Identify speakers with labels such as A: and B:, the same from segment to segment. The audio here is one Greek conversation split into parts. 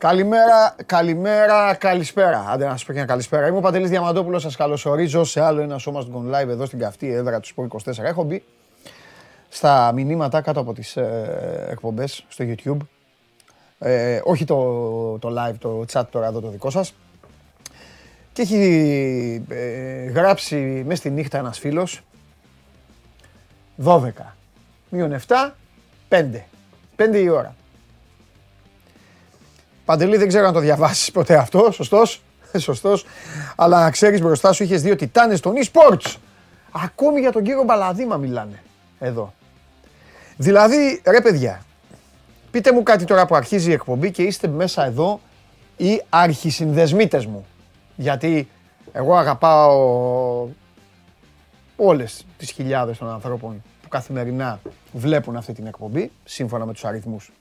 A: Καλημέρα! Καλημέρα, καλημέρα, καλησπέρα. Άντε να σας πω και ένα καλησπέρα. Είμαι ο Παντελής Διαμαντόπουλος. Σας καλωσορίζω σε άλλο ένα σώμα του Gone Live εδώ στην καυτή έδρα του Σπορ 24. Έχω μπει στα μηνύματα κάτω από τις ε, εκπομπές στο YouTube. Ε, όχι το, το live, το chat τώρα εδώ το δικό σας. Και έχει ε, γράψει μέσα στη νύχτα ένας φίλος 12. Μείον 7, 5. 5 η ώρα. Παντελή, δεν ξέρω αν το διαβάσεις ποτέ αυτό. Σωστός. Σωστός. Αλλά ξέρεις μπροστά σου είχες δύο τιτάνε των e-sports. Ακόμη για τον κύριο Μπαλαδίμα μιλάνε εδώ. Δηλαδή, ρε παιδιά, πείτε μου κάτι τώρα που αρχίζει η εκπομπή και είστε μέσα εδώ οι αρχισυνδεσμίτες μου. Γιατί εγώ αγαπάω όλες τις χιλιάδες των ανθρώπων που καθημερινά βλέπουν αυτή την εκπομπή, σύμφωνα με τους αριθμούς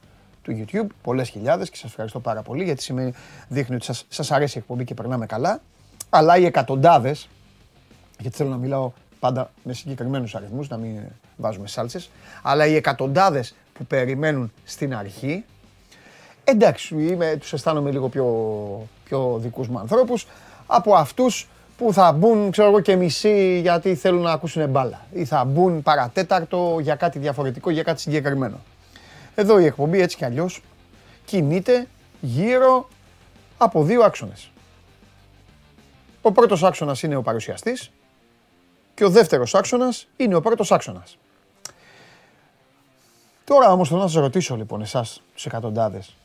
A: του YouTube, πολλές χιλιάδες και σας ευχαριστώ πάρα πολύ γιατί σημαίνει, δείχνει ότι σας, σας αρέσει η εκπομπή και περνάμε καλά. Αλλά οι εκατοντάδες, γιατί θέλω να μιλάω πάντα με συγκεκριμένους αριθμούς, να μην βάζουμε σάλτσες, αλλά οι εκατοντάδες που περιμένουν στην αρχή, εντάξει, είμαι, τους αισθάνομαι λίγο πιο, πιο δικούς μου ανθρώπους, από αυτούς που θα μπουν, ξέρω εγώ, και μισή γιατί θέλουν να ακούσουν μπάλα. Ή θα μπουν παρατέταρτο για κάτι διαφορετικό, για κάτι συγκεκριμένο. Εδώ η εκπομπή έτσι κι αλλιώς κινείται γύρω από δύο άξονες. Ο πρώτος άξονας είναι ο παρουσιαστής και ο δεύτερος άξονας είναι ο πρώτος άξονας. Τώρα όμως θέλω να σας ρωτήσω λοιπόν εσάς, τους εκατοντάδες,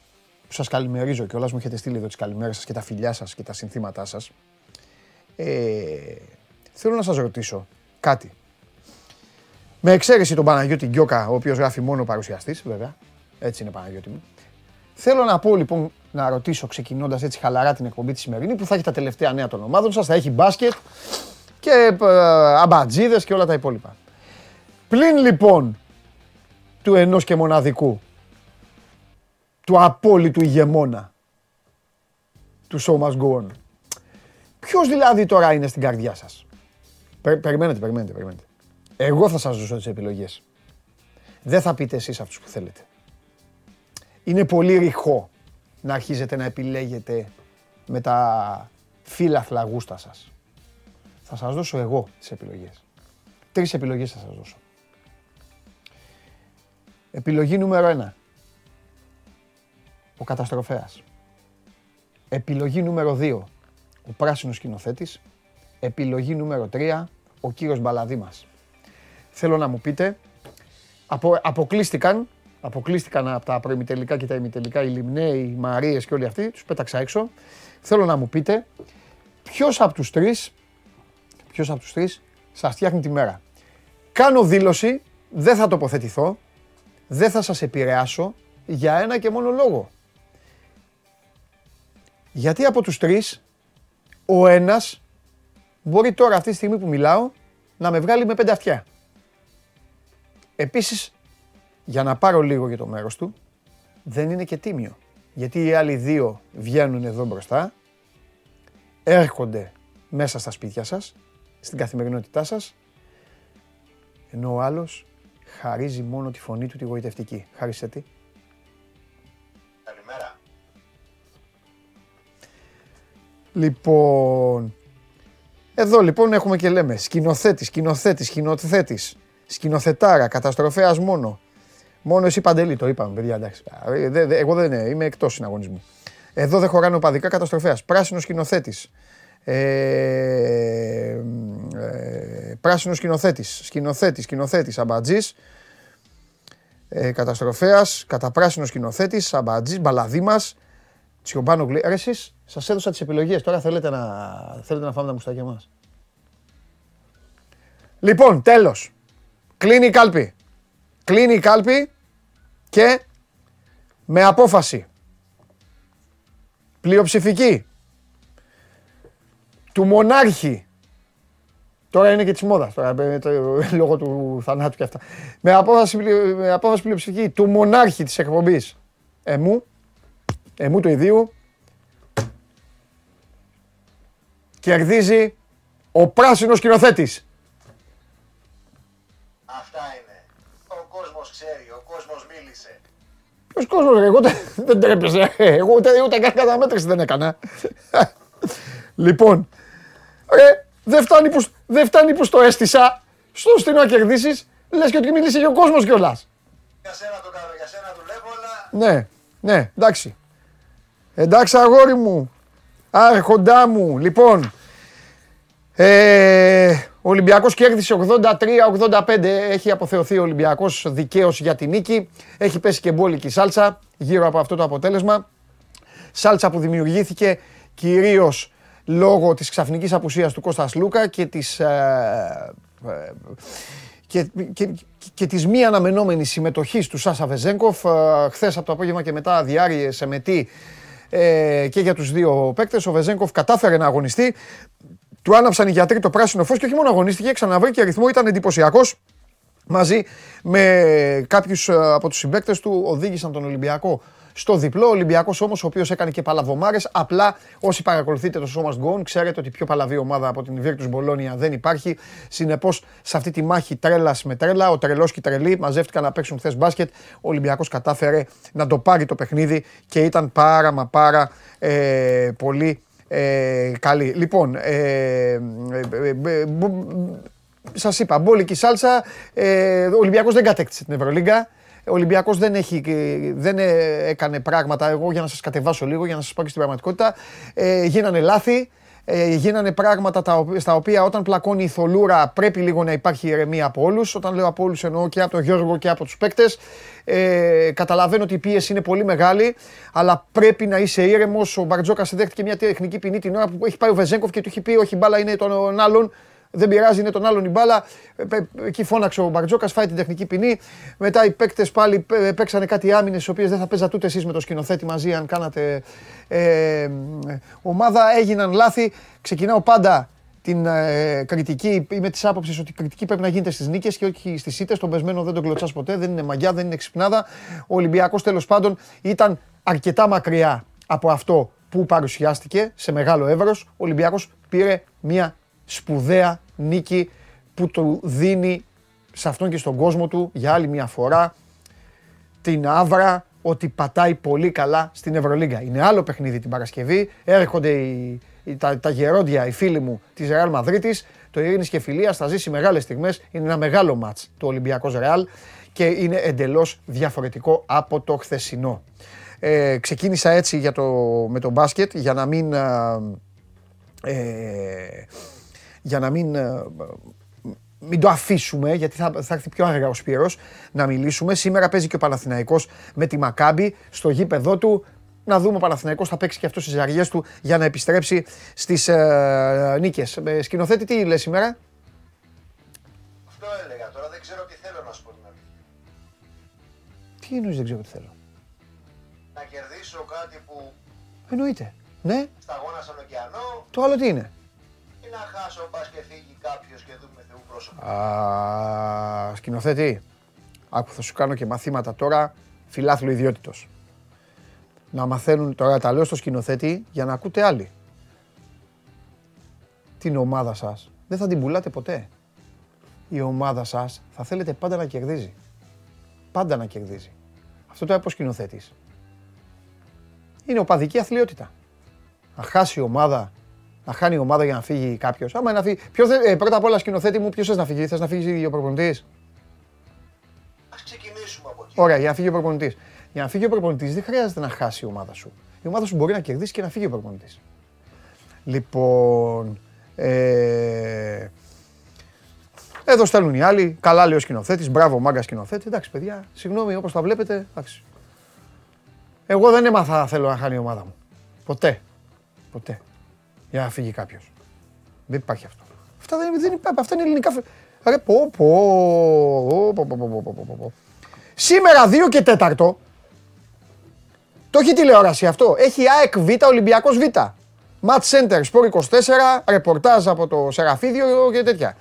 A: που σας καλημερίζω και όλα μου έχετε στείλει εδώ τις καλημέρες σας και τα φιλιά σας και τα συνθήματά σας. Ε, θέλω να σας ρωτήσω κάτι. Με εξαίρεση τον Παναγιώτη Γκιόκα, ο οποίος γράφει μόνο παρουσιαστής, βέβαια. Έτσι είναι Παναγιώτη μου. Θέλω να πω λοιπόν, να ρωτήσω ξεκινώντας έτσι χαλαρά την εκπομπή τη σημερινή, που θα έχει τα τελευταία νέα των ομάδων σας, θα έχει μπάσκετ και ε, αμπατζίδες και όλα τα υπόλοιπα. Πλην λοιπόν του ενός και μοναδικού, του απόλυτου ηγεμόνα, του show must go on. Ποιος δηλαδή τώρα είναι στην καρδιά σας; περιμένετε, περιμένετε, περιμένετε. Εγώ θα σας δώσω τις επιλογές. Δεν θα πείτε εσείς αυτούς που θέλετε. Είναι πολύ ρηχό να αρχίζετε να επιλέγετε με τα φύλαθλα γούστα σας. Θα σας δώσω εγώ τις επιλογές. Τρεις επιλογές θα σας δώσω. Επιλογή νούμερο ένα. Ο καταστροφέας. Επιλογή νούμερο δύο. Ο πράσινος σκηνοθέτης. Επιλογή νούμερο τρία. Ο κύριος Μπαλαδήμας. Θέλω να μου πείτε, απο, αποκλείστηκαν, αποκλείστηκαν από τα προημιτελικά και τα ημιτελικά οι Λιμνέοι, οι Μαρίες και όλοι αυτοί, τους πέταξα έξω. Θέλω να μου πείτε, ποιος από τους τρεις, ποιος από τους τρεις σας φτιάχνει τη μέρα. Κάνω δήλωση, δεν θα τοποθετηθώ, δεν θα σας επηρεάσω για ένα και μόνο λόγο. Γιατί από τους τρεις, ο ένας μπορεί τώρα αυτή τη στιγμή που μιλάω να με βγάλει με πέντε αυτιά; Επίσης, για να πάρω λίγο για το μέρος του, δεν είναι και τίμιο. Γιατί οι άλλοι δύο βγαίνουν εδώ μπροστά, έρχονται μέσα στα σπίτια σας, στην καθημερινότητά σας, ενώ ο άλλος χαρίζει μόνο τη φωνή του τη γοητευτική. Χάρισε τι.
B: Καλημέρα.
A: Λοιπόν, εδώ λοιπόν έχουμε και λέμε σκηνοθέτης, σκηνοθέτης, σκηνοθέτης, σκηνοθετάρα, καταστροφέας μόνο. Μόνο εσύ παντελή το είπαμε, παιδιά, εντάξει. Ε, εγώ δεν είμαι, είμαι εκτός συναγωνισμού. Εδώ δεν χωράνε οπαδικά καταστροφέας. Πράσινος σκηνοθέτης. Ε, ε, πράσινος σκηνοθέτης. Σκηνοθέτης, σκηνοθέτης, αμπατζής. Ε, καταστροφέας, καταπράσινος σκηνοθέτης, αμπατζής, μπαλαδίμας. Τσιομπάνο γλυ... Ρε εσείς, σας έδωσα τις επιλογές. Τώρα θέλετε να, θέλετε να φάμε τα μουστάκια μας. Λοιπόν, τέλος. Κλείνει η κάλπη. Κλείνει η κάλπη και με απόφαση πλειοψηφική του μονάρχη Τώρα είναι και της μόδας, λόγω του θανάτου και αυτά. Με απόφαση, με απόφαση πλειοψηφική του μονάρχη της εκπομπής εμού, εμού του ιδίου, κερδίζει ο πράσινος σκηνοθέτης.
B: Ποιος κόσμος,
A: εγώ δεν τρέπεσαι. Εγώ ούτε, ούτε καν καταμέτρηση δεν έκανα. λοιπόν, ρε, δεν φτάνει που, δεν φτάνει που στο έστησα, στο στενό να κερδίσεις, λες και ότι μιλήσει για ο κόσμος κιόλας.
B: Για σένα το κάνω, για σένα δουλεύω, αλλά.
A: Ναι, ναι, εντάξει. Εντάξει, αγόρι μου. Άρχοντά μου. Λοιπόν, ε, ο Ολυμπιακός κέρδισε 83-85. Έχει αποθεωθεί ο Ολυμπιακός δικαίως για την νίκη. Έχει πέσει και μπόλικη σάλτσα γύρω από αυτό το αποτέλεσμα. Σάλτσα που δημιουργήθηκε κυρίως λόγω της ξαφνικής απουσίας του Κώστας Λούκα και της, ε, ε, και, και, και της μη αναμενόμενης συμμετοχής του Σάσα Βεζέγκοφ. Ε, χθες από το απόγευμα και μετά διάρκειες σε μετή ε, και για τους δύο παίκτες. Ο Βεζέγκοφ κατάφερε να αγωνιστεί. Του άναψαν οι γιατροί το πράσινο φως και όχι μόνο αγωνίστηκε, ξαναβρήκε αριθμό, ήταν εντυπωσιακός. Μαζί με κάποιους ε, από τους συμπαίκτες του οδήγησαν τον Ολυμπιακό στο διπλό. Ο Ολυμπιακός όμως, ο οποίος έκανε και παλαβομάρες. Απλά όσοι παρακολουθείτε το Show Must Go ξέρετε ότι πιο παλαβή ομάδα από την Virtus Bologna δεν υπάρχει. Συνεπώς, σε αυτή τη μάχη τρέλας με τρέλα, ο τρελός και η τρελή μαζεύτηκαν να παίξουν χθες μπάσκετ. Ο Ολυμπιακός κατάφερε να το πάρει το παιχνίδι και ήταν πάρα μα πάρα ε, πολύ ε, καλή. Λοιπόν, ε, ε, ε σας είπα, μπόλικη σάλσα, ε, ο Ολυμπιακός δεν κατέκτησε την Ευρωλίγκα. Ο Ολυμπιακός δεν, έχει, δεν έκανε πράγματα. Εγώ για να σας κατεβάσω λίγο, για να σας πω και στην πραγματικότητα. Ε, γίνανε λάθη. Ε, γίνανε πράγματα τα, στα οποία όταν πλακώνει η θολούρα πρέπει λίγο να υπάρχει ηρεμία από όλους. Όταν λέω από όλους εννοώ και από τον Γιώργο και από τους παίκτες. Ε, καταλαβαίνω ότι η πίεση είναι πολύ μεγάλη, αλλά πρέπει να είσαι ήρεμος. Ο Μπαρτζόκα δέχτηκε μια τεχνική ποινή την ώρα που έχει πάει ο Βεζέγκοφ και του έχει πει: Όχι, μπάλα είναι των άλλων. Δεν πειράζει, είναι τον άλλον η μπάλα. Ε, εκεί φώναξε ο Μπαρτζόκας, φάει την τεχνική ποινή. Μετά οι παίκτες πάλι παίξανε κάτι άμυνες, τι οποίες δεν θα παίζατε ούτε εσείς με το σκηνοθέτη μαζί, αν κάνατε ε, ομάδα. Έγιναν λάθη. Ξεκινάω πάντα την ε, κριτική. Είμαι της άποψης ότι η κριτική πρέπει να γίνεται στις νίκες και όχι στις ήττες. Τον πεσμένο δεν τον κλωτσάς ποτέ. Δεν είναι μαγιά, δεν είναι ξυπνάδα. Ο Ολυμπιακός τέλος πάντων ήταν αρκετά μακριά από αυτό που παρουσιάστηκε σε μεγάλο εύρος. Ο Ολυμπιακός πήρε μια σπουδαία νίκη που του δίνει σε αυτόν και στον κόσμο του για άλλη μια φορά την άβρα ότι πατάει πολύ καλά στην Ευρωλίγκα. Είναι άλλο παιχνίδι την Παρασκευή. Έρχονται οι, τα, τα γερόντια, οι φίλοι μου της Ρεάλ Μαδρίτης. Το Ειρήνης και Φιλίας θα ζήσει μεγάλες στιγμές. Είναι ένα μεγάλο μάτς το Ολυμπιακός Ρεάλ και είναι εντελώς διαφορετικό από το χθεσινό. Ε, ξεκίνησα έτσι για το, με το μπάσκετ για να μην... Ε, για να μην, ε, μην το αφήσουμε, γιατί θα, θα έρθει πιο αργά ο Σπύρος, να μιλήσουμε. Σήμερα παίζει και ο Παναθηναϊκός με τη Μακάμπη στο γήπεδό του. Να δούμε ο Παναθηναϊκός θα παίξει και αυτό στις ζαριές του για να επιστρέψει στις ε, νίκες. Ε, σκηνοθέτη, τι λέει σήμερα;
B: Αυτό έλεγα τώρα, δεν ξέρω τι θέλω να σου πω την αλήθεια.
A: Τι εννοείς δεν ξέρω τι θέλω;
B: Να κερδίσω κάτι που...
A: Εννοείται. Ναι.
B: Σταγόνα σαν ωκεανό.
A: Το άλλο τι είναι;
B: Να χάσω, πας και φύγει κάποιος και δούμε θεού πρόσωπο.
A: Α, σκηνοθέτη, άκου θα σου κάνω και μαθήματα τώρα φιλάθλου ιδιότητος. Να μαθαίνουν, τώρα τα λέω στο σκηνοθέτη για να ακούτε άλλοι. Την ομάδα σας δεν θα την πουλάτε ποτέ. Η ομάδα σας θα θέλετε πάντα να κερδίζει. Πάντα να κερδίζει. Αυτό το έπω σκηνοθέτης. Είναι οπαδική αθλειότητα. Να χάσει η ομάδα να χάνει η ομάδα για να φύγει κάποιος. Άμα να φύγει. Ποιο ε, πρώτα απ' όλα σκηνοθέτη μου, ποιος θες να φύγει, θες να φύγει ο προπονητής;
B: Α ξεκινήσουμε από εκεί.
A: Ωραία, για να φύγει ο προπονητής. Για να φύγει ο προπονητής δεν χρειάζεται να χάσει η ομάδα σου. Η ομάδα σου μπορεί να κερδίσει και να φύγει ο προπονητής. Λοιπόν. Ε, εδώ στέλνουν οι άλλοι. Καλά λέει ο σκηνοθέτης. Μπράβο, μάγκα σκηνοθέτη. Εντάξει, παιδιά, συγγνώμη όπως τα βλέπετε. Εντάξει. Εγώ δεν έμαθα θέλω να χάνει η ομάδα μου. Ποτέ. Ποτέ για να φύγει κάποιος. Δεν υπάρχει αυτό. Αυτά δεν, δεν υπάρχει. Αυτά είναι ελληνικά. Ρε, πω, πω, πω, πω, πω, πω, πω. Σήμερα 2 και 4. Το έχει τηλεόραση αυτό. Έχει ΑΕΚ Β, Ολυμπιακός Β. Match Center, Sport 24, ρεπορτάζ από το Σεραφίδιο και τέτοια.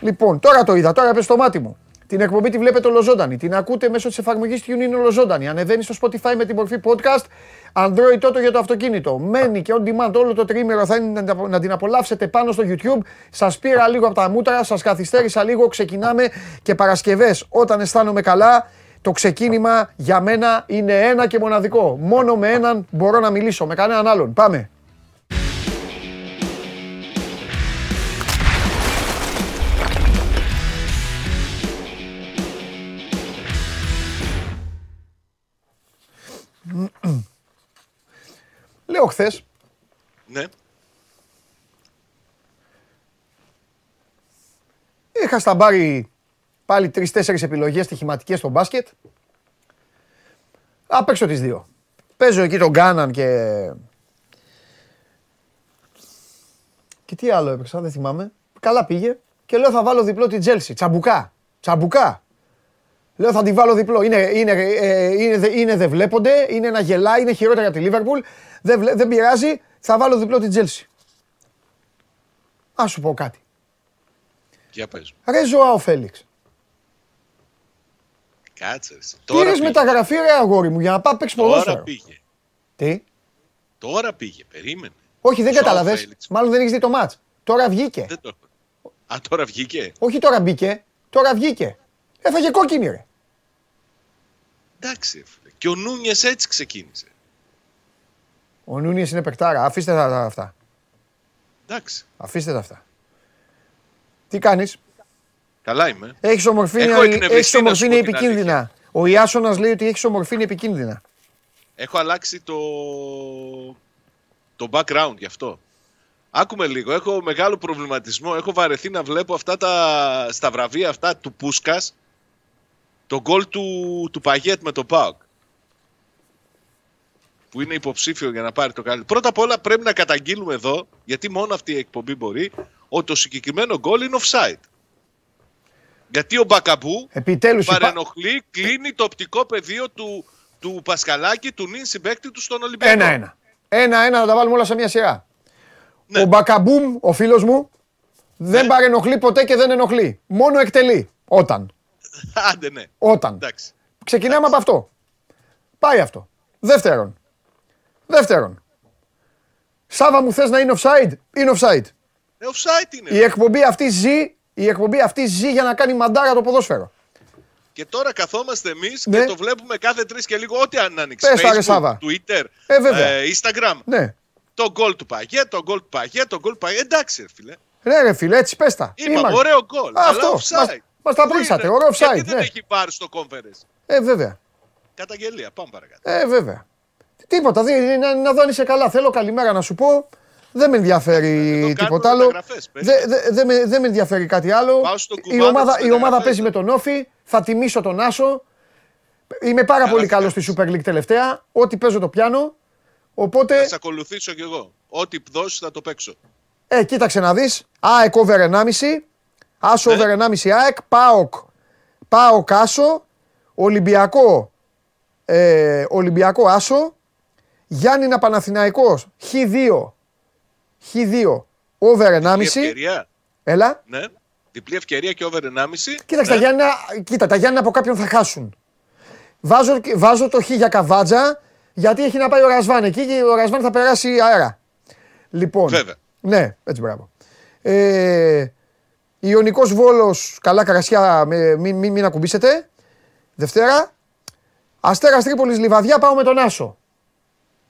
A: Λοιπόν, τώρα το είδα, τώρα πες το μάτι μου. Την εκπομπή τη βλέπετε ολοζώντανη. Την ακούτε μέσω της εφαρμογής TuneIn ολοζώντανη. Ανεβαίνει στο Spotify με την μορφή podcast. Android τότε για το αυτοκίνητο. Μένει και on demand όλο το τρίμερο θα είναι να την απολαύσετε πάνω στο YouTube. Σας πήρα λίγο από τα μούτρα, σας καθυστέρησα λίγο. Ξεκινάμε και Παρασκευές όταν αισθάνομαι καλά. Το ξεκίνημα για μένα είναι ένα και μοναδικό. Μόνο με έναν μπορώ να μιλήσω, με κανέναν άλλον. Πάμε. Λέω χθες,
C: Ναι.
A: είχα στα μπάρι πάλι τρεις-τέσσερις επιλογές στοιχηματικές στο μπάσκετ. Α, παίξω τις δύο. Παίζω εκεί τον Γκάναν και. Και τι άλλο έπαιξα, δεν θυμάμαι. Καλά πήγε. Και λέω θα βάλω διπλό την Τσέλσι. Τσαμπουκά. Τσαμπουκά. Λέω θα τη βάλω διπλό. Είναι, είναι, ε, είναι, δε- είναι δεν βλέπονται, είναι να γελάει, είναι χειρότερα από τη Λίβερπουλ. Δεν, βλέ- δεν πειράζει, θα βάλω διπλό την Τσέλσι. Α σου πω κάτι.
C: Για πες.
A: Ρε Ζωάο Φέληξ.
C: Κάτσε. εσύ. Τώρα
A: Πήρε
C: πήγε.
A: μεταγραφή, ρε αγόρι μου, για να πάω παίξεις
C: Τώρα
A: ποδόσφαιρο;
C: πήγε.
A: Τι;
C: Τώρα πήγε. Περίμενε.
A: Όχι, δεν
C: Ζωάο
A: κατάλαβε.
C: Φέληξ.
A: Μάλλον δεν έχεις δει το μάτς. Τώρα βγήκε.
C: Δεν το έχω. Α, τώρα βγήκε.
A: Όχι τώρα μπήκε, τώρα βγήκε. Έφαγε κόκκινη, ρε.
C: Εντάξει. ρε φίλε. Και ο Νούνιες έτσι ξεκίνησε.
A: Ο Νούνιες είναι παικτάρα. Αφήστε τα, τα αυτά.
C: Εντάξει.
A: Αφήστε τα αυτά. Τι κάνεις;
C: Καλά είμαι.
A: Έχεις ομορφή,
C: Έχω
A: είναι-
C: εκνευριστεί,
A: έχεις
C: να
A: ομορφή
C: σου
A: είναι
C: πω την
A: επικίνδυνα. Ο Ιάσονας λέει ότι έχεις ομορφή είναι επικίνδυνα.
C: Έχω αλλάξει το, το background γι' αυτό. Άκουμε λίγο. Έχω μεγάλο προβληματισμό. Έχω βαρεθεί να βλέπω αυτά τα, στα βραβεία αυτά του Πούσκας το γκολ του, του Παγέτ με το ΠΑΟΚ. Που είναι υποψήφιο για να πάρει το καλύτερο. Πρώτα απ' όλα πρέπει να καταγγείλουμε εδώ, γιατί μόνο αυτή η εκπομπή μπορεί, ότι το συγκεκριμένο γκολ είναι offside. Γιατί ο Μπακαμπού
A: Επιτέλους
C: παρενοχλεί, κλείνει το οπτικό πεδίο του, του Πασκαλάκη, του νυν συμπέκτη του στον Ολυμπιακό.
A: Ένα-ένα. Ένα-ένα να τα βάλουμε όλα σε μια σειρά.
C: Ναι.
A: Ο Μπακαμπούμ, ο φίλος μου, δεν
C: Ναι.
A: παρενοχλεί ποτέ και δεν ενοχλεί. Μόνο εκτελεί. Όταν.
C: Άντε ναι.
A: Όταν.
C: Εντάξει.
A: Ξεκινάμε από αυτό. Πάει αυτό. Δεύτερον. Δεύτερον. Σάβα μου θες να είναι offside; Είναι offside.
C: Ε, offside είναι.
A: Η εκπομπή αυτή ζει, η εκπομπή αυτή ζει για να κάνει μαντάρα το ποδόσφαιρο.
C: Και τώρα καθόμαστε εμείς
A: Ναι.
C: και το βλέπουμε κάθε τρεις και λίγο ό,τι αν ανοίξει.
A: Πες τα, ρε,
C: Facebook,
A: Σάβα.
C: Twitter,
A: Ε, βέβαια.
C: ε, Instagram.
A: Ναι.
C: Το γκολ του Παγέ, το γκολ του Παγέ, το γκολ του Παγέ. Εντάξει, ρε φίλε.
A: Ναι ρε φίλε, έτσι πες τα.
C: Είπαμε,
A: Είμαστε.
C: ωραίο γκολ.
A: Αυτό.
C: Αλλά
A: Μας,
C: offside.
A: μας τα
C: Πού
A: πρίξατε.
C: είναι;
A: Ωραίο
C: Γιατί
A: offside.
C: δεν
A: Ναι.
C: έχει πάρει στο conference;
A: Ε, βέβαια.
C: Καταγγελία. Πάμε παρακάτω.
A: Ε, βέβαια. Τίποτα. Δεν, να, να δω αν είσαι καλά. Θέλω καλημέρα να σου πω. Δεν με ενδιαφέρει
C: Εδώ
A: τίποτα
C: κάνουμε
A: άλλο.
C: μεταγραφές,
A: Δεν δε, δε με, δεν με ενδιαφέρει κάτι άλλο.
C: Πάω στο
A: Η
C: κουβάδι
A: ομάδα,
C: της
A: η ομάδα
C: μεταγραφές.
A: παίζει με τον Όφη. Θα τιμήσω τον Άσο. Είμαι πάρα
C: Καλά
A: πολύ
C: θα
A: καλός στη
C: κάνεις.
A: Super League τελευταία. Ό,τι παίζω το πιάνω. Οπότε,
C: Θα σε ακολουθήσω κι εγώ. Ό,τι δώσεις θα το παίξω.
A: ε, κοίταξε να δεις. ΑΕΚ over 1,5. Άσο
C: Ναι.
A: over 1,5 ΑΕΚ. ΠΑΟΚ. ΠΑΟΚ Άσο. Ολυμπιακό. Ε, Ολυμπιακό Άσο. Γιάννηνα Παναθηναϊκός. Χ2. Χ2. Over 1,5.
C: Διπλή ευκαιρία.
A: Έλα.
C: Ναι. Διπλή ευκαιρία και over 1,5.
A: Κοίταξε,
C: ναι.
A: τα Γιάννηνα, κοίτα, τα Γιάννηνα από κάποιον θα χάσουν. Βάζω, βάζω το Χ για καβάτζα, γιατί έχει να πάει ο Ρασβάν εκεί και ο Ρασβάν θα περάσει αέρα. Λοιπόν.
C: Βέβαια.
A: Ναι, έτσι μπράβο. Ε, Ιωνικός Βόλος, καλά καρασιά, με- μην, μην, μην ακουμπήσετε. Δευτέρα. Αστέρας Τρίπολης Λιβαδιά, πάω με τον Άσο.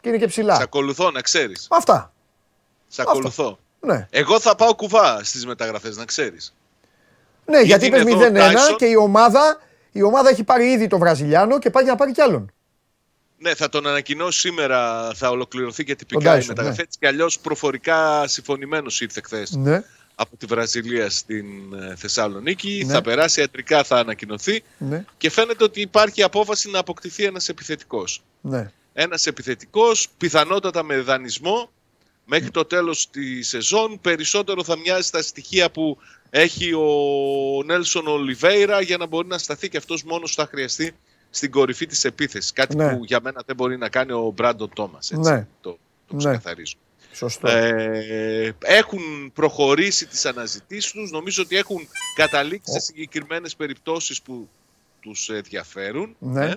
A: Και είναι και
C: Σε
A: ψηλά.
C: ακολουθώ, να ξέρεις.
A: Αυτά.
C: Σε ακολουθώ.
A: Ναι,
C: Εγώ θα πάω κουβά στις μεταγραφές, να ξέρεις.
A: ναι γιατί
C: είναι
A: είπες
C: εδώ ο
A: 0-1
C: Tyson.
A: και η ομάδα, η ομάδα έχει πάρει ήδη το Βραζιλιάνο και πάει για να πάρει κι άλλον.
C: Ναι, θα τον ανακοινώσω σήμερα. Θα ολοκληρωθεί και
A: Τον
C: τυπικά η
A: Tyson,
C: μεταγραφή.
A: ναι.
C: Έτσι κι αλλιώς προφορικά συμφωνημένος ήρθε χθες
A: Ναι,
C: από τη Βραζιλία στην ε, Θεσσαλονίκη.
A: Ναι.
C: Θα περάσει ιατρικά, θα ανακοινωθεί.
A: ναι,
C: Και φαίνεται ότι υπάρχει απόφαση να αποκτηθεί ένας επιθετικός.
A: ναι.
C: Ένας επιθετικός, πιθανότατα με δανεισμό μέχρι το τέλος τη σεζόν. Περισσότερο θα μοιάζει στα στοιχεία που έχει ο Νέλσον Ολιβέηρα για να μπορεί να σταθεί και αυτός μόνος θα χρειαστεί στην κορυφή της επίθεσης. Κάτι
A: Ναι.
C: που για μένα δεν μπορεί να κάνει ο Μπράντον Τόμας.
A: Ναι.
C: Το, το
A: Ναι.
C: ξεκαθαρίζω.
A: Σωστό.
C: Ε, έχουν προχωρήσει τις αναζητήσεις τους. Νομίζω ότι έχουν καταλήξει σε συγκεκριμένες περιπτώσεις που τους ενδιαφέρουν.
A: Ναι.
C: Ε,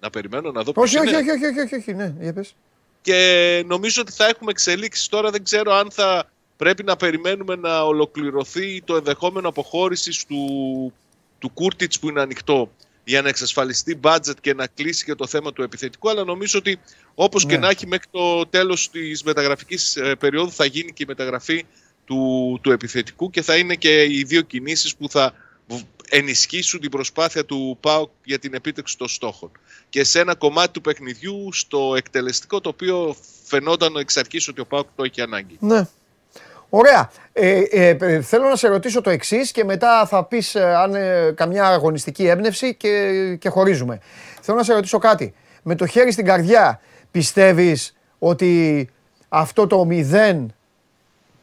C: να περιμένω να δω
A: όχι,
C: ποιος
A: όχι,
C: είναι.
A: όχι, όχι, όχι, όχι, όχι, ναι, για πες.
C: Και νομίζω ότι θα έχουμε εξελίξεις τώρα. Δεν ξέρω αν θα πρέπει να περιμένουμε να ολοκληρωθεί το ενδεχόμενο αποχώρησης του, του Κούρτιτς που είναι ανοιχτό για να εξασφαλιστεί budget και να κλείσει και το θέμα του επιθετικού. Αλλά νομίζω ότι όπως και
A: Ναι.
C: να έχει μέχρι το τέλος της μεταγραφικής περίοδου θα γίνει και η μεταγραφή του, του επιθετικού και θα είναι και οι δύο κινήσεις που θα β- ενισχύσουν την προσπάθεια του ΠΑΟΚ για την επίτευξη των στόχων. Και σε ένα κομμάτι του παιχνιδιού, στο εκτελεστικό, το οποίο φαινόταν εξ αρχής ότι ο ΠΑΟΚ το έχει ανάγκη.
A: Ναι. Ωραία. Ε, ε, ε, θέλω να σε ρωτήσω το εξής και μετά θα πεις αν ε, καμιά αγωνιστική έμπνευση και, και χωρίζουμε. Θέλω να σε ρωτήσω κάτι. Με το χέρι στην καρδιά πιστεύεις ότι αυτό το 0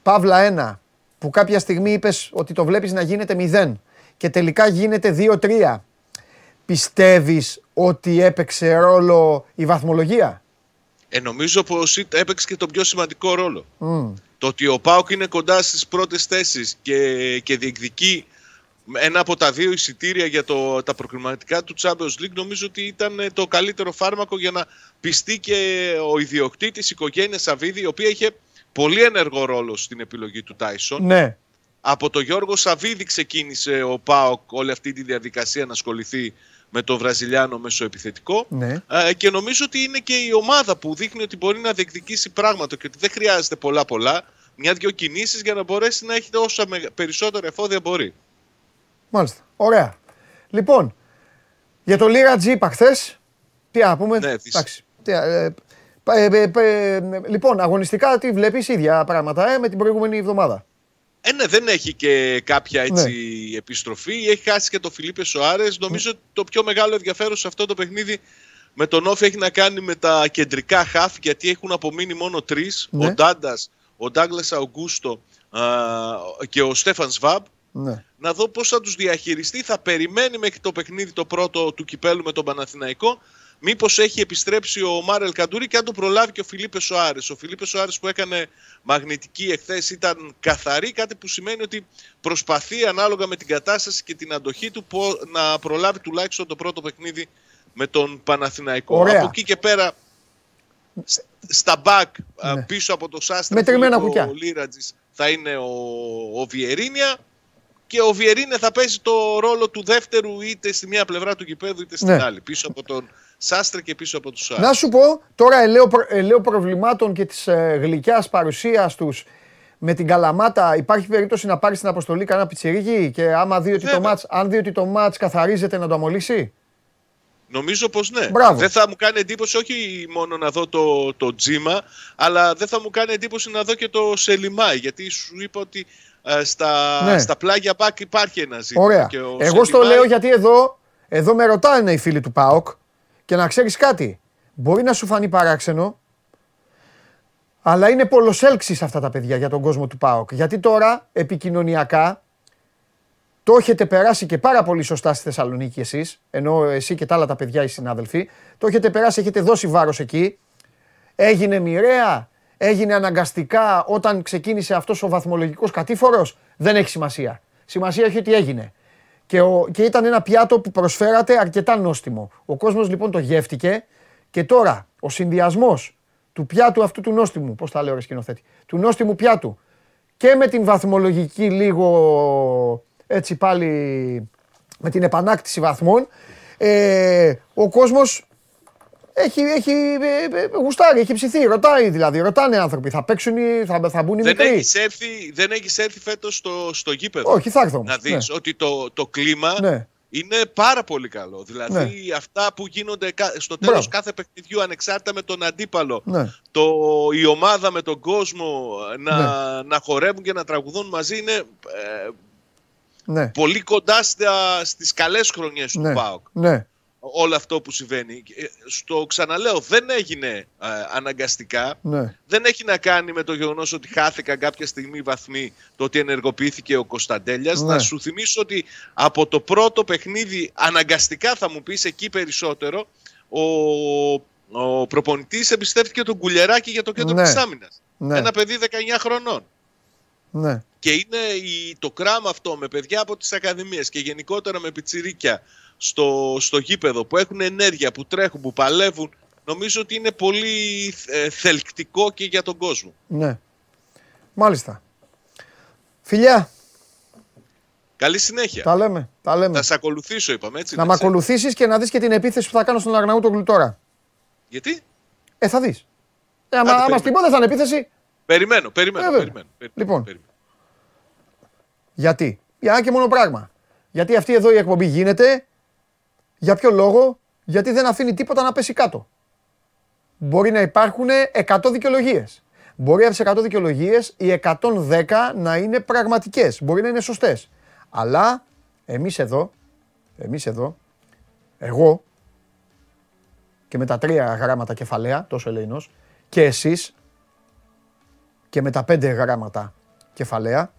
A: Παύλα 1 που κάποια στιγμή είπες ότι το βλέπεις να γίνεται 0 και τελικά γίνεται 2-3 πιστεύεις ότι έπαιξε ρόλο η βαθμολογία;
C: Ε, νομίζω πως ήταν- έπαιξε και τον πιο σημαντικό ρόλο.
A: Μμ.
C: Το ότι ο ΠΑΟΚ είναι κοντά στις πρώτες θέσεις και, και διεκδικεί ένα από τα δύο εισιτήρια για το, τα προκριματικά του Champions League νομίζω ότι ήταν ε, το καλύτερο φάρμακο για να πιστεί και ο ιδιοκτήτης, η οικογένεια Σαββίδη, η οποία είχε πολύ ενεργό ρόλο στην επιλογή του Τάισον.
A: Ναι.
C: Από το Γιώργο Σαββίδη ξεκίνησε ο ΠΑΟΚ όλη αυτή τη διαδικασία να ασχοληθεί με τον Βραζιλιάνο μεσοεπιθετικό.
A: Ναι.
C: Ε, και νομίζω ότι είναι και η ομάδα που δείχνει ότι μπορεί να διεκδικήσει πράγματα και ότι δεν χρειάζεται πολλά πολλά. Μια-δυο κινήσεις για να μπορέσει να έχει όσα με- περισσότερα εφόδια μπορεί.
A: Μάλιστα. Ωραία. Λοιπόν, για το Λίρα Τζι είπα χθε. Τι να πούμε.
C: Ναι, της-
A: Εντάξει. Τι, ε, ε, ε, ε, ε, λοιπόν, αγωνιστικά τι βλέπεις ίδια πράγματα ε, με την προηγούμενη εβδομάδα.
C: Ε, ναι, δεν έχει και κάποια έτσι
A: Ναι.
C: επιστροφή. Έχει χάσει και το Φιλίπε Σοάρες. Νομίζω ότι το πιο μεγάλο ενδιαφέρον σε αυτό το παιχνίδι με τον Όφη έχει να κάνει με τα κεντρικά χαφ, γιατί έχουν απομείνει μόνο τρεις.
A: Ναι.
C: Ο Ντάντας, ο Ντάγκλας Αουγκούστο α, και ο Στέφαν Σβάμπ.
A: Ναι.
C: Να δω πώς θα τους διαχειριστεί. Θα περιμένει μέχρι το παιχνίδι το πρώτο του κυπέλου με τον Παναθηναϊκό. Μήπως έχει επιστρέψει ο Μάρελ Καντούρη και αν το προλάβει και ο Φιλίπε Σοάρες. Ο Φιλίπε Σοάρες που έκανε μαγνητική εχθές ήταν καθαρή, κάτι που σημαίνει ότι προσπαθεί ανάλογα με την κατάσταση και την αντοχή του πο- να προλάβει τουλάχιστον το πρώτο παιχνίδι με τον Παναθηναϊκό.
A: Ωραία.
C: Από εκεί και πέρα, σ- στα back α,
A: Ναι.
C: πίσω από το Σάστρα
A: Μετρημένα
C: Φίλιππο
A: κουκιά.
C: Λίρατζης θα είναι ο, ο Βιερίνια και ο Βιερίνια θα παίζει το ρόλο του δεύτερου είτε στη μία πλευρά του γηπέδου είτε στην
A: Ναι.
C: άλλη. Πίσω από τον Σάστρα και πίσω από τους Σάστρα.
A: Να σου πω, τώρα ελέω, προ- ελέω προβλημάτων και της ε, γλυκιάς παρουσίας τους με την Καλαμάτα υπάρχει περίπτωση να πάρει στην αποστολή κανένα πιτσιρίκι και άμα δει ότι το
C: Βέβαια.
A: ματς, αν δει ότι το ματς καθαρίζεται να το αμολήσει;
C: Νομίζω πως ναι.
A: Μπράβο.
C: Δεν θα μου κάνει εντύπωση όχι μόνο να δω το, το Τζίμα, αλλά δεν θα μου κάνει εντύπωση να δω και το Σελίμαϊ. Γιατί σου είπα ότι ε, στα,
A: Ναι.
C: στα πλάγια μπακ υπάρχει ένα ζήτημα.
A: Ωραία.
C: Και ο
A: Εγώ στο
C: Σελίμαϊ-
A: λέω γιατί εδώ, εδώ με ρωτάνε οι φίλοι του ΠΑΟΚ και να ξέρεις κάτι. Μπορεί να σου φανεί παράξενο, αλλά είναι πολλοσέλξεις αυτά τα παιδιά για τον κόσμο του ΠΑΟΚ. Γιατί τώρα επικοινωνιακά το έχετε περάσει και πάρα πολύ σωστά στη Θεσσαλονίκη εσείς, ενώ εσύ και τα άλλα τα παιδιά οι συνάδελφοι, το έχετε περάσει, έχετε δώσει βάρος εκεί. Έγινε μοιραία, έγινε αναγκαστικά όταν ξεκίνησε αυτός ο βαθμολογικός κατήφορος, δεν έχει σημασία. Σημασία έχει ότι έγινε. Και, ο, και ήταν ένα πιάτο που προσφέρατε αρκετά νόστιμο. Ο κόσμος λοιπόν το γεύτηκε και τώρα ο συνδυασμός του πιάτου αυτού του νόστιμου, πώς τα λέω ρε σκηνοθέτη, του νόστιμου πιάτου και με την βαθμολογική λίγο έτσι πάλι με την επανάκτηση βαθμών, ε, ο κόσμος έχει, έχει ε, ε, γουστάρει, έχει ψηθεί, ρωτάει δηλαδή, ρωτάνε άνθρωποι, θα παίξουν, οι- θα, θα μπουν οι
C: Δεν
A: μικροί;
C: έχεις έρθει, δεν έχεις έρθει φέτος στο, στο γήπεδο.
A: Όχι, θα έρθω όμως,
C: Να δεις
A: ναι.
C: ότι το, το κλίμα
A: Ναι.
C: είναι πάρα πολύ καλό. Δηλαδή αυτά που γίνονται κα- στο τέλος
A: Μπράβο.
C: κάθε παιχνιδιού ανεξάρτητα με τον αντίπαλο.
A: Ναι.
C: Το, η ομάδα με τον κόσμο να,
A: Ναι.
C: να χορεύουν και να τραγουδούν μαζί είναι ε,
A: Ναι,
C: πολύ κοντά στα, στις καλές χρονιές
A: ναι,
C: του ΠΑΟΚ.
A: ναι,
C: Όλο αυτό που συμβαίνει. Ε, Στο ξαναλέω, δεν έγινε ε, αναγκαστικά.
A: ναι.
C: Δεν έχει να κάνει με το γεγονός ότι χάθηκαν κάποια στιγμή βαθμοί το ότι ενεργοποιήθηκε ο Κωνσταντέλιας.
A: Ναι.
C: Να σου θυμίσω ότι από το πρώτο παιχνίδι, αναγκαστικά θα μου πεις εκεί περισσότερο, ο, ο προπονητής εμπιστεύτηκε τον Κουλιεράκη για το κέντρο
A: Ναι.
C: της της άμυνας.
A: Ναι.
C: Ένα παιδί 19 χρονών.
A: ναι.
C: Και είναι η, το κράμα αυτό με παιδιά από τις ακαδημίες και γενικότερα με πιτσιρίκια στο, στο γήπεδο που έχουν ενέργεια, που τρέχουν, που παλεύουν, νομίζω ότι είναι πολύ ε, θελκτικό και για τον κόσμο.
A: Ναι. Μάλιστα. Φιλιά.
C: Καλή συνέχεια.
A: Τα λέμε. Τα λέμε.
C: Θα σε ακολουθήσω, είπαμε έτσι.
A: Να
C: δεν
A: με
C: ξέρω.
A: ακολουθήσεις και να δεις και την επίθεση που θα κάνω στον Αγναούτογλου τώρα.
C: Γιατί;
A: Ε, θα δεις. Ε, άμα,
C: Άντε,
A: άμα
C: περιμένω.
A: στην πω δεν θα είναι επίθεση.
C: Περιμένω, περιμένω.
A: Ε, βέβαια.
C: περιμένω, περιμένω,
A: Λοιπόν.
C: περιμένω.
A: Γιατί; Για ένα και μόνο πράγμα. Γιατί αυτή εδώ η εκπομπή γίνεται. Για ποιο λόγο; Γιατί δεν αφήνει τίποτα να πέσει κάτω. Μπορεί να υπάρχουν 100 δικαιολογίες. Μπορεί από τι 100 δικαιολογίες οι 110 να είναι πραγματικές. Μπορεί να είναι σωστές. Αλλά εμείς εδώ, εμείς εδώ, εγώ και με τα τρία γράμματα κεφαλαία, τόσο ελεηνός, και εσείς και με τα πέντε γράμματα κεφαλαία,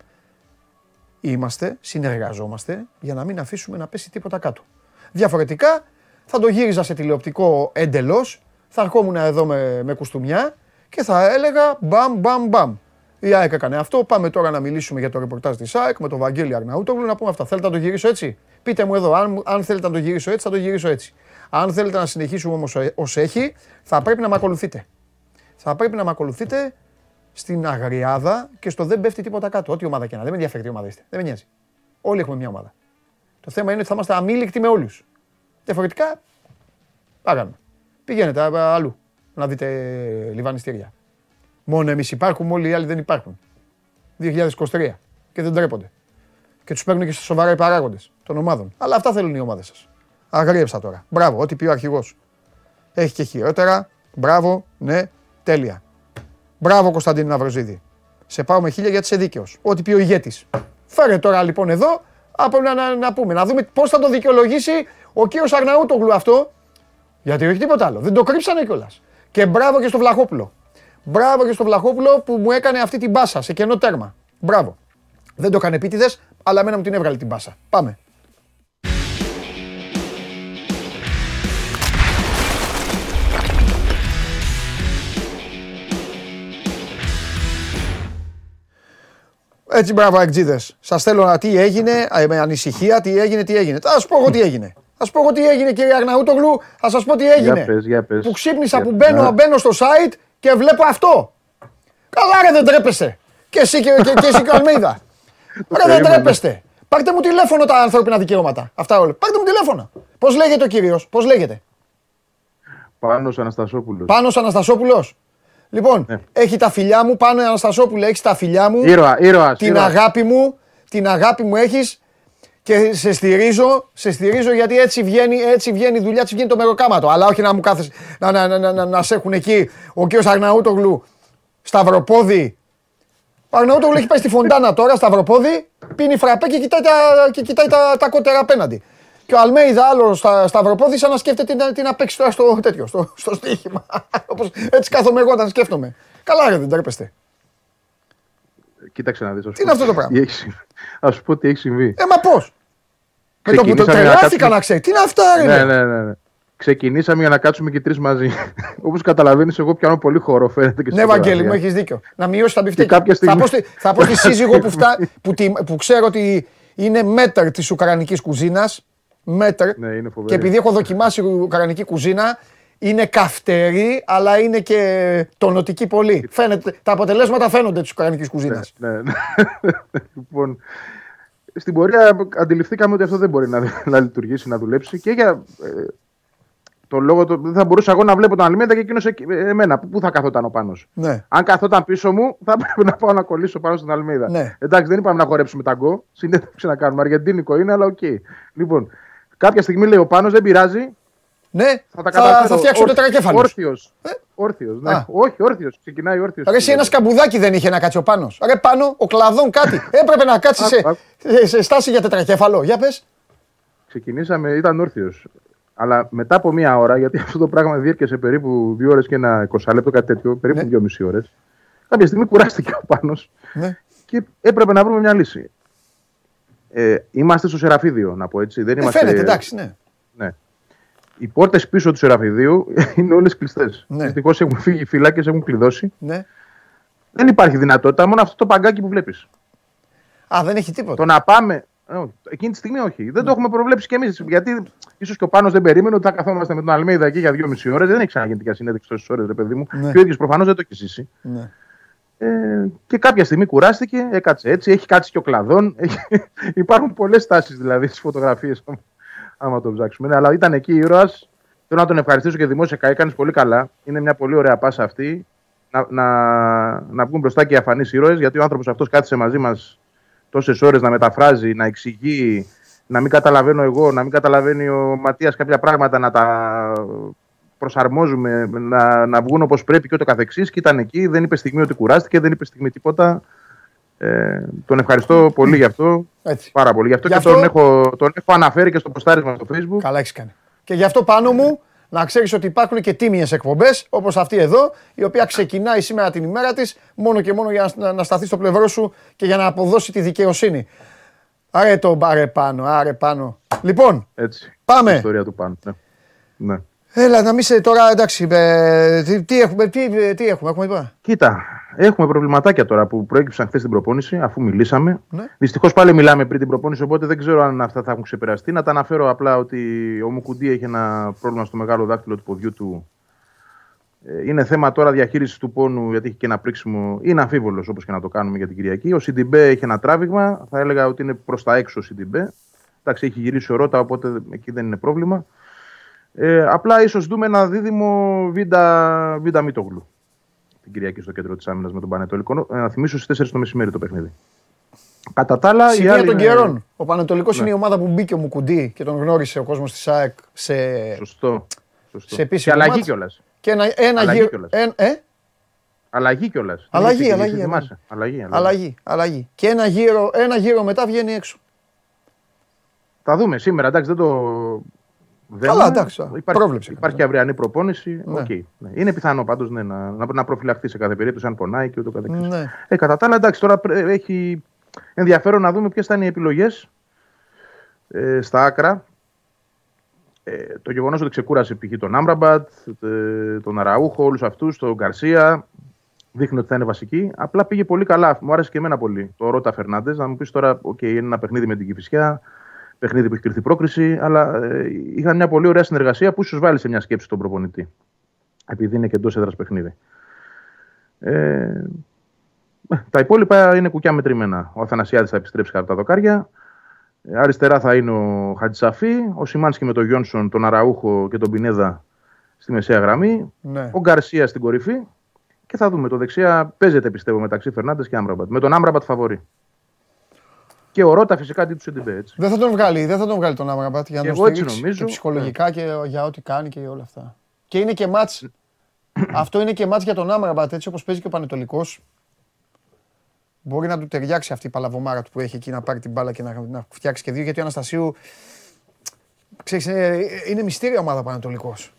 A: είμαστε, συνεργαζόμαστε για να μην αφήσουμε να πέσει τίποτα κάτω. Διαφορετικά θα το γύριζα σε τηλεοπτικό εντελώς, θα ερχόμουν εδώ με, με κουστούμια και θα έλεγα μπαμ μπαμ μπαμ. Η ΑΕΚ έκανε αυτό. Πάμε τώρα να μιλήσουμε για το ρεπορτάζ της ΑΕΚ με τον Βαγγέλη Αρναούτογλου να πούμε αυτά. Θέλετε να το γυρίσω έτσι; Πείτε μου εδώ, αν, αν θέλετε να το γυρίσω έτσι, θα το γυρίσω έτσι. Αν θέλετε να συνεχίσουμε όμως ως έχει, θα πρέπει να με ακολουθείτε. Θα πρέπει να με ακολουθείτε στην αγριάδα και στο δεν πέφτει τίποτα κάτω. Ό,τι ομάδα και να. Δεν με ενδιαφέρει τι ομάδα είστε. Δεν με νοιάζει. Όλοι έχουμε μια ομάδα. Το θέμα είναι ότι θα είμαστε αμήλικτοι με όλους. Διαφορετικά, πάγαμε. Πηγαίνετε α, αλλού να δείτε λιβανιστήρια. Μόνο εμείς υπάρχουμε, όλοι οι άλλοι δεν υπάρχουν. 2023 και δεν τρέπονται. Και τους παίρνουν και στα σοβαρά οι παράγοντες των ομάδων. Αλλά αυτά θέλουν οι ομάδες σας. Αγρίεψα τώρα. Μπράβο, ό,τι πει ο αρχηγός. Έχει και χειρότερα. Μπράβο, ναι, τέλεια. Μπράβο Κωνσταντίνο Ναυροζίδη. Σε πάω με χίλια γιατί είσαι δίκαιος. Ό,τι πει ο ηγέτης. Φέρε τώρα λοιπόν εδώ από να, να, να πούμε, να δούμε πώς θα το δικαιολογήσει ο κύριος Αρναούτογλου αυτό. Γιατί όχι τίποτα άλλο. Δεν το κρύψανε κιόλας. Και μπράβο και στο Βλαχόπουλο. Μπράβο και στο Βλαχόπουλο που μου έκανε αυτή την μπάσα σε κενό τέρμα. Μπράβο. Δεν το έκανε επίτηδες, αλλά εμένα μου την έβγαλε την μπάσα. Πάμε. Έτσι, μπράβο, εκτζίδε. Σας θέλω να τι έγινε, ε, με ανησυχία, τι έγινε, τι έγινε. Θα σα πω εγώ τι έγινε. Θα σα πω εγώ τι έγινε, κύριε Αγναούτογλου, θα σας πω τι έγινε.
D: Για πες, για πες.
A: Που ξύπνησα,
D: Για-
A: που μπαίνω,
D: Ναι.
A: μπαίνω στο site και βλέπω αυτό. Καλά, ρε, δεν τρέπεστε. Και εσύ και, και, και εσύ και ο Αλμίδα. Ρε, δεν
D: περίμενα.
A: τρέπεστε. Πάρτε μου τηλέφωνο τα ανθρώπινα δικαιώματα. Αυτά όλα. Πάρτε μου τηλέφωνο. Πώς λέγεται ο κύριος, πώς λέγεται;
D: Πάνος Αναστασόπουλος.
A: Πάνος Αναστασόπουλος. Λοιπόν,
D: Ναι.
A: έχει τα φιλιά μου, πάνω Αναστασόπουλο, έχει τα φιλιά μου.
D: Ήρωα, ήρωας,
A: Την
D: ήρωας.
A: αγάπη μου, την αγάπη μου έχεις και σε στηρίζω, σε στηρίζω γιατί έτσι βγαίνει, έτσι βγαίνει η δουλειά, έτσι βγαίνει το μεροκάματο. Αλλά όχι να μου κάθεσαι, να, να, να, να, να, να σε έχουν εκεί ο κύριος Αρναούτογλου, Σταυροπόδι. Ο Αρναούτογλου έχει πάει στη Φοντάνα τώρα, Σταυροπόδι, πίνει φραπέ και κοιτάει τα, και κοιτάει τα, τα κότερα απέναντι. Και ο Αλμέιδα άλλο στα Σταυροπόδι σαν να σκέφτεται τι να- τι να παίξει τώρα στο τέτοιο, στο, στο στοίχημα. Όπως, έτσι κάθομαι εγώ όταν σκέφτομαι. Καλά ρε δεν τρέπεστε.
D: Κοίταξε να δεις. ας
A: Τι
D: πω
A: είναι αυτό το πράγμα;
D: τι έχει συμβεί. Ας σου πω τι έχει συμβεί.
A: Ε, μα πώς; Με το που το
D: Ξεκινήσαμε να
A: τρελάθηκα
D: κάτσουμε-
A: να ξέρει. Τι είναι αυτά, ρε.
D: ναι,
A: Ναι,
D: ναι, ναι, ναι. Ξεκινήσαμε για να κάτσουμε και τρεις μαζί. Όπως καταλαβαίνεις, εγώ πιάνω πολύ χώρο, φαίνεται και
A: Ναι,
D: στην
A: Βαγγέλη, μου
D: φωτογραφία.
A: έχεις δίκιο. Να μειώσεις τα μπιφτέκια.
D: κάποια στιγμή-
A: Θα πω, στη, θα πω στη σύζυγο που, φτά, που, τη- που ξέρω ότι είναι μέτρ της Ουκρανικής κουζίνας. Μέτρ.
D: Ναι, είναι φοβερή.
A: και επειδή έχω δοκιμάσει η Ουκρανική κουζίνα, είναι καυτερή, αλλά είναι και τονωτική πολύ. Φαίνεται, τα αποτελέσματα φαίνονται της Ουκρανικής κουζίνας.
D: Ναι, ναι. λοιπόν, στην πορεία αντιληφθήκαμε ότι αυτό δεν μπορεί να, να λειτουργήσει, να δουλέψει και για ε, το λόγο το, δεν θα μπορούσα εγώ να βλέπω τον Αλμέιδα και εκείνος εμένα. Πού θα καθόταν ο πάνω.
A: Ναι.
D: Αν καθόταν πίσω μου, θα πρέπει να πάω να κολλήσω πάνω στον Αλμέιδα.
A: Ναι.
D: Εντάξει, δεν είπαμε να χορέψουμε ταγκό. Συνέντευξη να κάνουμε. Αργεντίνικο είναι, αλλά οκ. Λοιπόν, κάποια στιγμή λέει ο Πάνος, δεν πειράζει.
A: Ναι,
D: Θα τα
A: θα,
D: καταφέρω.
A: θα φτιάξω τετρακέφαλο.
D: Όρθιος. Όρθιος, ναι.
A: Α.
D: Όχι, όρθιος. Ξεκινάει όρθιος.
A: Ρε, εσύ ένας σκαμπουδάκι δεν είχε να κάτσει ο πάνω. Ρε, πάνω, ο κλαδόν κάτι. Έπρεπε να κάτσει σε,
D: Άκου,
A: σε, σε στάση για τετρακέφαλο. Για πες.
D: Ξεκινήσαμε, ήταν όρθιος. Αλλά μετά από μία ώρα, γιατί αυτό το πράγμα διήρκεσε περίπου δύο ώρες και ένα 20 λεπτό, κάτι τέτοιο, περίπου
A: Ναι.
D: δύο μισή ώρες. Κάποια στιγμή κουράστηκε ο πάνω
A: Ναι.
D: και έπρεπε να βρούμε μια λύση. Ε, είμαστε στο Σεραφίδιο, να πω έτσι. Δεν
A: Ε,
D: είμαστε,
A: φαίνεται, εντάξει, ναι.
D: Ναι. Οι πόρτες πίσω του Σεραφιδίου είναι όλες κλειστές.
A: Ναι.
D: Δυστυχώς έχουν φύγει οι φυλάκες, έχουν κλειδώσει.
A: ναι.
D: Δεν υπάρχει δυνατότητα, μόνο αυτό το παγκάκι που βλέπεις.
A: Α, δεν έχει τίποτα.
D: Το να πάμε. ε, όχι, Εκείνη τη στιγμή όχι. Δεν το έχουμε προβλέψει κι εμείς. Γιατί ίσως και ο Πάνος δεν περίμενε ότι θα καθόμαστε με τον Αλμίδα εκεί για δύο μισή ώρες. Δεν έχει ξαναγίνει τέτοια συνέντευξη τόσες ώρες, ρε παιδί μου.
A: Ναι.
D: Και ο ίδιος προφανώς δεν το έχει ζήσει.
A: Ναι.
D: Ε, και κάποια στιγμή κουράστηκε, έκατσε έτσι, έχει κάτσει και ο κλαδόν. Έχει, υπάρχουν πολλές τάσεις δηλαδή στις φωτογραφίες, άμα το ψάξουμε. Ναι, αλλά ήταν εκεί ήρωας. Θέλω να τον ευχαριστήσω και δημόσια. Έκανες πολύ καλά. Είναι μια πολύ ωραία πάσα αυτή. Να, να, να βγουν μπροστά και οι αφανείς ήρωες, γιατί ο άνθρωπος αυτός κάθισε μαζί μας τόσες ώρες να μεταφράζει, να εξηγεί, να μην καταλαβαίνω εγώ, να μην καταλαβαίνει ο Ματίας κάποια πράγματα, να τα προσαρμόζουμε, να, να βγουν όπως πρέπει και ούτω καθεξής. Και ήταν εκεί, δεν είπε στιγμή ότι κουράστηκε, δεν είπε στιγμή τίποτα. Ε, τον ευχαριστώ πολύ γι' αυτό.
A: Έτσι.
D: Πάρα πολύ γι' αυτό
A: Γι'
D: και
A: αυτό-
D: Τον, έχω, τον έχω αναφέρει και στο ποστάρισμα στο facebook.
A: Καλά έχεις κάνει. Και γι' αυτό πάνω μου να ξέρεις ότι υπάρχουν και τίμιες εκπομπές όπως αυτή εδώ, η οποία ξεκινάει σήμερα την ημέρα της μόνο και μόνο για να, να σταθεί στο πλευρό σου και για να αποδώσει τη δικαιοσύνη. Άρε το μπάρε πάνω, άρε πάνω. Λοιπόν,
D: Έτσι.
A: Πάμε.
D: Η ιστορία του πάνω. Ναι. ναι.
A: Έλα να μην σε τώρα εντάξει. ε, τι, τι έχουμε, τι, τι έχουμε, έχουμε είπα.
D: Κοίτα, έχουμε προβληματάκια τώρα που προέκυψαν χθες την προπόνηση, αφού μιλήσαμε.
A: Ναι.
D: Δυστυχώς πάλι μιλάμε πριν την προπόνηση, οπότε δεν ξέρω αν αυτά θα έχουν ξεπεραστεί. Να τα αναφέρω απλά ότι ο Μουκουντή έχει ένα πρόβλημα στο μεγάλο δάκτυλο του ποδιού του. Ε, Είναι θέμα τώρα διαχείρισης του πόνου, γιατί έχει και ένα πρίξιμο. Είναι αμφίβολος όπως και να το κάνουμε για την Κυριακή. Ο Σιντιμπέ έχει ένα τράβηγμα. Θα έλεγα ότι είναι προς τα έξω ο Σιντιμπέ. Εντάξει, έχει γυρίσει ο Ρότα, οπότε εκεί δεν είναι πρόβλημα. Ε, απλά ίσως δούμε ένα δίδυμο Βίντα, Βίντα Μίτογλου την Κυριακή στο κέντρο της άμυνας με τον Πανετολικό. Ε, Να θυμίσω στις 4 το μεσημέρι το παιχνίδι. Κατά τα άλλα. η
A: Σημεία
D: άλλη
A: των
D: είναι-
A: καιρών. Ο Πανετολικός
D: Ναι.
A: είναι η ομάδα που μπήκε ο Μουκουντή και τον γνώρισε ο κόσμος της ΣΑΕΚ σε,
D: Σωστό. Σωστό.
A: σε επίσημο
D: και αλλαγή
A: μάτς.
D: κιόλας.
A: και ένα, ένα
D: Αλλαγή
A: γύρο.
D: κιόλας.
A: εν- ε;
D: Αλλαγή κιόλας.
A: Αλλαγή, αλλαγή,
D: Θυμάσαι; Αλλαγή, αλλαγή.
A: Αλλαγή, αλλαγή. Και ένα γύρο, ένα γύρο μετά βγαίνει έξω.
D: Θα δούμε σήμερα. Εντάξει, δεν το. Δέμα.
A: Καλά, εντάξει,
D: Υπάρχει,
A: πρόβλεψη
D: υπάρχει
A: έκανα,
D: και αυριανή προπόνηση.
A: Ναι.
D: Οκ, ναι. Είναι πιθανό πάντως ναι, να, να, να προφυλαχθεί σε κάθε περίπτωση αν πονάει και ούτω καθεξής.
A: Ναι.
D: Ε, κατά τα άλλα, εντάξει, τώρα πρέ- έχει ενδιαφέρον να δούμε ποιες θα είναι οι επιλογές ε, στα άκρα. Ε, το γεγονός ότι ξεκούρασε π.χ. τον Αμραμπάτ, ε, τον Αραούχο, όλους αυτούς, τον Γκαρσία, δείχνει ότι θα είναι βασική. Απλά πήγε πολύ καλά. Μου άρεσε και εμένα πολύ το Ρότα Φερνάντες. Να μου πεις τώρα, OK, είναι ένα παιχνίδι με την Κυφυσιά, παιχνίδι που έχει κρυφθεί πρόκριση, αλλά ε, είχαν μια πολύ ωραία συνεργασία που ίσως βάλει σε μια σκέψη τον προπονητή. Επειδή είναι και εντός έδρας παιχνίδι. Ε, τα υπόλοιπα είναι κουκιά μετρημένα. Ο Αθανασιάδης θα επιστρέψει κατά τα δοκάρια. Ε, Αριστερά θα είναι ο Χατζησαφή. Ο Σιμάνσκι με τον Γιόνσον, τον Αραούχο και τον Πινέδα στη μεσαία γραμμή.
A: Ναι.
D: Ο Γκαρσία στην κορυφή. Και θα δούμε. Το δεξιά παίζεται πιστεύω μεταξύ Φερνάντες και Άμραμπατ. Με τον Άμραμπατ φαβορή. Και ο Ρότα φυσικά αντί του Σεντιμπέ. Έτσι.
A: Δεν θα τον βγάλει, δεν θα τον βγάλει τον Άμραμπατ για να
D: Και
A: τον
D: εγώ έτσι
A: στηρίξει
D: νομίζω.
A: και ψυχολογικά και για ό,τι κάνει και όλα αυτά. Και είναι και μάτς, αυτό είναι και μάτς για τον Άμραμπατ, έτσι όπως παίζει και ο Πανετολικός. Μπορεί να του ταιριάξει αυτή η παλαβομάρα του που έχει εκεί να πάρει την μπάλα και να, να φτιάξει και δύο, γιατί ο Αναστασίου, ξέρεις, είναι, είναι μυστήρια ομάδα ο Πανετολικός.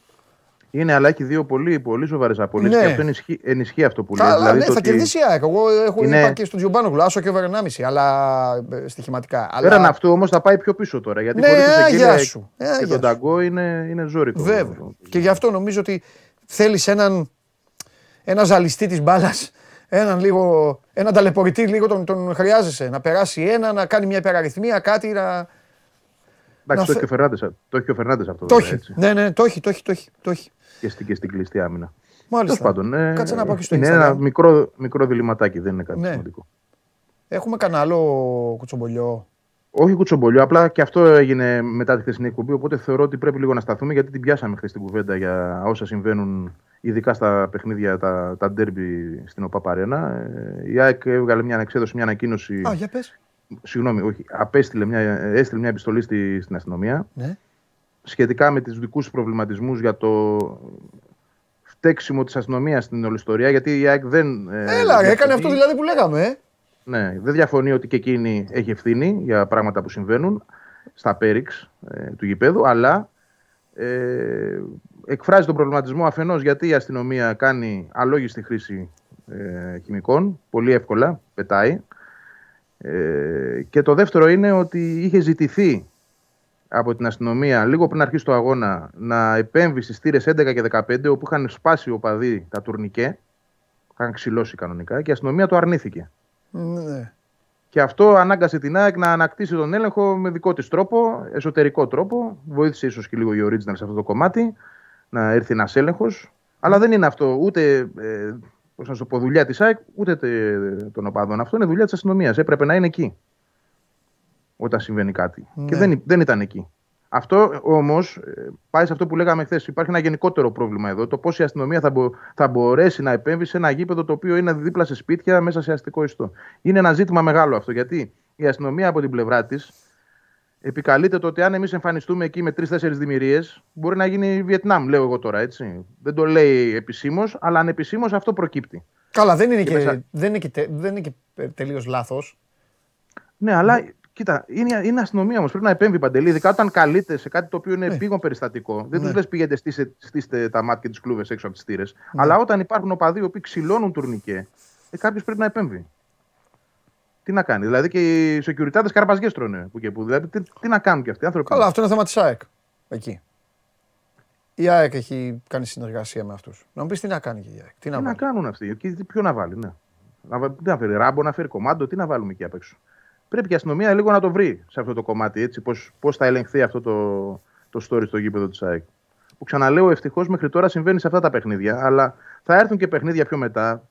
D: Είναι, αλλά έχει δύο πολύ, πολύ σοβαρές απολύσεις.
A: Ναι.
D: Και αυτό ενισχύει, ενισχύει αυτό που λέει.
A: Καλά,
D: Δηλαδή
A: ναι,
D: το
A: θα
D: ότι
A: κερδίσει η ΑΕΚ. Εγώ έχω
D: Είναι-
A: είπα και στον Τζιομπάνογλου, άσο και over 1,5, αλλά ε, στοιχηματικά.
D: Πέραν
A: Αλλά...
D: αυτού όμως θα πάει πιο πίσω τώρα. Γιατί
A: Ναι,
D: χωρίς τον
A: α,
D: Σεκέλια
A: γεια σου. Ε,
D: και
A: γεια
D: τον
A: σου.
D: Ταγκό είναι, είναι ζώρικο.
A: Βέβαια. Και γι' αυτό νομίζω ότι θέλεις έναν ένα ζαλιστή της μπάλας, έναν λίγο. Έναν ταλαιπωρητή λίγο τον, τον χρειάζεσαι. Να περάσει ένα, να κάνει μια υπεραριθμία, κάτι να.
D: Εντάξει,
A: να
D: το έχει
A: φε-
D: και ο Φερνάντες, το έχει και ο Φερνάντες αυτό.
A: Το
D: βέβαια,
A: έχει.
D: έτσι.
A: Ναι, ναι, το έχει, το έχει, το έχει. Το έχει.
D: Και, στην, και στην κλειστή άμυνα.
A: Μάλιστα.
D: Τέλος πάντων. ε,
A: Κάτσε να πάω και στο
D: είναι
A: Instagram.
D: ένα μικρό, μικρό διληματάκι, δεν είναι κάτι
A: Ναι.
D: σημαντικό.
A: Έχουμε κανένα άλλο κουτσομπολιό;
D: Όχι κουτσομπολιό, απλά και αυτό έγινε μετά τη χθεσινή εκπομπή. Οπότε θεωρώ ότι πρέπει λίγο να σταθούμε γιατί την πιάσαμε χθες την κουβέντα για όσα συμβαίνουν, ειδικά στα παιχνίδια, τα, τα ντέρμπι στην ΟΠΑΠΑΡΕΝΑ. Ε, Η ΑΕΚ έβγαλε μια, εξέδωσε μια ανακοίνωση.
A: Α, για πες.
D: Συγγνώμη, όχι, απέστειλε μια, έστειλε μια επιστολή στη, στην αστυνομία
A: Ναι.
D: Σχετικά με τους δικούς προβληματισμούς για το φταίξιμο της αστυνομίας στην όλη ιστορία, γιατί η ΑΕΚ δεν... ε,
A: Έλα, ρε,
D: διαφωνεί.
A: έκανε αυτό δηλαδή που λέγαμε. Ε.
D: Ναι, δεν διαφωνεί ότι και εκείνη έχει ευθύνη για πράγματα που συμβαίνουν στα πέριξ ε, του γηπέδου, αλλά ε, εκφράζει τον προβληματισμό αφενός γιατί η αστυνομία κάνει αλόγιστη χρήση ε, χημικών, πολύ εύκολα, πετάει. Ε, και το δεύτερο είναι ότι είχε ζητηθεί από την αστυνομία λίγο πριν αρχίσει το αγώνα να επέμβει στις στήρες 11 και 15 όπου είχαν σπάσει οπαδοί τα τουρνικέ, είχαν ξυλώσει κανονικά και η αστυνομία το αρνήθηκε.
A: Ναι.
D: Και αυτό ανάγκασε την ΑΕΚ να ανακτήσει τον έλεγχο με δικό της τρόπο, εσωτερικό τρόπο. Βοήθησε ίσως και λίγο η Original σε αυτό το κομμάτι, να έρθει ένας έλεγχος. Αλλά δεν είναι αυτό ούτε ε, πώς να σου πω, δουλειά της ΑΕΚ ούτε τε- των οπαδών. Αυτό είναι δουλειά της αστυνομίας. Έπρεπε να είναι εκεί όταν συμβαίνει κάτι.
A: Ναι.
D: Και δεν, δεν ήταν εκεί. Αυτό όμως πάει σε αυτό που λέγαμε χθες. Υπάρχει ένα γενικότερο πρόβλημα εδώ. Το πώς η αστυνομία θα, μπο- θα μπορέσει να επέμβει σε ένα γήπεδο το οποίο είναι δίπλα σε σπίτια μέσα σε αστικό ιστό. Είναι ένα ζήτημα μεγάλο αυτό. Γιατί η αστυνομία από την πλευρά της επικαλείται το ότι αν εμείς εμφανιστούμε εκεί με τρει-τέσσερι δημιουργίες, μπορεί να γίνει Βιετνάμ, λέω εγώ τώρα έτσι. Δεν το λέει επισήμως, αλλά ανεπισήμως αυτό προκύπτει.
A: Καλά, δεν είναι
D: Και
A: και,
D: μέσα-
A: δεν είναι και, τε- δεν είναι και τελείως λάθος.
D: Ναι, αλλά κοίτα, είναι, είναι αστυνομία όμως. Πρέπει να επέμβει παντελή. Ειδικά όταν καλείται σε κάτι το οποίο είναι
A: Ναι.
D: επίγον περιστατικό. Δεν
A: Ναι.
D: του λες πηγαίνετε, στήστε, στήστε τα μάτια και τις κλούβες έξω από τις θύρες. Αλλά όταν υπάρχουν οπαδοί οι οποίοι ξυλώνουν τουρνικέ, ε, κάποιος πρέπει να επέμβει. Τι να κάνει. Δηλαδή και οι σεκιουριτάδε καρπαζιές τρώνε που και που. Δηλαδή τι, τι να κάνουν και αυτοί οι άνθρωποι.
A: Καλά, αυτό είναι θέμα της ΑΕΚ. Εκεί. Η ΑΕΚ έχει κάνει συνεργασία με αυτούς. Να μου πεις τι να κάνει και η ΑΕΚ. Τι να,
D: Τι να
A: βάλει.
D: κάνουν αυτοί. Και τι- ποιο να βάλει, ναι. Να, βα- τι να φέρει, ράμπο, να φέρει κομμάντο, τι να βάλουμε εκεί απ' έξω. Πρέπει και η αστυνομία λίγο να το βρει σε αυτό το κομμάτι, έτσι, πώς, πώς θα ελεγχθεί αυτό το, το story στο γήπεδο της ΑΕΚ. Που ξαναλέω, ευτυχώς μέχρι τώρα συμβαίνει σε αυτά τα παιχνίδια, αλλά θα έρθουν και παιχνίδια πιο μετά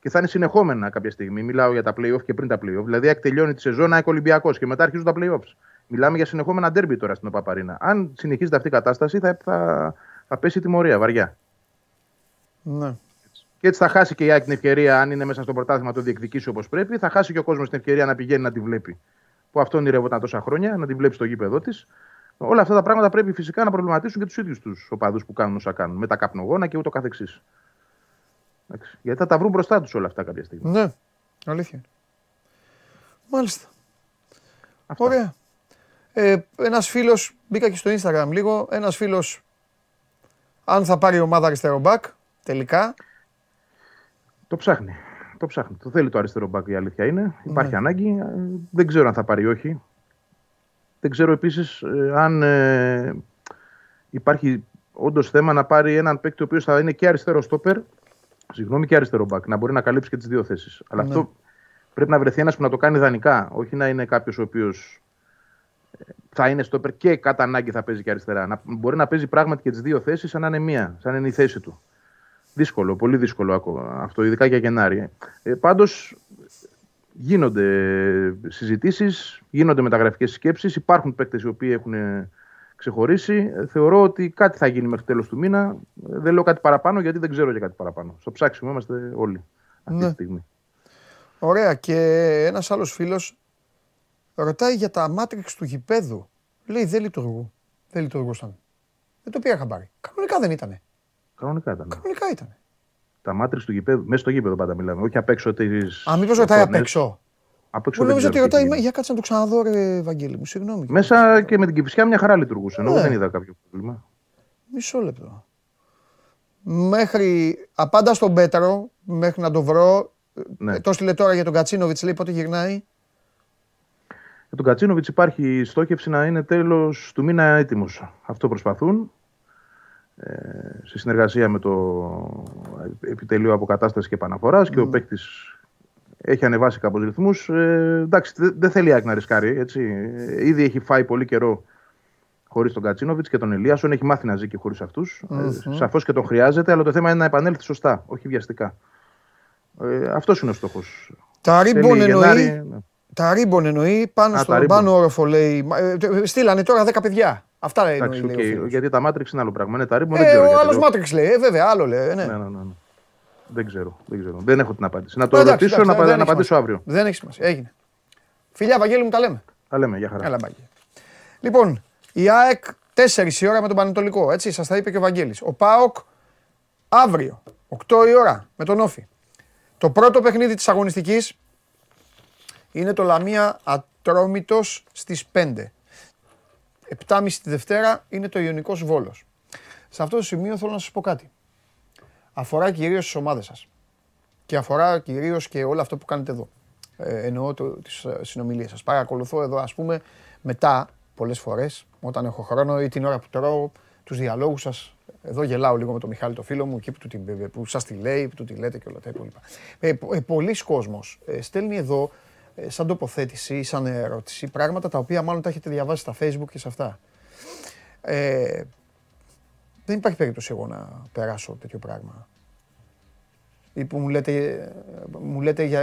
D: και θα είναι συνεχόμενα κάποια στιγμή. Μιλάω για τα playoff και πριν τα playoff. Δηλαδή, ΑΕΚ τελειώνει τη σεζόν, ΑΕΚ Ολυμπιακός και μετά αρχίζουν τα playoffs. Μιλάμε για συνεχόμενα ντέρμπι τώρα στην Οπαπαρίνα. Αν συνεχίζεται αυτή η κατάσταση, θα, θα, θα πέσει η τιμωρία βαριά.
A: Ναι.
D: Και έτσι θα χάσει και η ΑΕΚ την ευκαιρία, αν είναι μέσα στο πρωτάθλημα, να το διεκδικήσει όπως πρέπει. Θα χάσει και ο κόσμος την ευκαιρία να πηγαίνει να τη βλέπει. Που αυτό ονειρευόταν τόσα χρόνια, να τη βλέπει στο γήπεδο της. Όλα αυτά τα πράγματα πρέπει φυσικά να προβληματίσουν και τους ίδιους τους οπαδούς που κάνουν όσα κάνουν. Με τα καπνογόνα και ούτω καθεξής. Εντάξει. Γιατί θα τα βρουν μπροστά τους όλα αυτά κάποια στιγμή.
A: Ναι, αλήθεια. είναι. Μάλιστα.
D: Αυτά.
A: Ωραία. Ε, ένας φίλος, μπήκα και στο Instagram λίγο, ένας φίλος, αν θα πάρει η ομάδα αριστερό μπακ, τελικά,
D: Το ψάχνει. Το ψάχνει. Το θέλει το αριστερό μπακ η αλήθεια είναι. Υπάρχει
A: Ναι.
D: ανάγκη. Ε, Δεν ξέρω αν θα πάρει ή όχι. Δεν ξέρω επίσης αν ε, υπάρχει όντως θέμα να πάρει έναν παίκτη ο οποίος θα είναι και αριστερό στόπερ, συγγνώμη, και αριστερό μπακ. Να μπορεί να καλύψει και τις δύο θέσεις. Αλλά
A: Ναι.
D: αυτό πρέπει να βρεθεί ένας που να το κάνει ιδανικά. Όχι να είναι κάποιος ο οποίος θα είναι στόπερ και κατά ανάγκη θα παίζει και αριστερά. Να μπορεί να παίζει πράγματι και τις δύο θέσεις σαν να είναι μία, σαν να είναι η θέση του. Δύσκολο, πολύ δύσκολο ακόμα αυτό, ειδικά για Γενάρη. Ε, Πάντως γίνονται συζητήσεις, γίνονται μεταγραφικές σκέψεις. Υπάρχουν παίκτες οι οποίοι έχουν ε, ξεχωρίσει. Ε, Θεωρώ ότι κάτι θα γίνει μέχρι τέλος του μήνα. Ε, Δεν λέω κάτι παραπάνω γιατί δεν ξέρω για κάτι παραπάνω. Στο ψάξιμο είμαστε όλοι αυτή
A: Ναι.
D: τη στιγμή.
A: ωραία. Και ένας άλλος φίλος ρωτάει για τα Matrix του γηπέδου. Λέει δεν λειτουργούν. Δεν λειτουργούσαν. Δεν το πήρα χαμπάρι. Κανονικά δεν ήτανε.
D: Κανονικά ήταν.
A: Κανονικά ήτανε.
D: Τα μάτρες του γηπέδου, μέσα στο γήπεδο πάντα μιλάμε. Όχι απ' έξω τη.
A: Α, μήπως ρωτάει απ' έξω.
D: Απ' έξω
A: Μου
D: δεν
A: νόμιζα ότι
D: ξέρω τι
A: ρωτάει,
D: γίνεται.
A: για κάτσε να το ξαναδώ ρε Βαγγέλη μου, συγγνώμη.
D: Μέσα και με την κυφσιά μια χαρά λειτουργούσε. Εγώ
A: Ναι.
D: δεν είδα κάποιο πρόβλημα.
A: Μισό λεπτό. Μέχρι, απάντα στον Πέτρο, μέχρι να το βρω.
D: Ναι.
A: Ε, Το στείλε τώρα για τον Κατσίνοβιτς, λέει πότε γυρνάει.
D: Για τον Κατσίνοβιτς υπάρχει στόχευση να είναι τέλος του μήνα έτοιμος. Αυτό προσπαθούν. Ε, σε συνεργασία με το Επιτελείο Αποκατάστασης και Επαναφοράς και ο παίκτης έχει ανεβάσει κάπως ρυθμούς. Ε, εντάξει, δεν δεν θέλει η ΑΕΚ να ρισκάρει. Έτσι. Ε, Ήδη έχει φάει πολύ καιρό χωρίς τον Γκατσίνοβιτς και τον Ελίασον. Έχει μάθει να ζει και χωρίς αυτούς.
A: Μμμ.
D: Ε, Σαφώς και τον χρειάζεται, αλλά το θέμα είναι να επανέλθει σωστά, όχι βιαστικά. Ε, Αυτός είναι ο στόχος.
A: Τα ribbon εννοεί,
D: ναι.
A: τα ribbon εννοεί πάνω
D: Α, τα
A: στον
D: ribbon.
A: πάνω όροφο λέει. μα, ε, ε, Στείλανε τώρα 10 παιδιά. Αυτά λέει,
D: Εντάξει,
A: εννοεί.
D: οκ,
A: λέει ο φίλος.
D: γιατί τα Matrix είναι άλλο πράγμα. Είναι τα ρήμο, δεν
A: Ε,
D: ξέρω.
A: ο
D: γιατί
A: άλλος
D: λέω.
A: Matrix λέει, ε, βέβαια, άλλο λέει. ε, Ναι.
D: Ναι, ναι, ναι, ναι. Δεν ξέρω, δεν ξέρω. Δεν έχω την απάντηση. Να το
A: Εντάξει,
D: ρωτήσω,
A: εντάξει,
D: να,
A: δεν
D: πα-
A: έχει
D: να απαντήσω
A: σημασία.
D: αύριο.
A: Δεν έχει σημασία. Έγινε. Φιλιά, Βαγγέλη μου, τα λέμε.
D: Τα λέμε, για χαρά.
A: Έλα, μπάκι. Λοιπόν, η ΑΕΚ 4 η ώρα με τον Πανετολικό. Έτσι, σας τα είπε και ο Βαγγέλης. Ο ΠΑΟΚ αύριο, 8 η ώρα με τον Όφη. Το πρώτο παιχνίδι της αγωνιστικής είναι το Λαμία Ατρόμητος στις 5. 7.30 τη Δευτέρα είναι το Ιωνικός Βόλος. Σε αυτό το σημείο θέλω να σας πω κάτι. Αφορά κυρίως τις ομάδες σας. Και αφορά κυρίως και όλο αυτό που κάνετε εδώ. Ε, εννοώ το, τις ε, συνομιλίες σας. Παρακολουθώ εδώ ας πούμε μετά πολλές φορές όταν έχω χρόνο ή την ώρα που τρώω τους διαλόγους σας. Εδώ γελάω λίγο με τον Μιχάλη το φίλο μου εκεί που, του την- που σας τη λέει, που του τη λέτε και όλα τα υπόλοιπα. Ε, πο- ε, πολλοί κόσμος ε, στέλνει εδώ ε, σαν τοποθέτηση ή σαν ερώτηση πράγματα τα οποία μάλλον τα έχετε διαβάσει στα facebook και σε αυτά. Ε, δεν υπάρχει περίπτωση εγώ να περάσω τέτοιο πράγμα. ή που μου λέτε, μου λέτε, για,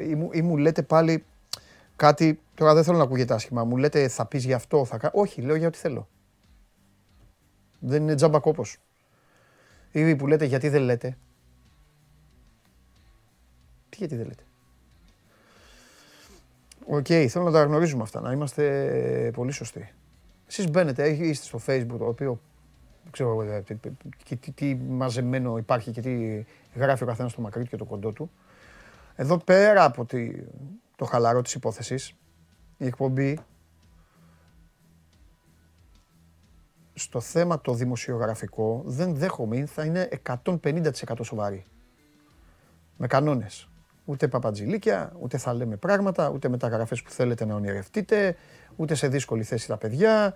A: ή, μου, ή μου λέτε πάλι κάτι, τώρα δεν θέλω να ακούγεται άσχημα, μου λέτε θα πεις γι' αυτό, θα κάνω. Όχι, λέω για ό,τι θέλω. Δεν είναι τζάμπα κόπος. Ή που λέτε γιατί δεν λέτε. Τι γιατί δεν λέτε. Οκ, θέλω να τα γνωρίζουμε αυτά, να είμαστε πολύ σωστοί. Εσείς μπαίνετε, είστε στο facebook το οποίο δεν ξέρω ε, τι, τι, τι, τι μαζεμένο υπάρχει και τι γράφει ο καθένας στο μακρύ και το κοντό του. Εδώ πέρα από τη, το χαλαρό της υπόθεσης, η εκπομπή στο θέμα το δημοσιογραφικό δεν δέχομαι, θα είναι 150% σοβαρή. Με κανόνες. Ούτε παπατζηλίκια, ούτε θα λέμε πράγματα, ούτε μεταγραφές που θέλετε να ονειρευτείτε, ούτε σε δύσκολη θέση τα παιδιά.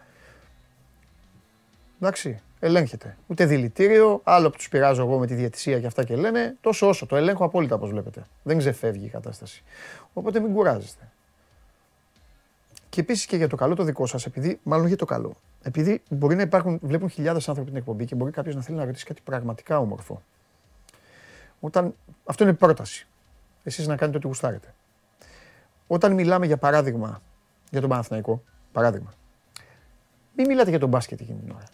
A: Εντάξει, ελέγχεται. Ούτε δηλητήριο, άλλο που τους πειράζω εγώ με τη διαιτησία και αυτά και λένε, τόσο όσο. Το ελέγχω απόλυτα όπως βλέπετε. Δεν ξεφεύγει η κατάσταση. Οπότε μην κουράζεστε. Και επίσης και για το καλό το δικό σας, επειδή, μάλλον για το καλό. Επειδή μπορεί να υπάρχουν, βλέπουν χιλιάδες άνθρωποι την εκπομπή και μπορεί κάποιος να θέλει να ρωτήσει κάτι πραγματικά όμορφο. Όταν, αυτό είναι πρόταση. Εσείς να κάνετε ό,τι γουστάρετε. Όταν μιλάμε για παράδειγμα για τον Παναθηναϊκό, παράδειγμα, μην μιλάτε για τον μπάσκετ εκείνη την ώρα.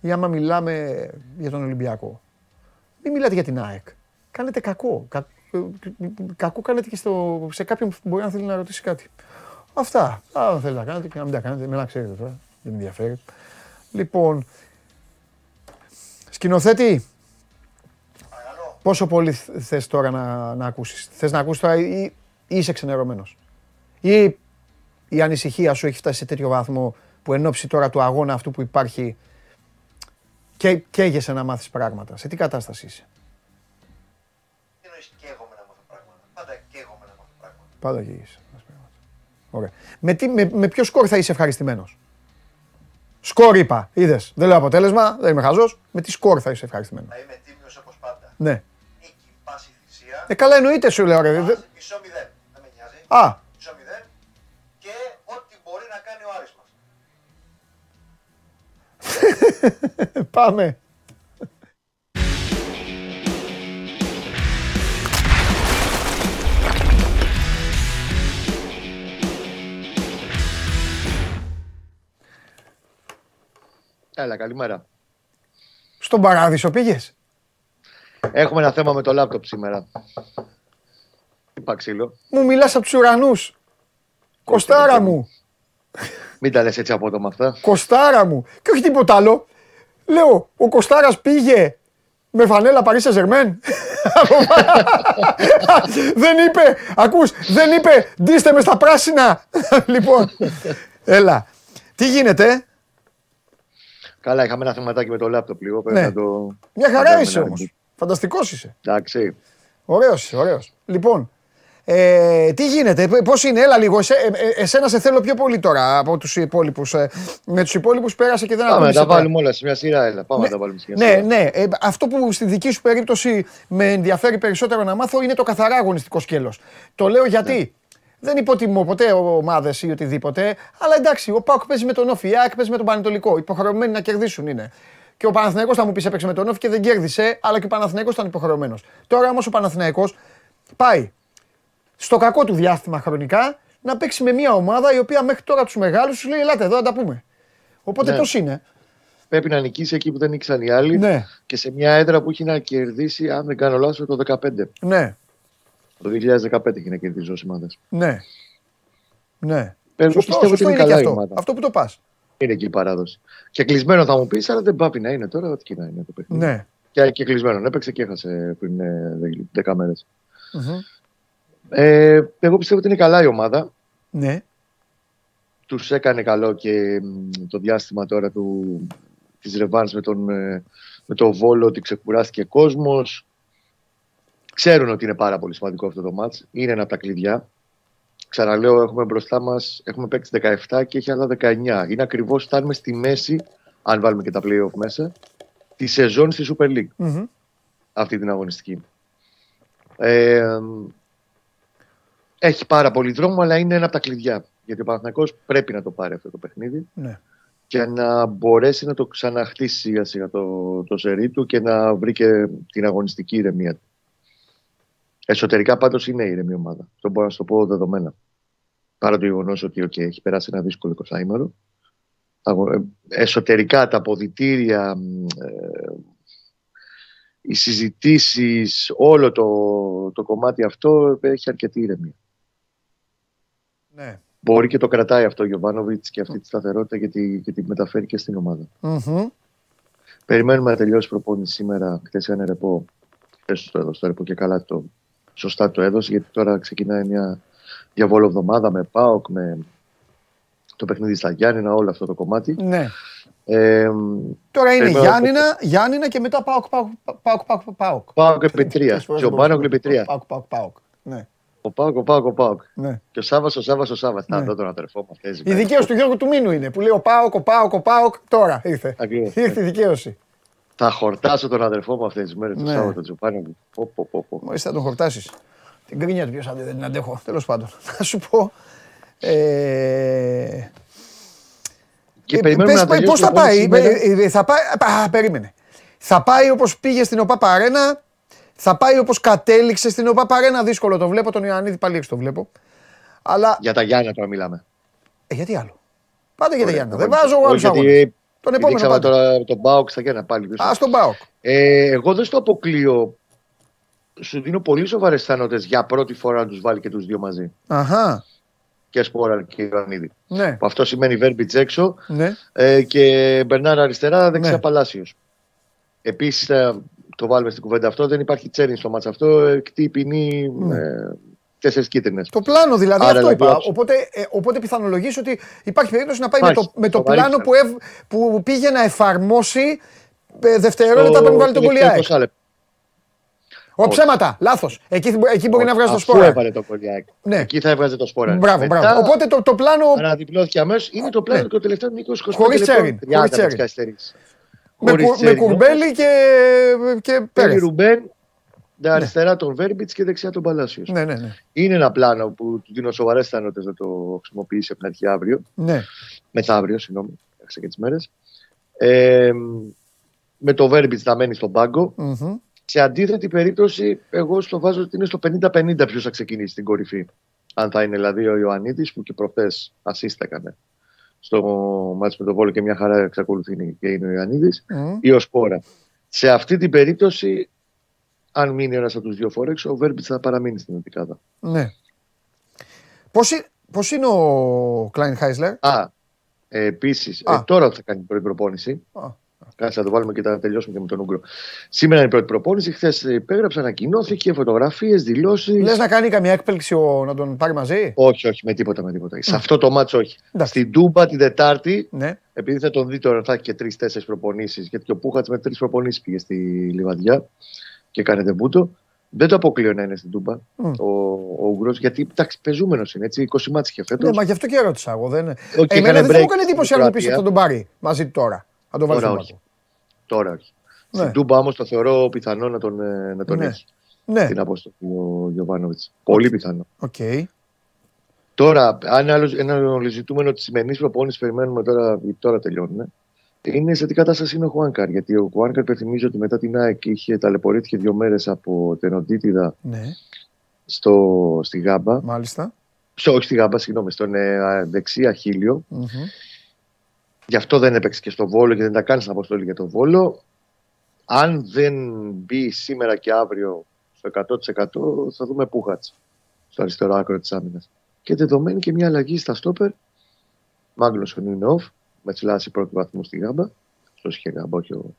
A: Ή άμα μιλάμε για τον Ολυμπιακό, μην μιλάτε για την ΑΕΚ. Κάνετε κακό. Κα, κακό κάνετε και στο, σε κάποιον που μπορεί να θέλει να ρωτήσει κάτι. Αυτά. Αν θέλετε να κάνετε και να μην τα κάνετε, με να ξέρετε τώρα. Δεν με ενδιαφέρει. Λοιπόν, σκηνοθέτη, πόσο πολύ θες τώρα να, να ακούσεις; Θες να ακούσεις τώρα ή, ή είσαι ξενερωμένος; Ή η ανησυχία σου έχει φτάσει σε τέτοιο βαθμό που εν ώψη τώρα του αγώνα αυτού που υπάρχει και καίγεσαι να μάθεις πράγματα; Σε τι κατάσταση είσαι;
B: Τι εννοείς καίγομαι να μάθω πράγματα. Πάντα καίγομαι να μάθω πράγματα.
A: Πάντα καίγεσαι. να μάθεις πράγματα. Ωραία. Με, τι, με, με ποιο σκορ θα είσαι ευχαριστημένος; Σκορ είπα, είδες. Δεν λέω αποτέλεσμα, δεν είμαι χαζός. Με τι σκορ θα είσαι ευχαριστημένος;
B: Θα είμαι τίμιος όπως πάντα.
A: Ναι.
B: Νίκη, πάση θυσία.
A: Ε, καλά εννοείται σου λέω. Ρε. Δε-
B: πάση, Μισό μηδέν. Δεν με νοιάζει.
A: Α,
B: Μισό μηδέν. Και ό,τι μπορεί να κάνει ο Άρης μας.
A: πάμε.
E: Έλα, καλημέρα.
A: Στον παράδεισο πήγες;
E: Έχουμε ένα θέμα με το λάπτοπ σήμερα. Είπα ξύλο.
A: Μου μιλάς από τους ουρανούς. Κοστάρα μου.
E: Μην τα λες έτσι απότομα αυτά.
A: Κοστάρα μου. Και όχι τίποτα άλλο. Λέω, ο Κοστάρας πήγε με φανέλα Paris Saint-Germain. δεν είπε, ακούς, δεν είπε, ντύστε με στα πράσινα. λοιπόν, έλα. Τι γίνεται,
E: Καλά, είχαμε ένα θεματάκι με το λάπτοπ λίγο. Πρέπει
A: Ναι.
E: να το...
A: μια
E: να
A: χαρά
E: κάνουμε
A: είσαι
E: ένα
A: όμως.
E: reboot.
A: Φανταστικός είσαι.
E: Εντάξει.
A: Ωραίος είσαι, ωραίος. Λοιπόν, ε, τι γίνεται, π- πώς είναι, έλα λίγο, εσέ, ε, ε, εσένα σε θέλω πιο πολύ τώρα από τους υπόλοιπους. Ε, με τους υπόλοιπους πέρασε και δεν
E: Πάμε να
A: ακούγεσαι
E: τα
A: τώρα.
E: βάλουμε όλα σε μια σειρά. Έλα. Πάμε να τα βάλουμε σε μια
A: Ναι,
E: σειρά.
A: ναι. Ε, αυτό που στη δική σου περίπτωση με ενδιαφέρει περισσότερο να μάθω είναι το καθαρά αγωνιστικό σκέλος. Το λέω γιατί.
E: Ναι.
A: Δεν υποτιμώ ποτέ ομάδες ή οτιδήποτε, αλλά εντάξει, ο Πάουκ παίζει με τον Όφη, η ΑΕΚ παίζει με τον Πανετολικό. Υποχρεωμένοι να κερδίσουν είναι. Και ο Παναθηναϊκός θα μου πεις έπαιξε με τον Όφη και δεν κέρδισε, αλλά και ο Παναθηναϊκός ήταν υποχρεωμένος. Τώρα όμως ο Παναθηναϊκός πάει στο κακό του διάστημα χρονικά να παίξει με μια ομάδα η οποία μέχρι τώρα τους μεγάλους σου λέει: Ελάτε εδώ να τα πούμε. Οπότε
E: Ναι.
A: πώς είναι;
E: Πρέπει να νικήσει εκεί που δεν νίκησαν οι άλλοι.
A: Ναι,
E: Και σε μια έδρα που έχει να κερδίσει, αν δεν κάνω λάθος, το 2015.
A: ναι,
E: Το 2015 έχει να κερδίσει όσε ομάδε.
A: ναι. Ναι.
E: Εγώ
A: Σωστό,
E: πιστεύω ότι
A: σωστό
E: είναι
A: είναι και
E: καλά η
A: αυτό.
E: ομάδα.
A: Αυτό που το πας.
E: Είναι εκεί η παράδοση. Και κλεισμένο θα μου πεις, αλλά δεν πάει να είναι τώρα. Ό,τι και να είναι το παιχνίδι.
A: Ναι.
E: Και, και κλεισμένο. Έπαιξε και έχασε πριν ε, 10 μέρες.
A: Μμμ.
E: Ε, εγώ πιστεύω ότι είναι καλά η ομάδα.
A: Ναι.
E: Τους έκανε καλό και μ, το διάστημα τώρα του, της Ρεβάνς με τον, ε, με τον Βόλο ότι ξεκουράστηκε κόσμος. Ξέρουν ότι είναι πάρα πολύ σημαντικό αυτό το μάτς. Είναι ένα από τα κλειδιά. Ξαναλέω, έχουμε μπροστά μας, έχουμε παίξει 17 και έχει άλλα 19. Είναι ακριβώς, φτάνουμε στη μέση, αν βάλουμε και τα play-off μέσα, τη σεζόν στη Super League
A: Μμμ.
E: αυτή την αγωνιστική. Ε, έχει πάρα πολύ δρόμο, αλλά είναι ένα από τα κλειδιά. Γιατί ο Παναθηναϊκός πρέπει να το πάρει αυτό το παιχνίδι.
A: Ναι.
E: και να μπορέσει να το ξαναχτίσει σιγά σιγά το, το σερί του και να βρει και την αγωνιστική ηρεμία του. Εσωτερικά πάντως είναι ήρεμη ομάδα. Αυτό μπορώ να σου το πω δεδομένα. Παρά το γεγονός ότι okay, έχει περάσει ένα δύσκολο 20 αγω- ε, Εσωτερικά τα αποδητήρια, μ, ε, οι συζητήσεις, όλο το, το κομμάτι αυτό έχει αρκετή ηρεμία.
A: Ναι.
E: Μπορεί και το κρατάει αυτό ο Γιοβάνοβιτς και αυτή τη σταθερότητα και τη, και τη μεταφέρει και στην ομάδα.
A: Μμμ.
E: Περιμένουμε να τελειώσει η προπόνηση σήμερα. Χθες ένα ρεπό. Χθες το έδωσε το ρεπό και καλά το. Σωστά το έδωσε γιατί τώρα ξεκινάει μια διαβολοεβδομάδα με ΠΑΟΚ, με το παιχνίδι στα Γιάννενα, όλο αυτό το κομμάτι.
A: ναι.
E: Ε,
A: Τώρα είναι
E: Περιμένω-
A: Γιάννηνα, Γιάννηνα και μετά ΠΑΟΚ, ΠΑΟΚ, ΠΑΟΚ, ΠΑΟΚ, ΠΑΟΚ.
E: ΠΑΟΚ επί τρία.
A: Τρεις φορές
E: Και ο
A: δεν μπορούσα
E: Μπάνοκ
A: να
E: επί
A: πω.
E: τρία.
A: ΠΑΟΚ, ΠΑΟΚ, Πάοκ. Ναι,
E: Ο ΠΑΟΚ, ο ΠΑΟΚ, ο ΠΑΟΚ.
A: ναι.
E: Και ο Σάβα, ο Σάβα, ο Σάβα. Θα
A: Ναι.
E: δω τον αδερφό μου αυτέ
A: Η δικαίωση του Γιώργου του Μήνου είναι που λέει ο Πάοκ, ο Πάοκ, ο Πάοκ. Τώρα ήρθε.
E: Ακριβώς.
A: Ήρθε η δικαίωση.
E: Θα χορτάσω τον αδερφό μου αυτές τις μέρες. Το
A: Ναι.
E: Σάββατο Τζοπάνο μου. Πω, πω, πω, πω.
A: Μόλι θα τον χορτάσεις. Την κρίνια του ποιος άντε δεν την αντέχω. Τέλος πάντων. Να σου πω. Ε,
E: Και
A: ε,
E: περιμένουμε
A: πες,
E: να τελειώσει
A: πώς
E: η
A: θα πάει,
E: προπόνηση σήμερα.
A: ε, ε, θα πάει, α, περίμενε. Θα πάει όπως πήγε στην ΟΠΑ Αρένα, θα πάει όπως κατέληξε στην ΟΠΑ Αρένα, δύσκολο το βλέπω, τον Ιωαννίδη πάλι έξω το βλέπω. Αλλά,
E: Για τα Γιάννα τώρα μιλάμε.
A: ε, γιατί άλλο; Πάτε για τα
E: Ωραία,
A: Γιάννα,
E: ωραία.
A: δεν βάζω εγώ άλλους
E: Όχι, γιατί
A: αγώνες. Τον επόμενο
E: Δείξαμε
A: πάτε.
E: τώρα τον Μπάουκ στα Γιάννα πάλι. πίσω.
A: Α, στον ΠΑΟΚ.
E: Ε, εγώ δεν στο αποκλείω. Σου δίνω πολύ σοβαρές πιθανότητε για πρώτη φορά να τους βάλει και τους δύο μαζί.
A: Αχα,
E: Και Σπόρα και Ιωαννίδη.
A: ναι,
E: Που αυτό σημαίνει Βέρμπιτς έξω
A: ναι.
E: ε, και Μπερνάρ αριστερά, δεξιά
A: Ναι.
E: Παλάσιος. Επίσης, το βάλουμε στην κουβέντα αυτό, δεν υπάρχει τσέρνι στο μάτς αυτό. Εκτεί ποινή
A: Ναι.
E: ε, τέσσερις κίτρινες.
A: Το πλάνο δηλαδή,
E: Άρα,
A: αυτό
E: δηλαδή,
A: είπα.
E: όψη.
A: Οπότε, ε, οπότε πιθανολογείς ότι υπάρχει περίπτωση να πάει με
E: Υπάρχει.
A: το, με το
E: Σοβαρή
A: πλάνο που, ευ, που πήγε να εφαρμόσει ε, δευτερόλεπτα πριν βάλει τον κολλιάκ. Ω ψέματα, λάθος. Εκεί, εκεί μπορεί να βγάζει το
E: Αφού
A: σπόρα.
E: έβαλε το κολλιάκ.
A: Ναι.
E: Εκεί θα έβγαζε το σπόρα.
A: Μπράβο,
E: Μετά,
A: μπράβο. Οπότε το, το πλάνο
E: Αναδιπλώθηκε αμέσως. Είναι το πλάνο
A: Ναι.
E: και το τελευταίος 20-25
A: Χωρίς
E: λεπτών.
A: τσέριν,
E: 30
A: χωρίς τσέριν.
E: βασικά καθυστερήσεις.
A: με,
E: Χωρίς
A: κου- με
E: τσέριν,
A: κουρμπέλι και, και
E: Πέρι
A: Πέρεθ.
E: Ρουμπέν, αριστερά τον Βέρμπιτς και δεξιά τον Παλάσιος.
A: Ναι, ναι, ναι.
E: Είναι ένα πλάνο που του δίνω σοβαρές πιθανότητες να το χρησιμοποιήσει από την αρχή αύριο.
A: ναι.
E: Μεθαύριο, συγγνώμη, έχασα και τις μέρες. Ε, με το Βέρμπιτς να μένει στον πάγκο.
A: Μμμ.
E: Σε αντίθετη περίπτωση, εγώ στο βάζω ότι είναι στο 50-50 ποιος θα ξεκινήσει την κορυφή. Αν θα είναι δηλαδή ο Ιωαννίδης που και προχθές assist έκανε στο μάτσο με τον Βόλο και μια χαρά εξακολουθεί και είναι ο Ιωαννίδης
A: Μμ.
E: ή ο Σπόρα. Σε αυτή την περίπτωση, αν μείνει ένας από τους δύο φόρεξ, ο Βέρμπιτ θα παραμείνει στην Εθνικάδα.
A: ναι. Πώς, είναι- πώς είναι ο Κλάιν Χάισλερ.
E: Α, ε, επίσης,
A: Α.
E: τώρα θα κάνει την πρώτη προπόνηση.
A: Α.
E: Κάτσε να το βάλουμε και θα τελειώσουμε και με τον Ούγκρο. Σήμερα είναι η πρώτη προπόνηση. Χθες υπέγραψε, ανακοινώθηκε, φωτογραφίες, δηλώσεις.
A: Λες να κάνει καμία έκπληξη ο, να τον πάρει μαζί;
E: Όχι, όχι, με τίποτα, με τίποτα. Σε αυτό το μάτσο όχι.
A: Εντάξει.
E: Στην Τούμπα την Δετάρτη,
A: Ναι.
E: επειδή θα τον δει τώρα, θα έχει και τρει-τέσσερι προπονήσεις. Γιατί και ο Πούχατς με τρεις προπονήσεις πήγε στη Λιβαδιά και έκανε τεμπούτο. Δεν το αποκλείω να είναι στην Τούμπα
A: Μμ.
E: ο, ο Ούγκρο, γιατί εντάξει, πεζούμενος είναι έτσι. 20 μάτσε είχε φέτος.
A: Ναι, μα γι' αυτό και ρώτησα εγώ. Δεν...
E: Όχι,
A: Εμένα
E: έκανε
A: δεν θα μου
E: break
A: κάνει
E: στην
A: εντύπωση αν μου πεις
E: Κροατία.
A: ότι θα τον πάρει μαζί του τώρα. Θα τον βάλεις
E: Τώρα
A: στον
E: όχι.
A: πάγκο.
E: Τώρα όχι.
A: Ναι.
E: Στην Τούμπα όμως το θεωρώ πιθανό να τον, ε, να τον
A: Ναι.
E: έχει
A: Ναι,
E: την αποστολή ο Γιοβάνοβιτς. Πολύ πιθανό.
A: οκ.
E: Τώρα, αν άλλο, ένα άλλο ζητούμενο της σημερινής προπόνησης περιμένουμε τώρα, γιατί τώρα τελειώνουν, είναι σε τι κατάσταση είναι ο Χουάνκαρ. Γιατί ο Χουάνκαρ υπενθυμίζω ότι μετά την ΑΕΚ είχε ταλαιπωρήθηκε δύο μέρες από τενοντίτιδα
A: Ναι,
E: στο, στη γάμπα.
A: μάλιστα.
E: Στο, όχι στη γάμπα, συγγνώμη, στον ε, δεξί αχίλλειο.
A: Μμμ.
E: Γι' αυτό δεν έπαιξε και στο Βόλο και δεν ήταν καν στην αποστολή για το Βόλο. Αν δεν μπει σήμερα και αύριο στο 100% θα δούμε Πούχατς στο αριστερό άκρο της άμυνας. Και δεδομένη και μια αλλαγή στα στόπερ. Μάγνουσον είναι off, με τσιλάσει πρώτο βαθμό στη Γάμπα. Αυτό είχε Γάμπα, όχι ο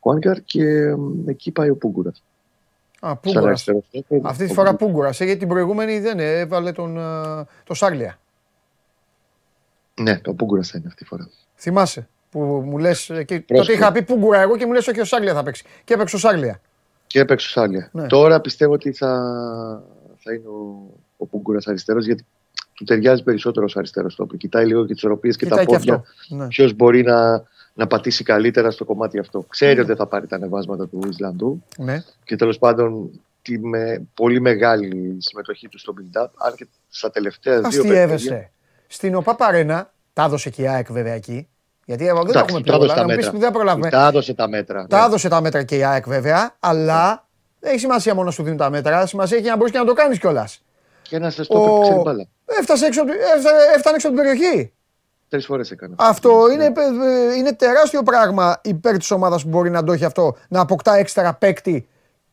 E: Κουάνκαρ. Και μ, εκεί πάει ο Πούγκουρας.
A: Α, Πούγκουρας.
E: αριστερός στόπερ.
A: Αυτή τη
E: ο
A: φορά
E: Πούγκουρας.
A: Πούγκουρα. Γιατί την προηγούμενη δεν έβαλε τον, ε, το Σάγλια.
E: Ναι, ο Πούγκουρας θα είναι αυτή τη φορά.
A: Θυμάσαι που μου λες. Τότε
E: Πρόσεχε.
A: είχα πει Πούγκουρα εγώ και μου λες όχι ο Σάγλια θα παίξει. Και έπαιξε ο Σάγλια.
E: Και έπαιξε ο Σάλια.
A: Ναι.
E: Τώρα πιστεύω ότι θα, θα είναι ο, ο Πούγκουρας αριστερός γιατί του ταιριάζει περισσότερο ως αριστερός στόπερ. Κοιτάει λίγο και τις οροπίε και
A: Κοιτάει
E: τα
A: και
E: πόδια.
A: αυτό. Ναι.
E: Ποιος μπορεί να, να πατήσει καλύτερα στο κομμάτι αυτό. Ξέρει ότι δεν θα πάρει τα ανεβάσματα του Ισλανδού
A: ναι.
E: και τέλος πάντων τη με, πολύ μεγάλη συμμετοχή του στο build-up. Αν και στα τελευταία δύο παιχνίδια.
A: Αστείευεσαι. Στην ΟΠΑ Παρένα, τα έδωσε και η ΑΕΚ βέβαια εκεί. Γιατί εγώ δεν
E: Εντάξει,
A: έχουμε
E: τα έδωσε
A: πλέον.
E: τα
A: Να μου πεις
E: μέτρα.
A: που δεν προλάβουμε.
E: Τα έδωσε τα μέτρα.
A: Τα
E: ναι.
A: έδωσε τα μέτρα και η ΑΕΚ βέβαια, αλλά δεν έχει σημασία μόνο σου δίνουν τα μέτρα. Σημασία έχει να μπορείς και να το κάνεις κιόλας.
E: Και ένα στόπερ ξέρει μπάλα.
A: Έφτασε έξω, από τη- έφτα- έφτανε έξω από την περιοχή.
E: Τρεις φορές έκανε.
A: Αυτό είναι, ε, είναι τεράστιο πράγμα υπέρ της ομάδας που μπορεί να το έχει αυτό. Να αποκτά έξτρα παίκτη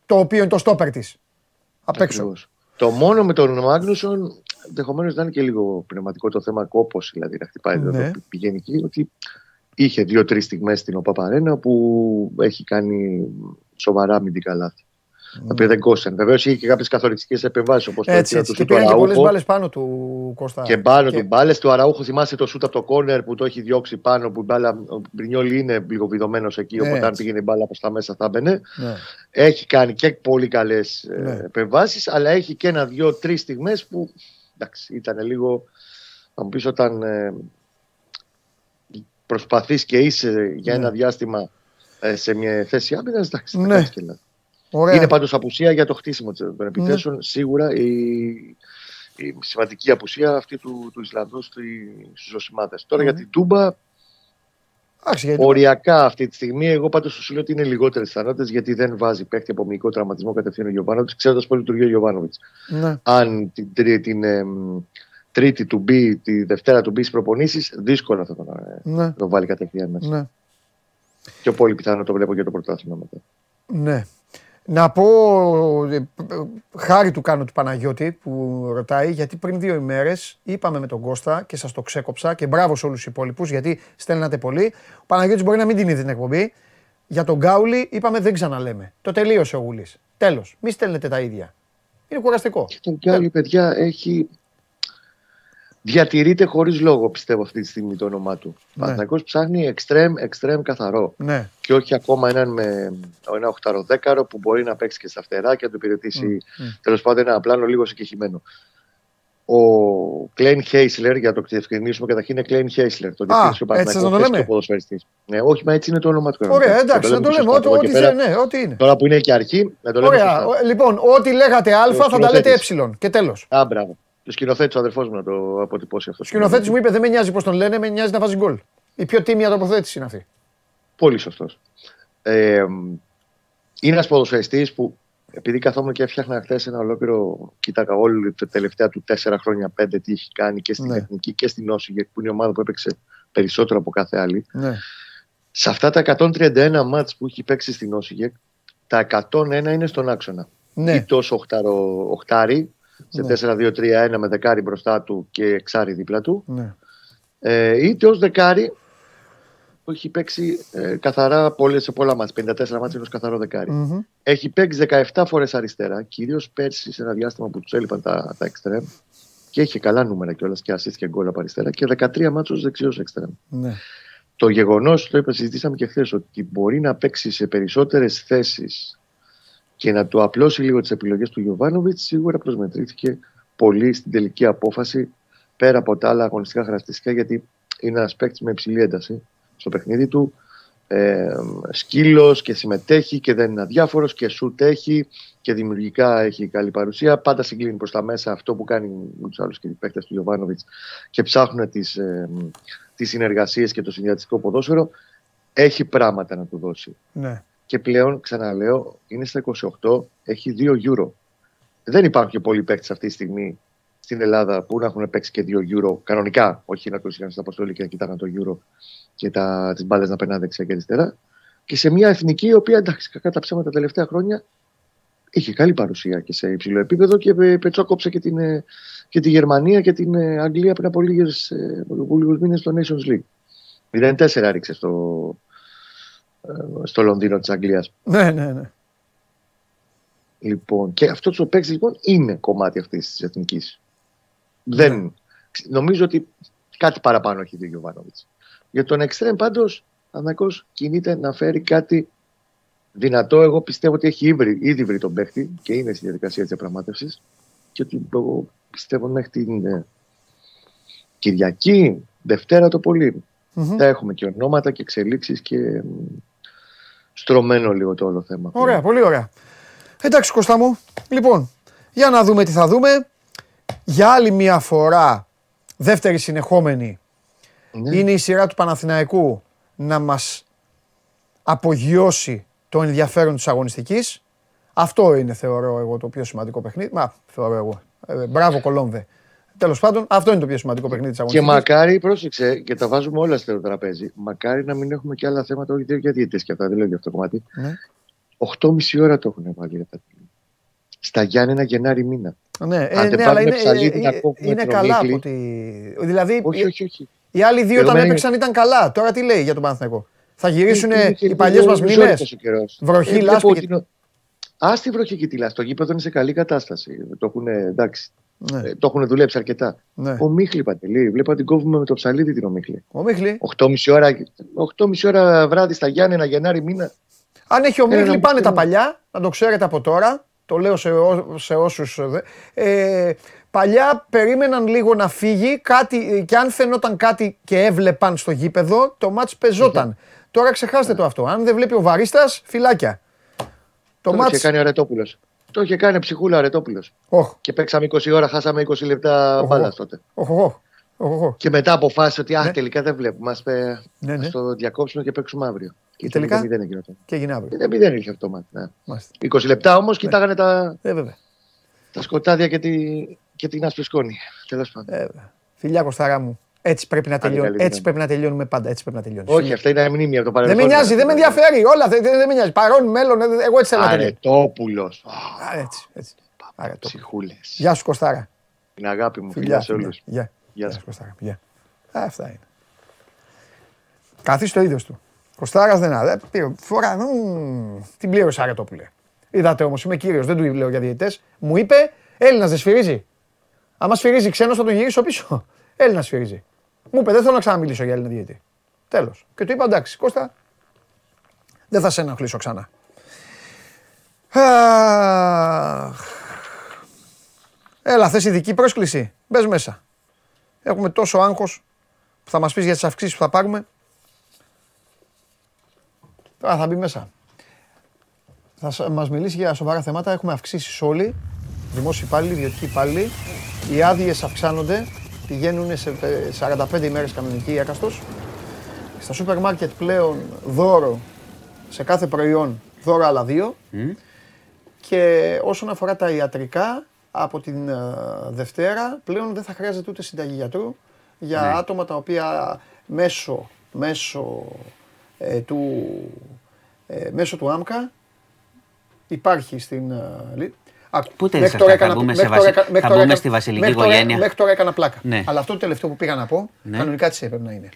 A: το οποίο είναι το στόπερ της. Απ' έξω.
E: Ακριβώς. Το μόνο με τον Μάγνουσον ενδεχομένως να είναι και λίγο πνευματικό το θέμα κόπος, δηλαδή να χτυπάει
A: Ναι.
E: ναι. πηγαίνει εκεί, ότι είχε δύο-τρεις στιγμές στην ΟΠΑΠΑΡΕΝΑ που έχει κάνει σοβαρά αμυντικά λάθη. Τα οποία δεν κόστησαν. Βεβαίως είχε και κάποιες καθοριστικές επεμβάσεις όπως το
A: Ναι. Έτσι,
E: εκείνο
A: έτσι.
E: τους
A: Και
E: σουτ του
A: πήγαν και πολλές
E: Αραούχο.
A: μπάλες πάνω του Κώστα.
E: Και πάνω του μπάλες του Αραούχο, θυμάσαι το σούτ από το κόρνερ που το έχει διώξει πάνω. Που η μπάλα, ο Μπρινιόλι είναι λίγο βιδωμένος εκεί.
A: Ναι,
E: οπότε αν
A: έτσι.
E: πήγαινε η μπάλα προς τα μέσα θα μπαινε.
A: Ναι.
E: Έχει κάνει και πολύ καλές
A: Ναι.
E: ε, επεμβάσεις, αλλά έχει και ένα, δύο, τρεις στιγμές που εντάξει, ήταν λίγο. Θα μου πεις όταν ε, προσπαθείς και είσαι για ένα
A: Ναι.
E: διάστημα ε, σε μια θέση άμυνας, εντάξει, θα
A: Ναι.
E: Κάνεις και λάθη.
A: Ωραία.
E: Είναι πάντως απουσία για το χτίσιμο των επιθέσεων. Σίγουρα η, η σημαντική απουσία αυτή του, του Ισλανδού στους ζωσιμάδε. Τώρα
A: Μμμ.
E: για την Τούμπα,
A: Εντάξει, γιατί-
E: οριακά αυτή τη στιγμή, εγώ πάντως σου λέω ότι είναι λιγότερες πιθανότητε γιατί δεν βάζει παίκτη από μυϊκό τραυματισμό κατευθείαν ο Γιωβάνοβιτς, ξέροντας πώς λειτουργεί ο Γιωβάνοβιτς.
A: Ναι.
E: Αν την, τρί- την εμ, Τρίτη του μπει, τη Δευτέρα του μπει στις προπονήσεις, δύσκολα θα τον, ε,
A: Ναι.
E: τον βάλει κατευθείαν μέσα.
A: Ναι.
E: Πιο πολύ πιθανό το βλέπω για το πρωτάθλημα μετά.
A: Ναι. Να πω ε, ε, χάρη του κάνω του Παναγιώτη που ρωτάει γιατί πριν δύο ημέρες είπαμε με τον Κώστα και σας το ξέκοψα και μπράβο σε όλους τους υπόλοιπους γιατί στέλνατε πολύ. Ο Παναγιώτης μπορεί να μην την είδε την εκπομπή. Για τον Γκάουλη είπαμε δεν ξαναλέμε. Το τελείωσε ο Γουλής. Τέλος. Μη στέλνετε τα ίδια. Είναι κουραστικό.
E: Και τον Γκάουλη, παιδιά, έχει. Διατηρείται χωρίς λόγο, πιστεύω, αυτή τη στιγμή το όνομά του.
A: Ναι.
E: Ναι. Ο ψάχνει εξτρέμ, εξτρέμ καθαρό.
A: Ναι.
E: Και όχι ακόμα έναν με ένα οχταροδέκαρο που μπορεί να παίξει και στα φτερά και να του υπηρετήσει
A: Μμ, μμ.
E: τέλος πάντων ένα πλάνο λίγο συγκεκριμένο. Ο Κλέιν Χέισλερ, για να το διευκρινίσουμε, καταρχήν είναι Κλέιν Χέισλερ. Το
A: Α,
E: διευθύνσει ο
A: έτσι σας το
E: Παναθηναϊκός
A: λέμε.
E: και ο ποδοσφαιριστής. Ναι, όχι, μα έτσι είναι το όνομα του.
A: Ωραία,
E: κανονικά.
A: εντάξει, να το λέμε.
E: σωστά
A: Ό,τι,
E: από
A: ό,τι,
E: εκεί πέρα.
A: ναι, ό,τι είναι.
E: Τώρα που είναι και αρχή, να το λέμε
A: Ωραία.
E: σωστά.
A: Ο- Λοιπόν, ό,τι λέγατε α θα τα λέτε ε.
E: σκηνοθέτης.
A: Και τέλος.
E: Α, μπράβο. Το σκηνοθέτης ο αδερφός μου να το αποτυπώσει αυτό.
A: Ο σκηνοθέτης μου είπε δεν με νοιάζει πώς τον λένε, με νοιάζει να βάζει γκολ. Η πιο τίμια τοποθέτηση είναι αυτή.
E: Πολύ σωστός. Ε, είναι ένας ποδοσφαιριστής που επειδή καθόμουν και έφτιαχνα χθες ένα ολόκληρο. Κοίταγα όλη τα τελευταία του 4 χρόνια, 5 τι έχει κάνει και στην
A: Ναι.
E: Εθνική και στην Όσιγερ, που είναι η ομάδα που έπαιξε περισσότερο από κάθε άλλη.
A: Ναι.
E: Σε αυτά τα 131 μάτς που έχει παίξει στην Όσιγερ, τα 101 είναι στον άξονα.
A: Ναι.
E: Είτε ως οχτάρο, οχτάρι, σε
A: Ναι.
E: 4-2-3-1 με δεκάρι μπροστά του και εξάρι δίπλα του,
A: ναι.
E: ε, είτε ως δεκάρι που έχει παίξει ε, καθαρά πολλές, σε πολλά μάτς, 54 μάτς είναι ως καθαρό δεκάρι.
A: Μμμ.
E: Έχει παίξει 17 φορές αριστερά, κυρίως πέρσι σε ένα διάστημα που τους έλειπαν τα, τα εξτρέμ και είχε καλά νούμερα κιόλας και assist και γκολ από αριστερά και 13 μάτς ως δεξιός εξτρέμ.
A: Ναι.
E: Το γεγονός, το είπα, συζητήσαμε και χθες, ότι μπορεί να παίξει σε περισσότερες θέσεις και να του απλώσει λίγο τις επιλογές του Γιωβάνοβιτς σίγουρα προσμετρήθηκε πολύ στην τελική απόφαση πέρα από τα άλλα αγωνιστικά χαρακτηριστικά γιατί είναι ένας παίκτης με υψηλή ένταση στο παιχνίδι του. Ε, σκύλος και συμμετέχει και δεν είναι αδιάφορος και σουτ έχει και δημιουργικά έχει καλή παρουσία. Πάντα συγκλίνει προς τα μέσα αυτό που κάνει με τους άλλους και οι παίκτες του Γιωβάνοβιτς και ψάχνουν τις, ε, τις συνεργασίες και το συνδυατικό ποδόσφαιρο. Έχει πράγματα να του δώσει.
A: Ναι.
E: Και πλέον, ξαναλέω, είναι στα 28, έχει 2 euro. Δεν υπάρχουν και πολλοί παίκτες αυτή τη στιγμή στην Ελλάδα που να έχουν παίξει και 2 euro κανονικά, όχι να τους είχαν στην αποστολή και να κοιτάγαν το euro και τα, τις μπάλες να περνάνε δεξιά και αριστερά. Και σε μια εθνική η οποία εντάξει, κακά τα ψέματα τα τελευταία χρόνια είχε καλή παρουσία και σε υψηλό επίπεδο και πε- πετσόκοψε και, την, ε, και τη Γερμανία και την ε, Αγγλία πριν από λίγες, ε, από λίγους μήνες στο Nations League. 0-4 ρίξε στο, ε, στο Λονδίνο της Αγγλίας.
A: Ναι, ναι, ναι.
E: Λοιπόν, και αυτό ο παίκτη λοιπόν είναι κομμάτι αυτής της εθνικής. Δεν. Νομίζω ότι κάτι παραπάνω έχει δει ο Γιωβάνοβιτς. Για τον Εκστρέμ πάντως, Ανακό κινείται να φέρει κάτι δυνατό. Εγώ πιστεύω ότι έχει ήδη, ήδη βρει τον παίκτη και είναι στη διαδικασία της διαπραγμάτευσης. Και ότι εγώ πιστεύω μέχρι την ε, Κυριακή, Δευτέρα το πολύ.
A: Μμμ.
E: Θα έχουμε και ονόματα και εξελίξεις και μ, στρωμένο λίγο το όλο θέμα.
A: Ωραία, πολύ ωραία. Εντάξει Κώστα μου, λοιπόν, για να δούμε τι θα δούμε. Για άλλη μια φορά, δεύτερη συνεχόμενη,
E: Ναι.
A: Είναι η σειρά του Παναθηναϊκού να μας απογειώσει το ενδιαφέρον της αγωνιστικής. Αυτό είναι θεωρώ εγώ το πιο σημαντικό παιχνίδι. Μα, θεωρώ εγώ. Ε, μπράβο Κολόμβε. Τέλος πάντων, αυτό είναι το πιο σημαντικό παιχνίδι της
E: Και
A: αγωνιστικής.
E: μακάρι, πρόσεξε, και τα βάζουμε όλα στο τραπέζι. Μακάρι να μην έχουμε και άλλα θέματα, όχι για διαιτητές και αυτά, δεν λέω για αυτό το κομμάτι.
A: Ναι.
E: 8,5 ώρα το έχουν βάλει για τα Στα Γιάννενα Γενάρη μήνα.
A: Ναι, ε,
E: Αν δεν
A: ναι
E: πάρουμε
A: αλλά είναι,
E: ψαλίδι να
A: ε,
E: κόβουμε
A: είναι
E: τον
A: καλά
E: Μίχλη.
A: από τη... Δηλαδή,
E: Όχι, όχι, όχι.
A: οι άλλοι δύο
E: Εγώ
A: όταν
E: με-
A: έπαιξαν ήταν καλά. Τώρα τι λέει για τον Παναθηναϊκό; Θα γυρίσουν
E: Είναι και
A: οι παλιές μας
E: λίγο
A: μνήμες.
E: ζώρικος ο καιρός.
A: Βροχή,
E: Ε, βλέπω
A: λάσπη
E: ότι
A: και-
E: είναι- Ας τη βροχή και τη λάσπη. Το γήπεδο είναι σε καλή κατάσταση. Το έχουν, εντάξει,
A: Ναι,
E: ε, το έχουν δουλέψει αρκετά.
A: ναι.
E: Ο Μίχλη Παντελή, βλέπω να την κόβουμε με το ψαλίδι την ο Μίχλη.
A: Ο Μίχλη.
E: 8,5 ώρα, 8,5 ώρα βράδυ στα Γιάννενα Γενάρη μήνα.
A: Αν έχει ο
E: Ένα
A: Μίχλη
E: να
A: πάνε
E: μου
A: τα
E: πει.
A: παλιά, να το ξέρετε από τώρα. Το λέω σε, ό, σε όσους... ε, δε- Ε, παλιά περίμεναν λίγο να φύγει κάτι, και αν φαινόταν κάτι και έβλεπαν στο γήπεδο, το μάτς πεζόταν. Τώρα ξεχάστε το αυτό. Αν δεν βλέπει ο Βαρίστας, φυλάκια. Το
E: Το, είχε
A: μάτς...
E: κάνει ο Ρετόπουλος. Το είχε κάνει ψυχούλα ο Ρετόπουλο.
A: Όχ,
E: Και παίξαμε 20 ώρα, χάσαμε 20 λεπτά
A: Οχο.
E: μπάλα τότε.
A: όχ, όχ, όχ, όχ.
E: Και μετά αποφάσισε ότι α,
A: Ναι.
E: τελικά δεν βλέπουμε. Ας, πε,
A: Ναι, ναι.
E: ας το διακόψουμε και παίξουμε αύριο. Και
A: τελικά;
E: Δεν εκείνο το.
A: Και έγινε αύριο.
E: Δεν μηδέν είχε αυτό το μάτι. Ναι.
A: Μάλιστα.
E: 20 λεπτά όμως κοιτάγανε τα,
A: Ε, βέβαια.
E: τα σκοτάδια και, τη, και την άσπρη σκόνη. Τέλος πάντων.
A: Ε, βέβαια. Φιλιά Κωστάρα μου. Έτσι πρέπει να,
E: Άντε,
A: τελειώνει.
E: καλή
A: έτσι
E: δύναμη.
A: πρέπει να τελειώνουμε πάντα. Έτσι πρέπει να τελειώνεις.
E: Όχι, αυτά είναι μνήμη από το
A: Δεν
E: παρελθόν.
A: με νοιάζει, δεν με ενδιαφέρει. Όλα δεν, δεν με νοιάζει. Παρόν, μέλλον, ε, εγώ έτσι θέλω να τελειώνει.
E: Αρετόπουλος.
A: Α, Έτσι, έτσι. Άρα το.
E: Ψυχούλες.
A: Γεια σου Κωστάρα.
E: Την αγάπη μου,
A: Φιλιά
E: φιλιά σε
A: φιλιά.
E: όλους.
A: Γεια.
E: Γεια
A: Γεια
E: σου.
A: σου Κωστάρα. Γεια. Α, Αυτά είναι. Καθίστε το ίδιο του. Κωστάρας δεν άδε. Πήρε φορά. μμμ, Την πλήρωσε Αρετόπουλε. Είδατε όμως, είμαι κύριος, δεν του λέω για διαιτητές. Μου είπε Έλληνας δεν σφυρίζει. Άμα σφυρίζει ξένος θα τον γυρίσω πίσω. Έλληνας σφυρίζει. Μου είπε δεν θέλω να ξαναμιλήσω για Έλληνα διαιτητή. Τέλος. Και του είπα εντάξει, Κώστα, δεν θα σε ενοχλήσω ξανά. Αχ. Έλα, θες ειδική πρόσκληση; Μπες μέσα. Έχουμε τόσο άγχος που θα μας πεις για τις αυξήσεις που θα πάρουμε. Τώρα θα μπει μέσα. Θα σ- μας μιλήσει για σοβαρά θέματα. Έχουμε αυξήσεις όλοι. Δημόσιοι υπάλληλοι, ιδιωτικοί υπάλληλοι. Οι άδειες αυξάνονται. Πηγαίνουν σε ε, 45 ημέρες κανονική έκαστος. Στα σούπερ μάρκετ πλέον δώρο σε κάθε προϊόν δώρο άλλα δύο. Και όσον αφορά τα ιατρικά, από την ε, Δευτέρα πλέον δεν θα χρειάζεται ούτε συνταγή γιατρού για
F: Ναι.
A: άτομα τα οποία μέσω, μέσω, ε, του, ε, μέσω του ΆΜΚΑ υπάρχει στην... ε, λι- Άκου,
F: Πού τα
A: μέχρι
F: είδες
A: τώρα
F: αυτά, θα
A: έκανα-
F: μπούμε
A: μέχρι
F: σε
A: τώρα
F: βασι-
A: έκα- μέχρι
F: θα
A: τώρα
F: μπούμε
A: έκα-
F: στη βασιλική
A: μέχρι τώρα-
F: οικογένεια.
A: Μέχρι τώρα έκανα πλάκα.
F: Ναι.
A: Αλλά αυτό το τελευταίο που πήγα να πω,
F: Ναι.
A: κανονικά τι έπρεπε να είναι.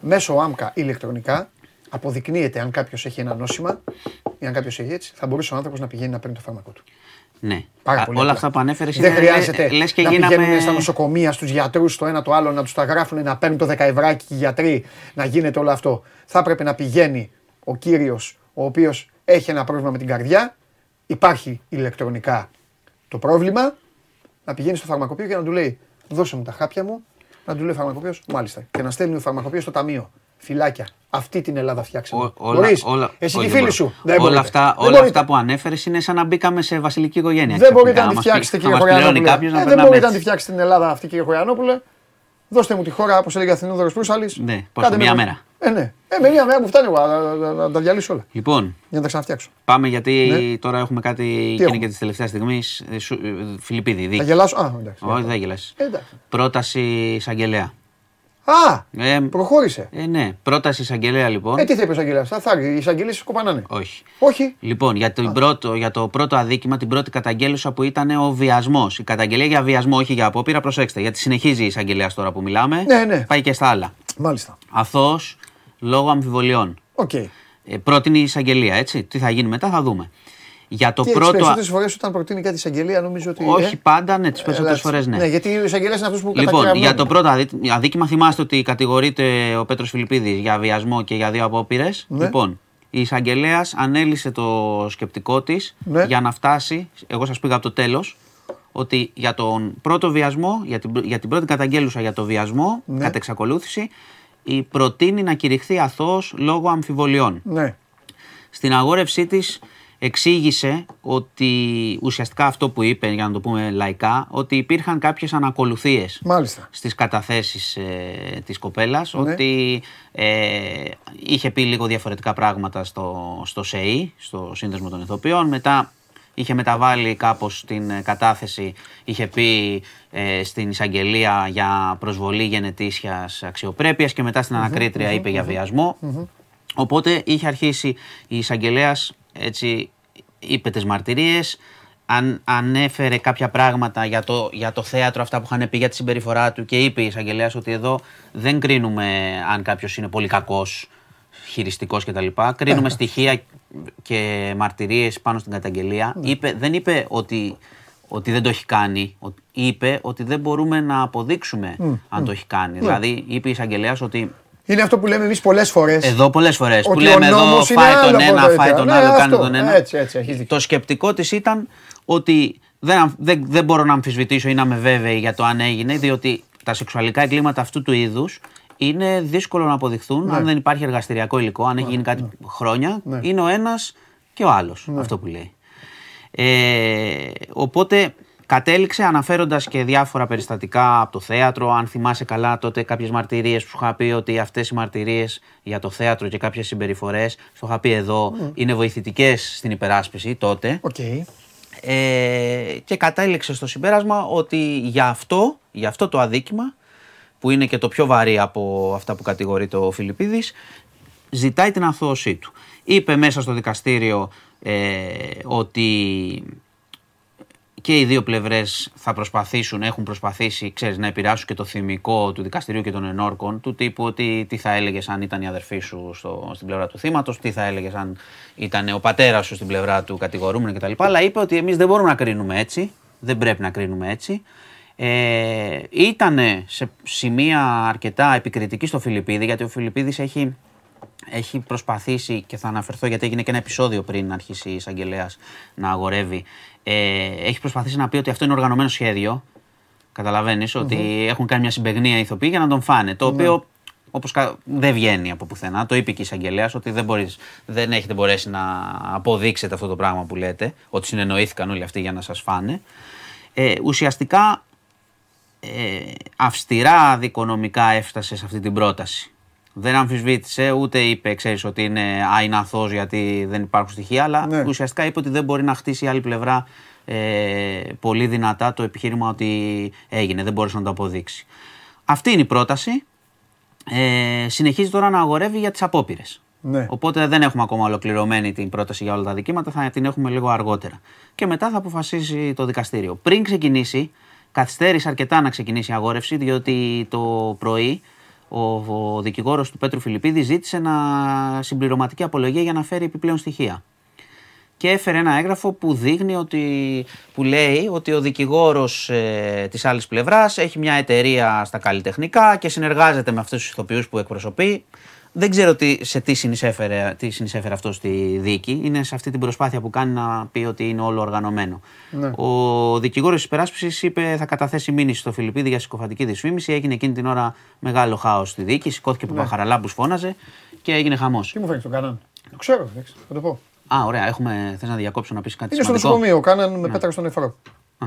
A: Μέσω ΆΜΚΑ ηλεκτρονικά αποδεικνύεται αν κάποιος έχει ένα νόσημα ή αν κάποιος έχει έτσι, θα μπορούσε ο άνθρωπος να πηγαίνει να παίρνει το φάρμακο του.
F: Ναι.
A: Πάρα
F: Α,
A: πολύ
F: όλα
A: απλά.
F: αυτά που ανέφερες
A: Δεν χρειάζεται
F: λες και
A: να
F: γίναμε.
A: πηγαίνουν στα νοσοκομεία, στους γιατρούς, το ένα το άλλο, να τους τα γράφουν, να παίρνουν το δεκαευράκι οι γιατροί, να γίνεται όλο αυτό. Θα έπρεπε να πηγαίνει ο κύριος, ο οποίος έχει ένα πρόβλημα με την καρδιά, υπάρχει ηλεκτρονικά το πρόβλημα, να πηγαίνει στο φαρμακοποιείο και να του λέει: Δώσε μου τα χάπια μου, να του λέει ο φαρμακοποιός, μάλιστα. Και να στέλνει ο φαρμακοποιός στο ταμείο. Φυλάκια. Αυτή την Ελλάδα φτιάξαμε.
F: Ό- όλα,
A: Μπορείς.
F: όλα,
A: Εσύ
F: όχι,
A: τη
F: δεν
A: φίλη
F: μπορώ.
A: σου. Δεν
F: όλα
A: μπορείτε.
F: αυτά,
A: Δεν
F: όλα
A: μπορείτε.
F: αυτά που ανέφερες είναι σαν να μπήκαμε σε βασιλική οικογένεια.
A: Δεν μπορείτε
F: ξαφνικά.
A: να τη
F: μας
A: φτιάξετε,
F: πει-
A: κύριε
F: θα μας πληρώνει
A: Χωριανόπουλε.
F: κάποιος να
A: Ε, δεν
F: περνάμε
A: μπορείτε να τη
F: έτσι.
A: φτιάξετε την Ελλάδα αυτή, κύριε Χωριανόπουλε. Δώστε μου τη χώρα, όπως έλεγε Αθηνόδωρος Προύσαλη.
F: Ναι, πώς, μία μέρα.
A: Ε, ναι. Ε, με μία μέρα μου φτάνει εγώ να, να- να τα διαλύσω όλα.
F: Λοιπόν,
A: Για να τα ξαναφτιάξω.
F: πάμε γιατί
A: Ναι.
F: τώρα έχουμε κάτι
A: έχουμε;
F: γίνει και της τελευταίας στιγμής. Φιλιππίδη,
A: Θα
F: δίκη.
A: γελάσω; Α, εντάξει.
F: Όχι, δεν γελάς.
A: Ε, εντάξει.
F: Πρόταση εισαγγελέα.
A: Α,
F: Ε,
A: προχώρησε.
F: ε, ναι, πρόταση εισαγγελέα λοιπόν.
A: Ε, τι θα είπε ο Αγγελέα. Θα, θα οι εισαγγελίες σκοπανάνε.
F: Όχι.
A: Όχι.
F: Λοιπόν, για, την πρώτο, για το πρώτο αδίκημα, την πρώτη καταγγέλουσα που ήταν ο βιασμός. Η καταγγελία για βιασμό, όχι για απόπειρα, προσέξτε, γιατί συνεχίζει η εισαγγελέας τώρα που μιλάμε.
A: Ναι, ναι.
F: Πάει και στα άλλα.
A: Μάλιστα.
F: Αθώος λόγω αμφιβολιών.
A: Οκ.
F: Ε, πρότεινε η εισαγγελία, έτσι. Τι θα γίνει μετά, θα δούμε. Για το
A: Και τι
F: πρώτο.
A: περισσότερε φορές όταν προτείνει κάτι εισαγγελία νομίζω ότι.
F: Όχι
A: ε,
F: πάντα, ναι, τις περισσότερες
A: ελάτε.
F: φορές ναι.
A: Ναι, γιατί ο εισαγγελέας είναι αυτός που
F: Λοιπόν,
A: κατακεραυνώνει.
F: για το πρώτο αδί- αδίκημα θυμάστε ότι κατηγορείται ο Πέτρος Φιλιππίδης για βιασμό και για δύο απόπειρες.
A: Ναι.
F: Λοιπόν, η εισαγγελέας ανέλυσε το σκεπτικό της
A: Ναι.
F: για να φτάσει, εγώ σας πήγα από το τέλος, ότι για τον πρώτο βιασμό, για την, πρω- για την πρώτη καταγγέλουσα για το βιασμό,
A: Ναι.
F: κατ' εξακολούθηση, η προτείνει να κηρυχθεί αθώος λόγω αμφιβολιών.
A: Ναι.
F: Στην αγόρευσή της εξήγησε ότι ουσιαστικά αυτό που είπε, για να το πούμε λαϊκά, ότι υπήρχαν κάποιες ανακολουθίες
A: Μάλιστα.
F: στις καταθέσεις ε, της κοπέλας,
A: Ναι.
F: ότι ε, είχε πει λίγο διαφορετικά πράγματα στο, στο ΣΕΗ, στο Σύνδεσμο των Ηθοποιών, μετά είχε μεταβάλει κάπως την ε, κατάθεση, είχε πει ε, στην εισαγγελία για προσβολή γενετήσιας αξιοπρέπειας και μετά στην ανακρίτρια είπε για βιασμό. Οπότε είχε αρχίσει η εισαγγελέας έτσι είπε τις μαρτυρίες, αν, ανέφερε κάποια πράγματα για το, για το θέατρο, αυτά που είχαν πει για τη συμπεριφορά του και είπε η εισαγγελέας ότι εδώ δεν κρίνουμε αν κάποιος είναι πολύ κακός, χειριστικός κτλ. Κρίνουμε στοιχεία και μαρτυρίες πάνω στην καταγγελία. Είπε, δεν είπε ότι, ότι δεν το έχει κάνει. Ο- Είπε ότι δεν μπορούμε να αποδείξουμε αν το έχει κάνει. Δηλαδή είπε η εισαγγελέας ότι
A: Είναι αυτό που λέμε εμείς πολλές φορές.
F: εδώ πολλές φορές που
A: Ότι
F: λέμε
A: ο
F: εδώ
A: νόμος είναι
F: φάει
A: άλλο
F: τον
A: από
F: ένα,
A: το
F: φάει
A: τέτοιο.
F: τον
A: Ναι,
F: άλλο, κάνει
A: αυτό.
F: τον ένα.
A: Έτσι, έτσι, έχεις δίκιο.
F: Το σκεπτικό της ήταν ότι δεν, αμ- δεν, δεν μπορώ να αμφισβητήσω ή να είμαι βέβαιη για το αν έγινε, διότι τα σεξουαλικά εγκλήματα αυτού του είδους είναι δύσκολο να αποδειχθούν αν δεν υπάρχει εργαστηριακό υλικό, αν έχει γίνει κάτι χρόνια. Είναι ο ένας και ο άλλος. Αυτό που λέει. Ε, οπότε κατέληξε αναφέροντας και διάφορα περιστατικά από το θέατρο. Αν θυμάσαι καλά τότε κάποιες μαρτυρίες που σου είχα πει ότι αυτές οι μαρτυρίες για το θέατρο και κάποιες συμπεριφορές, στο είχα πει εδώ, είναι βοηθητικές στην υπεράσπιση τότε.
A: Οκ.
F: Ε, και κατέληξε στο συμπέρασμα ότι για αυτό, για αυτό το αδίκημα, που είναι και το πιο βαρύ από αυτά που κατηγορείται ο Φιλιππίδης, ζητάει την αθώωσή του. Είπε μέσα στο δικαστήριο ε, ότι και οι δύο πλευρές θα προσπαθήσουν, έχουν προσπαθήσει, ξέρεις, να επηρεάσουν και το θυμικό του δικαστηρίου και των ενόρκων, του τύπου ότι τι θα έλεγες αν ήταν η αδερφή σου στο, στην πλευρά του θύματος, τι θα έλεγες αν ήταν ο πατέρας σου στην πλευρά του κατηγορούμενου κτλ. Αλλά είπε ότι εμείς δεν μπορούμε να κρίνουμε έτσι, δεν πρέπει να κρίνουμε έτσι. Ε, ήταν σε σημεία αρκετά επικριτική στο Φιλιππίδη, γιατί ο Φιλιππίδης έχει έχει προσπαθήσει και θα αναφερθώ γιατί έγινε και ένα επεισόδιο πριν αρχίσει η εισαγγελέας να αγορεύει. Ε, έχει προσπαθήσει να πει ότι αυτό είναι οργανωμένο σχέδιο. Καταλαβαίνεις ότι έχουν κάνει μια συμπεγνία ηθοποιοί για να τον φάνε. Το οποίο όπως κα- δεν βγαίνει από πουθενά. Το είπε και η εισαγγελέας ότι δεν, μπορείς, δεν έχετε μπορέσει να αποδείξετε αυτό το πράγμα που λέτε. Ότι συνεννοήθηκαν όλοι αυτοί για να σας φάνε. Ε, ουσιαστικά ε, αυστηρά δικονομικά έφτασε σε αυτή την πρόταση. Δεν αμφισβήτησε, ούτε είπε, ξέρεις, ότι είναι, α, είναι αθώος γιατί δεν υπάρχουν στοιχεία, αλλά
A: Ναι.
F: ουσιαστικά είπε ότι δεν μπορεί να χτίσει η άλλη πλευρά ε, πολύ δυνατά το επιχείρημα ότι έγινε, δεν μπορούσε να το αποδείξει. Αυτή είναι η πρόταση. Ε, συνεχίζει τώρα να αγορεύει για τις απόπειρες.
A: Ναι.
F: Οπότε δεν έχουμε ακόμα ολοκληρωμένη την πρόταση για όλα τα δικήματα, θα την έχουμε λίγο αργότερα. Και μετά θα αποφασίσει το δικαστήριο. Πριν ξεκινήσει, καθυστέρησε αρκετά να ξεκινήσει η αγόρευση, διότι το πρωί ο, ο δικηγόρος του Πέτρου Φιλιππίδη ζήτησε να συμπληρωματική απολογία για να φέρει επιπλέον στοιχεία. Και έφερε ένα έγγραφο που δείχνει ότι, που λέει ότι ο δικηγόρος ε, της άλλης πλευράς έχει μια εταιρεία στα καλλιτεχνικά και συνεργάζεται με αυτούς τους ηθοποιούς που εκπροσωπεί. Δεν ξέρω τι, σε τι συνεισέφερε, τι συνεισέφερε αυτό στη δίκη. Είναι σε αυτή την προσπάθεια που κάνει να πει ότι είναι όλο οργανωμένο. Ο δικηγόρος της υπεράσπισης είπε θα καταθέσει μήνυση στο Φιλιππίδη για συκοφαντική δυσφήμιση. Έγινε εκείνη την ώρα μεγάλο χάος στη δίκη. Σηκώθηκε ναι. Παπαχαραλάμπους φώναζε και έγινε χαμός.
A: Τι μου φαίνεται τον Κάναν; Το ξέρω, εντάξει, θα το πω.
F: Α, ωραία. Έχουμε... Θες να διακόψω να πεις κάτι
A: Είναι στο
F: σημαντικό;
A: νοσοκομείο, κάναν με πέτρα στον νεφρό.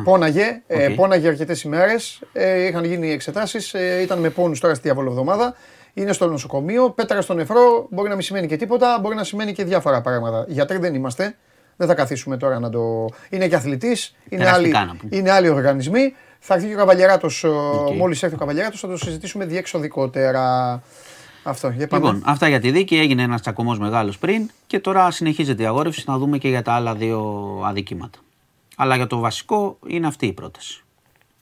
A: Πόναγε, ε,
F: Οκ.
A: πόναγε αρκετές ημέρες. Ε, είχαν γίνει εξετάσεις. Ε, ήταν με πόνους τώρα στη διαβολοβδομάδα. Είναι στο νοσοκομείο. Πέτρα στον νεφρό μπορεί να μην σημαίνει και τίποτα, μπορεί να σημαίνει και διάφορα πράγματα. Γιατροί δεν είμαστε. Δεν θα καθίσουμε τώρα να το. Είναι και αθλητής, είναι, άλλοι,
F: Περαστικά να πούμε.
A: είναι άλλοι οργανισμοί. Θα έρθει και ο Καβαλιαράτος.
F: Οκ.
A: Μόλις έρθει ο Καβαλιαράτος, θα το συζητήσουμε διεξοδικότερα. Αυτό. Για πάμε.
F: Λοιπόν, αυτά για τη δίκη. Έγινε ένας τσακωμός μεγάλος πριν και τώρα συνεχίζεται η αγόρευση. Να δούμε και για τα άλλα δύο αδικήματα. Αλλά για το βασικό είναι αυτή η πρόταση.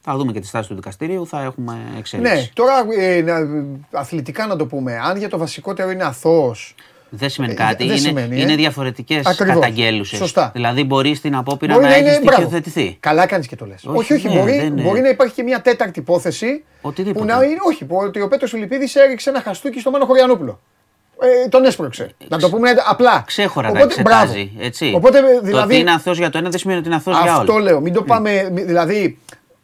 F: Θα δούμε και τη στάση του δικαστηρίου, θα έχουμε εξέλιξη.
A: Ναι, τώρα ε, να- αθλητικά να το πούμε. Αν για το βασικότερο είναι αθώος
F: Δεν σημαίνει
A: Ε,
F: κάτι.
A: δεν
F: είναι
A: σημαίνει, ε.
F: είναι διαφορετικές
A: Ακριβώς.
F: καταγγέλουσες.
A: Σωστά.
F: Δηλαδή μπορεί στην απόπειρα
A: Μπορεί
F: να,
A: να
F: έχεις
A: είναι. Μπράβο.
F: στοιχειοθετηθεί.
A: Καλά κάνεις και το λες.
F: Όχι,
A: Όχι, όχι.
F: ναι,
A: μπορεί,
F: δεν είναι.
A: μπορεί να υπάρχει και μια τέταρτη υπόθεση.
F: Οτιδήποτε.
A: Που να είναι. Όχι, που, ότι ο Πέτρος Φιλιππίδης έριξε ένα χαστούκι στο Μάνο Χωριανόπουλο. Ε, τον έσπρωξε. Να το πούμε απλά.
F: Ξέχωρα τα
A: Οπότε,
F: εξετάζει.
A: μπράβο.
F: Έτσι.
A: Οπότε
F: Το ότι
A: δηλαδή.
F: είναι αθώος για το ένα δεν σημαίνει ότι είναι αθώος για
A: Αυτό
F: όλα.
A: λέω. Μην το πάμε. μη- Δηλαδή,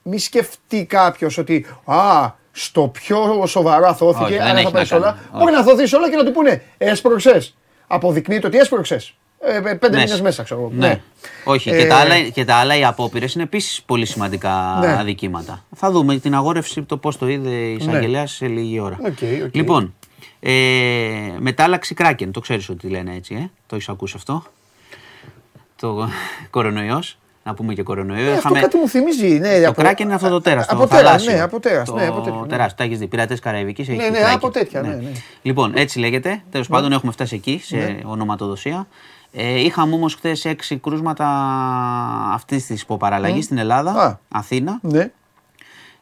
A: μη σκεφτεί κάποιος ότι. Α, στο πιο σοβαρό αθώθηκε,
F: Όχι, δεν
A: άρα
F: έχει
A: θα πάει
F: να
A: σε όλα.
F: κάνει.
A: Μπορεί να αθωθεί όλα και να του πούνε Έσπρωξες. Αποδεικνύεται ότι έσπρωξες. Ε, ε, πέντε
F: Ναι.
A: μήνες μέσα, ξέρω εγώ.
F: Ναι. Όχι,
A: Ε,
F: και, τα άλλα, και τα άλλα οι απόπειρες είναι επίσης πολύ σημαντικά
A: Ναι.
F: αδικήματα. Θα δούμε την αγόρευση, το πώς το είδε η εισαγγελέα σε λίγη ώρα.
A: Οκ, οκ.
F: Λοιπόν, ε, μετάλλαξη κράκεν. Το ξέρεις ότι λένε έτσι, ε; το έχεις ακούσει αυτό; Ο κορονοϊός; Να πούμε και κορονοϊό.
A: Ε, αυτό κάτι μου θυμίζει. Ναι,
F: Το
A: από-
F: κράκεν είναι αυτό το τέρας.
A: Από τέρας, ναι, από τέρας. Ναι, από τέτοιο, ναι.
F: τεράστιο. Τα έχεις δει. Πειρατές Καραϊβικής.
A: Ναι, ναι, από τέτοια, ναι, ναι.
F: Λοιπόν, έτσι λέγεται. Τέλος πάντων, έχουμε φτάσει εκεί σε ονοματοδοσία. Ε, είχαμε όμως χθες έξι κρούσματα αυτής της υποπαραλλαγής στην Ελλάδα,
A: Α.
F: Αθήνα.
A: Ναι.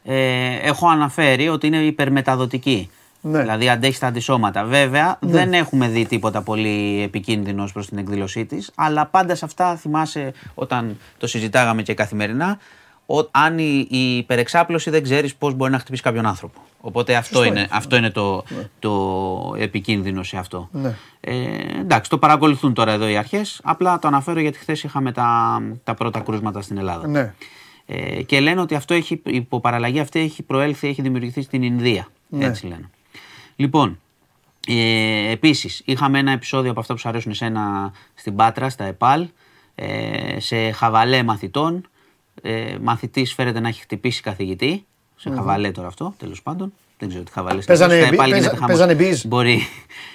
F: Ε, έχω αναφέρει ότι είναι υπερμεταδοτική.
A: Ναι.
F: Δηλαδή αντέχεις στα αντισώματα. Βέβαια, δεν έχουμε δει τίποτα πολύ επικίνδυνος προς την εκδήλωσή της, αλλά πάντα σε αυτά θυμάσαι όταν το συζητάγαμε και καθημερινά, ο, αν η, η υπερεξάπλωση δεν ξέρεις πώς μπορεί να χτυπήσει κάποιον άνθρωπο. Οπότε αυτό είναι, αυτό είναι το, το επικίνδυνο σε αυτό.
A: Ναι.
F: Ε, εντάξει, το παρακολουθούν τώρα εδώ οι αρχές. Απλά το αναφέρω γιατί χθες είχαμε τα, τα πρώτα κρούσματα στην Ελλάδα.
A: Ναι.
F: Ε, και λένε ότι αυτό έχει, η υποπαραλλαγή αυτή έχει προέλθει, έχει δημιουργηθεί στην Ινδία.
A: Ναι.
F: Έτσι λένε. Λοιπόν, ε, επίσης είχαμε ένα επεισόδιο από αυτά που σου αρέσουν εσένα στην Πάτρα, στα ΕΠΑΛ, ε, σε χαβαλέ μαθητών. Ε, μαθητής φέρεται να έχει χτυπήσει καθηγητή. Σε χαβαλέ τώρα αυτό, τέλος πάντων. Δεν ξέρω τι χαβαλές
A: Παίζανε
F: Στα
A: μπι-
F: ΕΠΑΛ
A: παίζα-
F: γίνεται χαμός.
A: παίζανε μπιζ.
F: Μπορεί.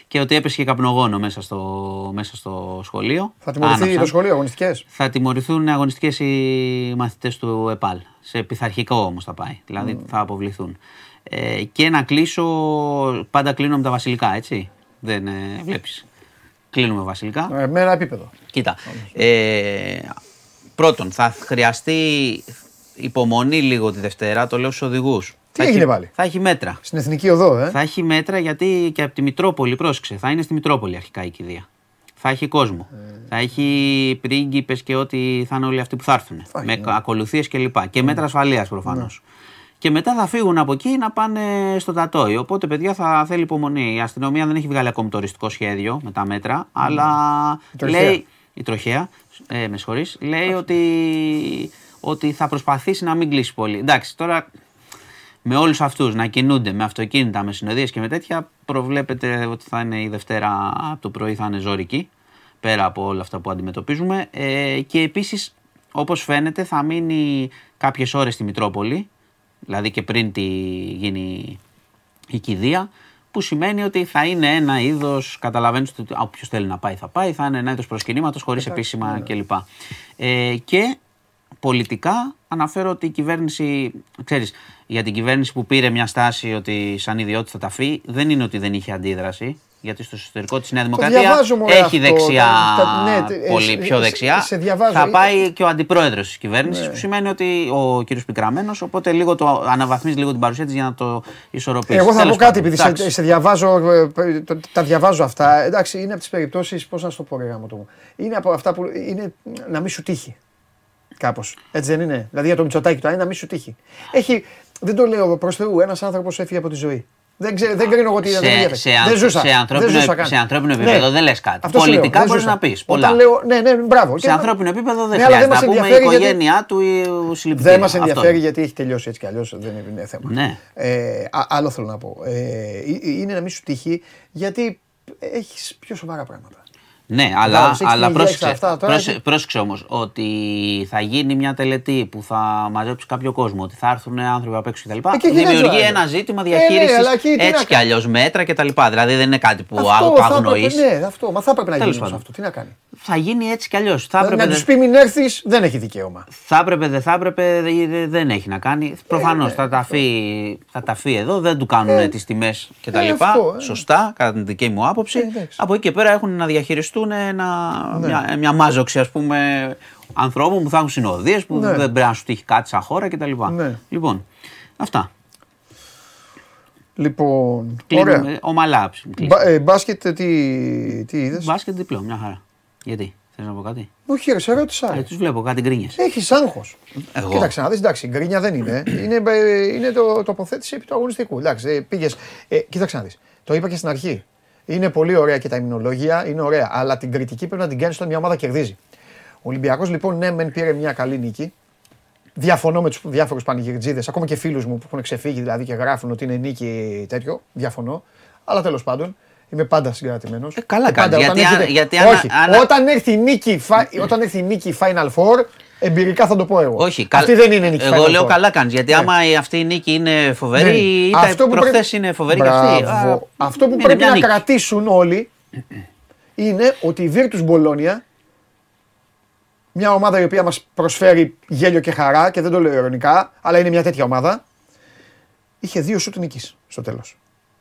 F: Και ότι έπεσε και καπνογόνο μέσα στο, μέσα στο σχολείο.
A: Θα τιμωρηθεί
F: Άναψαν.
A: το σχολείο, αγωνιστικές.
F: Θα τιμωρηθούν αγωνιστικές οι μαθητές του ΕΠΑΛ. Σε πειθαρχικό όμως θα πάει. Δηλαδή θα αποβληθούν. Ε, και να κλείσω. Πάντα κλείνω με τα βασιλικά, έτσι. Δεν ε, βλέπει. Κλείνουμε βασιλικά.
A: Ε, με ένα επίπεδο.
F: Κοίτα. Ε, πρώτον, θα χρειαστεί υπομονή λίγο τη Δευτέρα, το λέω στους οδηγούς.
A: Τι έγινε πάλι;
F: Θα έχει μέτρα.
A: Στην εθνική οδό, ε;
F: Θα έχει μέτρα γιατί και από τη Μητρόπολη, πρόσεξε, θα είναι στη Μητρόπολη αρχικά η κηδεία. Θα έχει κόσμο. Θα έχει πρίγκιπες και ό,τι θα είναι όλοι αυτοί που θα έρθουν.
A: Θα
F: με
A: έχει, ναι.
F: ακολουθίες κλπ. Και μέτρα ασφαλείας προφανώς. Και μετά θα φύγουν από εκεί να πάνε στο Τατόι. Οπότε, παιδιά, θα θέλει υπομονή. Η αστυνομία δεν έχει βγάλει ακόμη το οριστικό σχέδιο με τα μέτρα, αλλά
A: τροχέα.
F: λέει. Η τροχέα, ε, με συγχωρείς, λέει ότι, ότι θα προσπαθήσει να μην κλείσει πολύ. Εντάξει, τώρα με όλους αυτούς να κινούνται με αυτοκίνητα, με συνοδείες και με τέτοια, προβλέπεται ότι θα είναι η Δευτέρα από το πρωί θα είναι ζώρικη, πέρα από όλα αυτά που αντιμετωπίζουμε. Ε, και επίσης, όπως φαίνεται, θα μείνει κάποιες ώρες στη Μητρόπολη, δηλαδή και πριν τη γίνει η κηδεία, που σημαίνει ότι θα είναι ένα είδος, καταλαβαίνεις ότι όποιος θέλει να πάει θα πάει, θα είναι ένα είδος προσκυνήματος χωρίς επίσημα κλπ. Ε, και πολιτικά αναφέρω ότι η κυβέρνηση, ξέρεις, για την κυβέρνηση που πήρε μια στάση ότι σαν ιδιότητα θα τα φύγει, δεν είναι ότι δεν είχε αντίδραση. Γιατί στο εσωτερικό της Νέα Δημοκρατία
A: διαβάζω, μωρέ,
F: έχει
A: αυτό,
F: δεξιά,
A: τα- τα- ναι, τε- ε,
F: πολύ
A: σε-
F: πιο
A: σε-
F: δεξιά.
A: σε διαβάζω.
F: Θα
A: Ε,
F: πάει και ο αντιπρόεδρος της κυβέρνησης, που σημαίνει ότι ο κύριος Πικραμένος, οπότε λίγο το αναβαθμίζει λίγο την παρουσία της για να το ισορροπήσει.
A: Εγώ θα πω
F: Τέλος
A: κάτι,
F: πάντων,
A: επειδή σε,
F: εντάξει.
A: σε διαβάζω, ε, το- τα διαβάζω αυτά. Εντάξει, είναι από τις περιπτώσεις, πώς να σου το πω, ρε γάμο το μου. Είναι από αυτά που είναι να μην σου τύχει. Κάπως. Έτσι δεν είναι; Δηλαδή για το Μητσοτάκι το είναι να μην σου τύχει. Έχει, δεν το λέω προς Θεού, ένας άνθρωπος έφυγε από τη ζωή. Δεν, ξέ, δεν κρίνω εγώ τι δεν
F: σε,
A: διέφερε.
F: σε,
A: δεν
F: αν-
A: ζούσα.
F: σε ανθρώπινο,
A: δεν ζούσα
F: επ-
A: καν.
F: σε ανθρώπινο
A: Ναι.
F: επίπεδο δεν λες κάτι.
A: Αυτό σου λέω,
F: Πολιτικά
A: δεν
F: μπορείς
A: ζούσα.
F: να πεις πολλά.
A: Όταν λέω, ναι, ναι, μπράβο.
F: Σε
A: Και-
F: ανθρώπινο επίπεδο δεν
A: Ναι, αλλά
F: χρειάζεται
A: μας
F: να πούμε η
A: ενδιαφέρει γιατί-
F: οικογένειά του ή ο συλληπιτήρια.
A: Δεν μας
F: Αυτό
A: ενδιαφέρει
F: είναι.
A: γιατί έχει τελειώσει έτσι κι αλλιώς. Δεν είναι- είναι θέμα.
F: Ναι.
A: Ε, α- άλλο θέλω να πω. Ε, ε, είναι να μην σου τύχει γιατί έχεις πιο σοβαρά πράγματα.
F: Ναι, αλλά,
A: Κατάλαβες, έχεις
F: αλλά
A: την υγεία,
F: πρόσεξε,
A: έχεις αυτά, τώρα
F: πρόσεξε,
A: έχει-
F: πρόσεξε όμως ότι θα γίνει μια τελετή που θα μαζέψει κάποιο κόσμο, ότι θα έρθουν άνθρωποι απ' έξω κτλ.
A: Ε, και εκεί δεν
F: Δημιουργεί
A: ξέρω.
F: ένα ζήτημα
A: Ε, ναι,
F: διαχείρισης
A: αλλά εκεί τι να
F: έτσι κι
A: κάνει.
F: αλλιώς μέτρα κτλ. Δηλαδή δεν είναι κάτι που
A: Αυτό θα
F: αγνοεί.
A: έπρεπε, ναι, αυτό. Μα θα έπρεπε να
F: Τέλος
A: γίνει όμως
F: πάντων.
A: αυτό. Τι να κάνει.
F: Θα γίνει έτσι κι αλλιώς. Θα
A: Δηλαδή,
F: έπρεπε,
A: να
F: δε-
A: τους πει μην έρθεις, δεν έχει δικαίωμα.
F: θα έπρεπε, δεν θα έπρεπε, δε- δε- δεν έχει να κάνει. Προφανώς
A: ναι.
F: θα, τα φύγει, θα τα φύγει εδώ, δεν του κάνουν
A: Ε,
F: τις τιμές κτλ.
A: ε, αυτό, ε.
F: Σωστά, κατά την δική μου άποψη.
A: Ε, εντάξει.
F: Από εκεί και πέρα έχουν να διαχειριστούν ένα, μια, μια μάζοξη ας πούμε, ανθρώπων που θα έχουν συνοδείες, που
A: Ναι.
F: δεν πρέπει να σου τύχει κάτι σαν χώρα κτλ.
A: Ναι.
F: Λοιπόν, αυτά.
A: Λοιπόν, ωραία.
F: Κλείνουμε ομαλά.
A: Μπα- ε, Μπάσκετ, τι, τι είδες;
F: Μπάσκετ διπλό, μια χαρά. Γιατί, θες να πω κάτι;
A: Όχι, ρε, σε ρώτησα.
F: Ε, τους βλέπω κάτι γκρίνιες.
A: Έχεις άγχος.
F: Εγώ.
A: Κοίταξε να δεις, εντάξει, γκρίνια δεν είναι. είναι, ε, είναι το τοποθέτηση επί του αγωνιστικού. Εντάξει, ε, πήγες, ε, κοίταξε να δεις. Το είπα και στην αρχή. Είναι πολύ ωραία και τα ημινολόγια, είναι ωραία. Αλλά την κριτική πρέπει να την κάνεις όταν μια ομάδα κερδίζει. Ο Ολυμπιακός λοιπόν, ναι, μεν πήρε μια καλή νίκη. Διαφωνώ με τους διάφορους πανηγυρτζίδες, ακόμα και φίλους μου που έχουν ξεφύγει δηλαδή και γράφουν ότι είναι νίκη τέτοιο. Διαφωνώ. Αλλά τέλος πάντων, Είμαι πάντα συγκρατημένος.
F: Ε, καλά κάνεις, γιατί αν- γιατί αν-
A: Όχι,
F: αν-
A: όταν, έρθει η νίκη, φα- όταν έρθει η νίκη Final Four, εμπειρικά θα το πω εγώ.
F: Όχι,
A: Αυτή δεν είναι νίκη
F: Εγώ
A: Final
F: λέω
A: Four.
F: καλά κάνεις. Γιατί
A: Ναι.
F: άμα η- αυτή η νίκη είναι φοβερή,
A: Ναι.
F: ή
A: Αυτό
F: τα
A: που
F: προχθές
A: πρέπει-
F: είναι φοβερή και αυτή.
A: Μπράβο.
F: Α,
A: Αυτό που
F: είναι
A: πρέπει
F: μια
A: να
F: νίκη.
A: κρατήσουν όλοι είναι ότι η Virtus Bologna, μια ομάδα η οποία μας προσφέρει γέλιο και χαρά και δεν το λέω ειρωνικά, αλλά είναι μια τέτοια ομάδα, είχε δύο σουτ νίκης στο τέλος.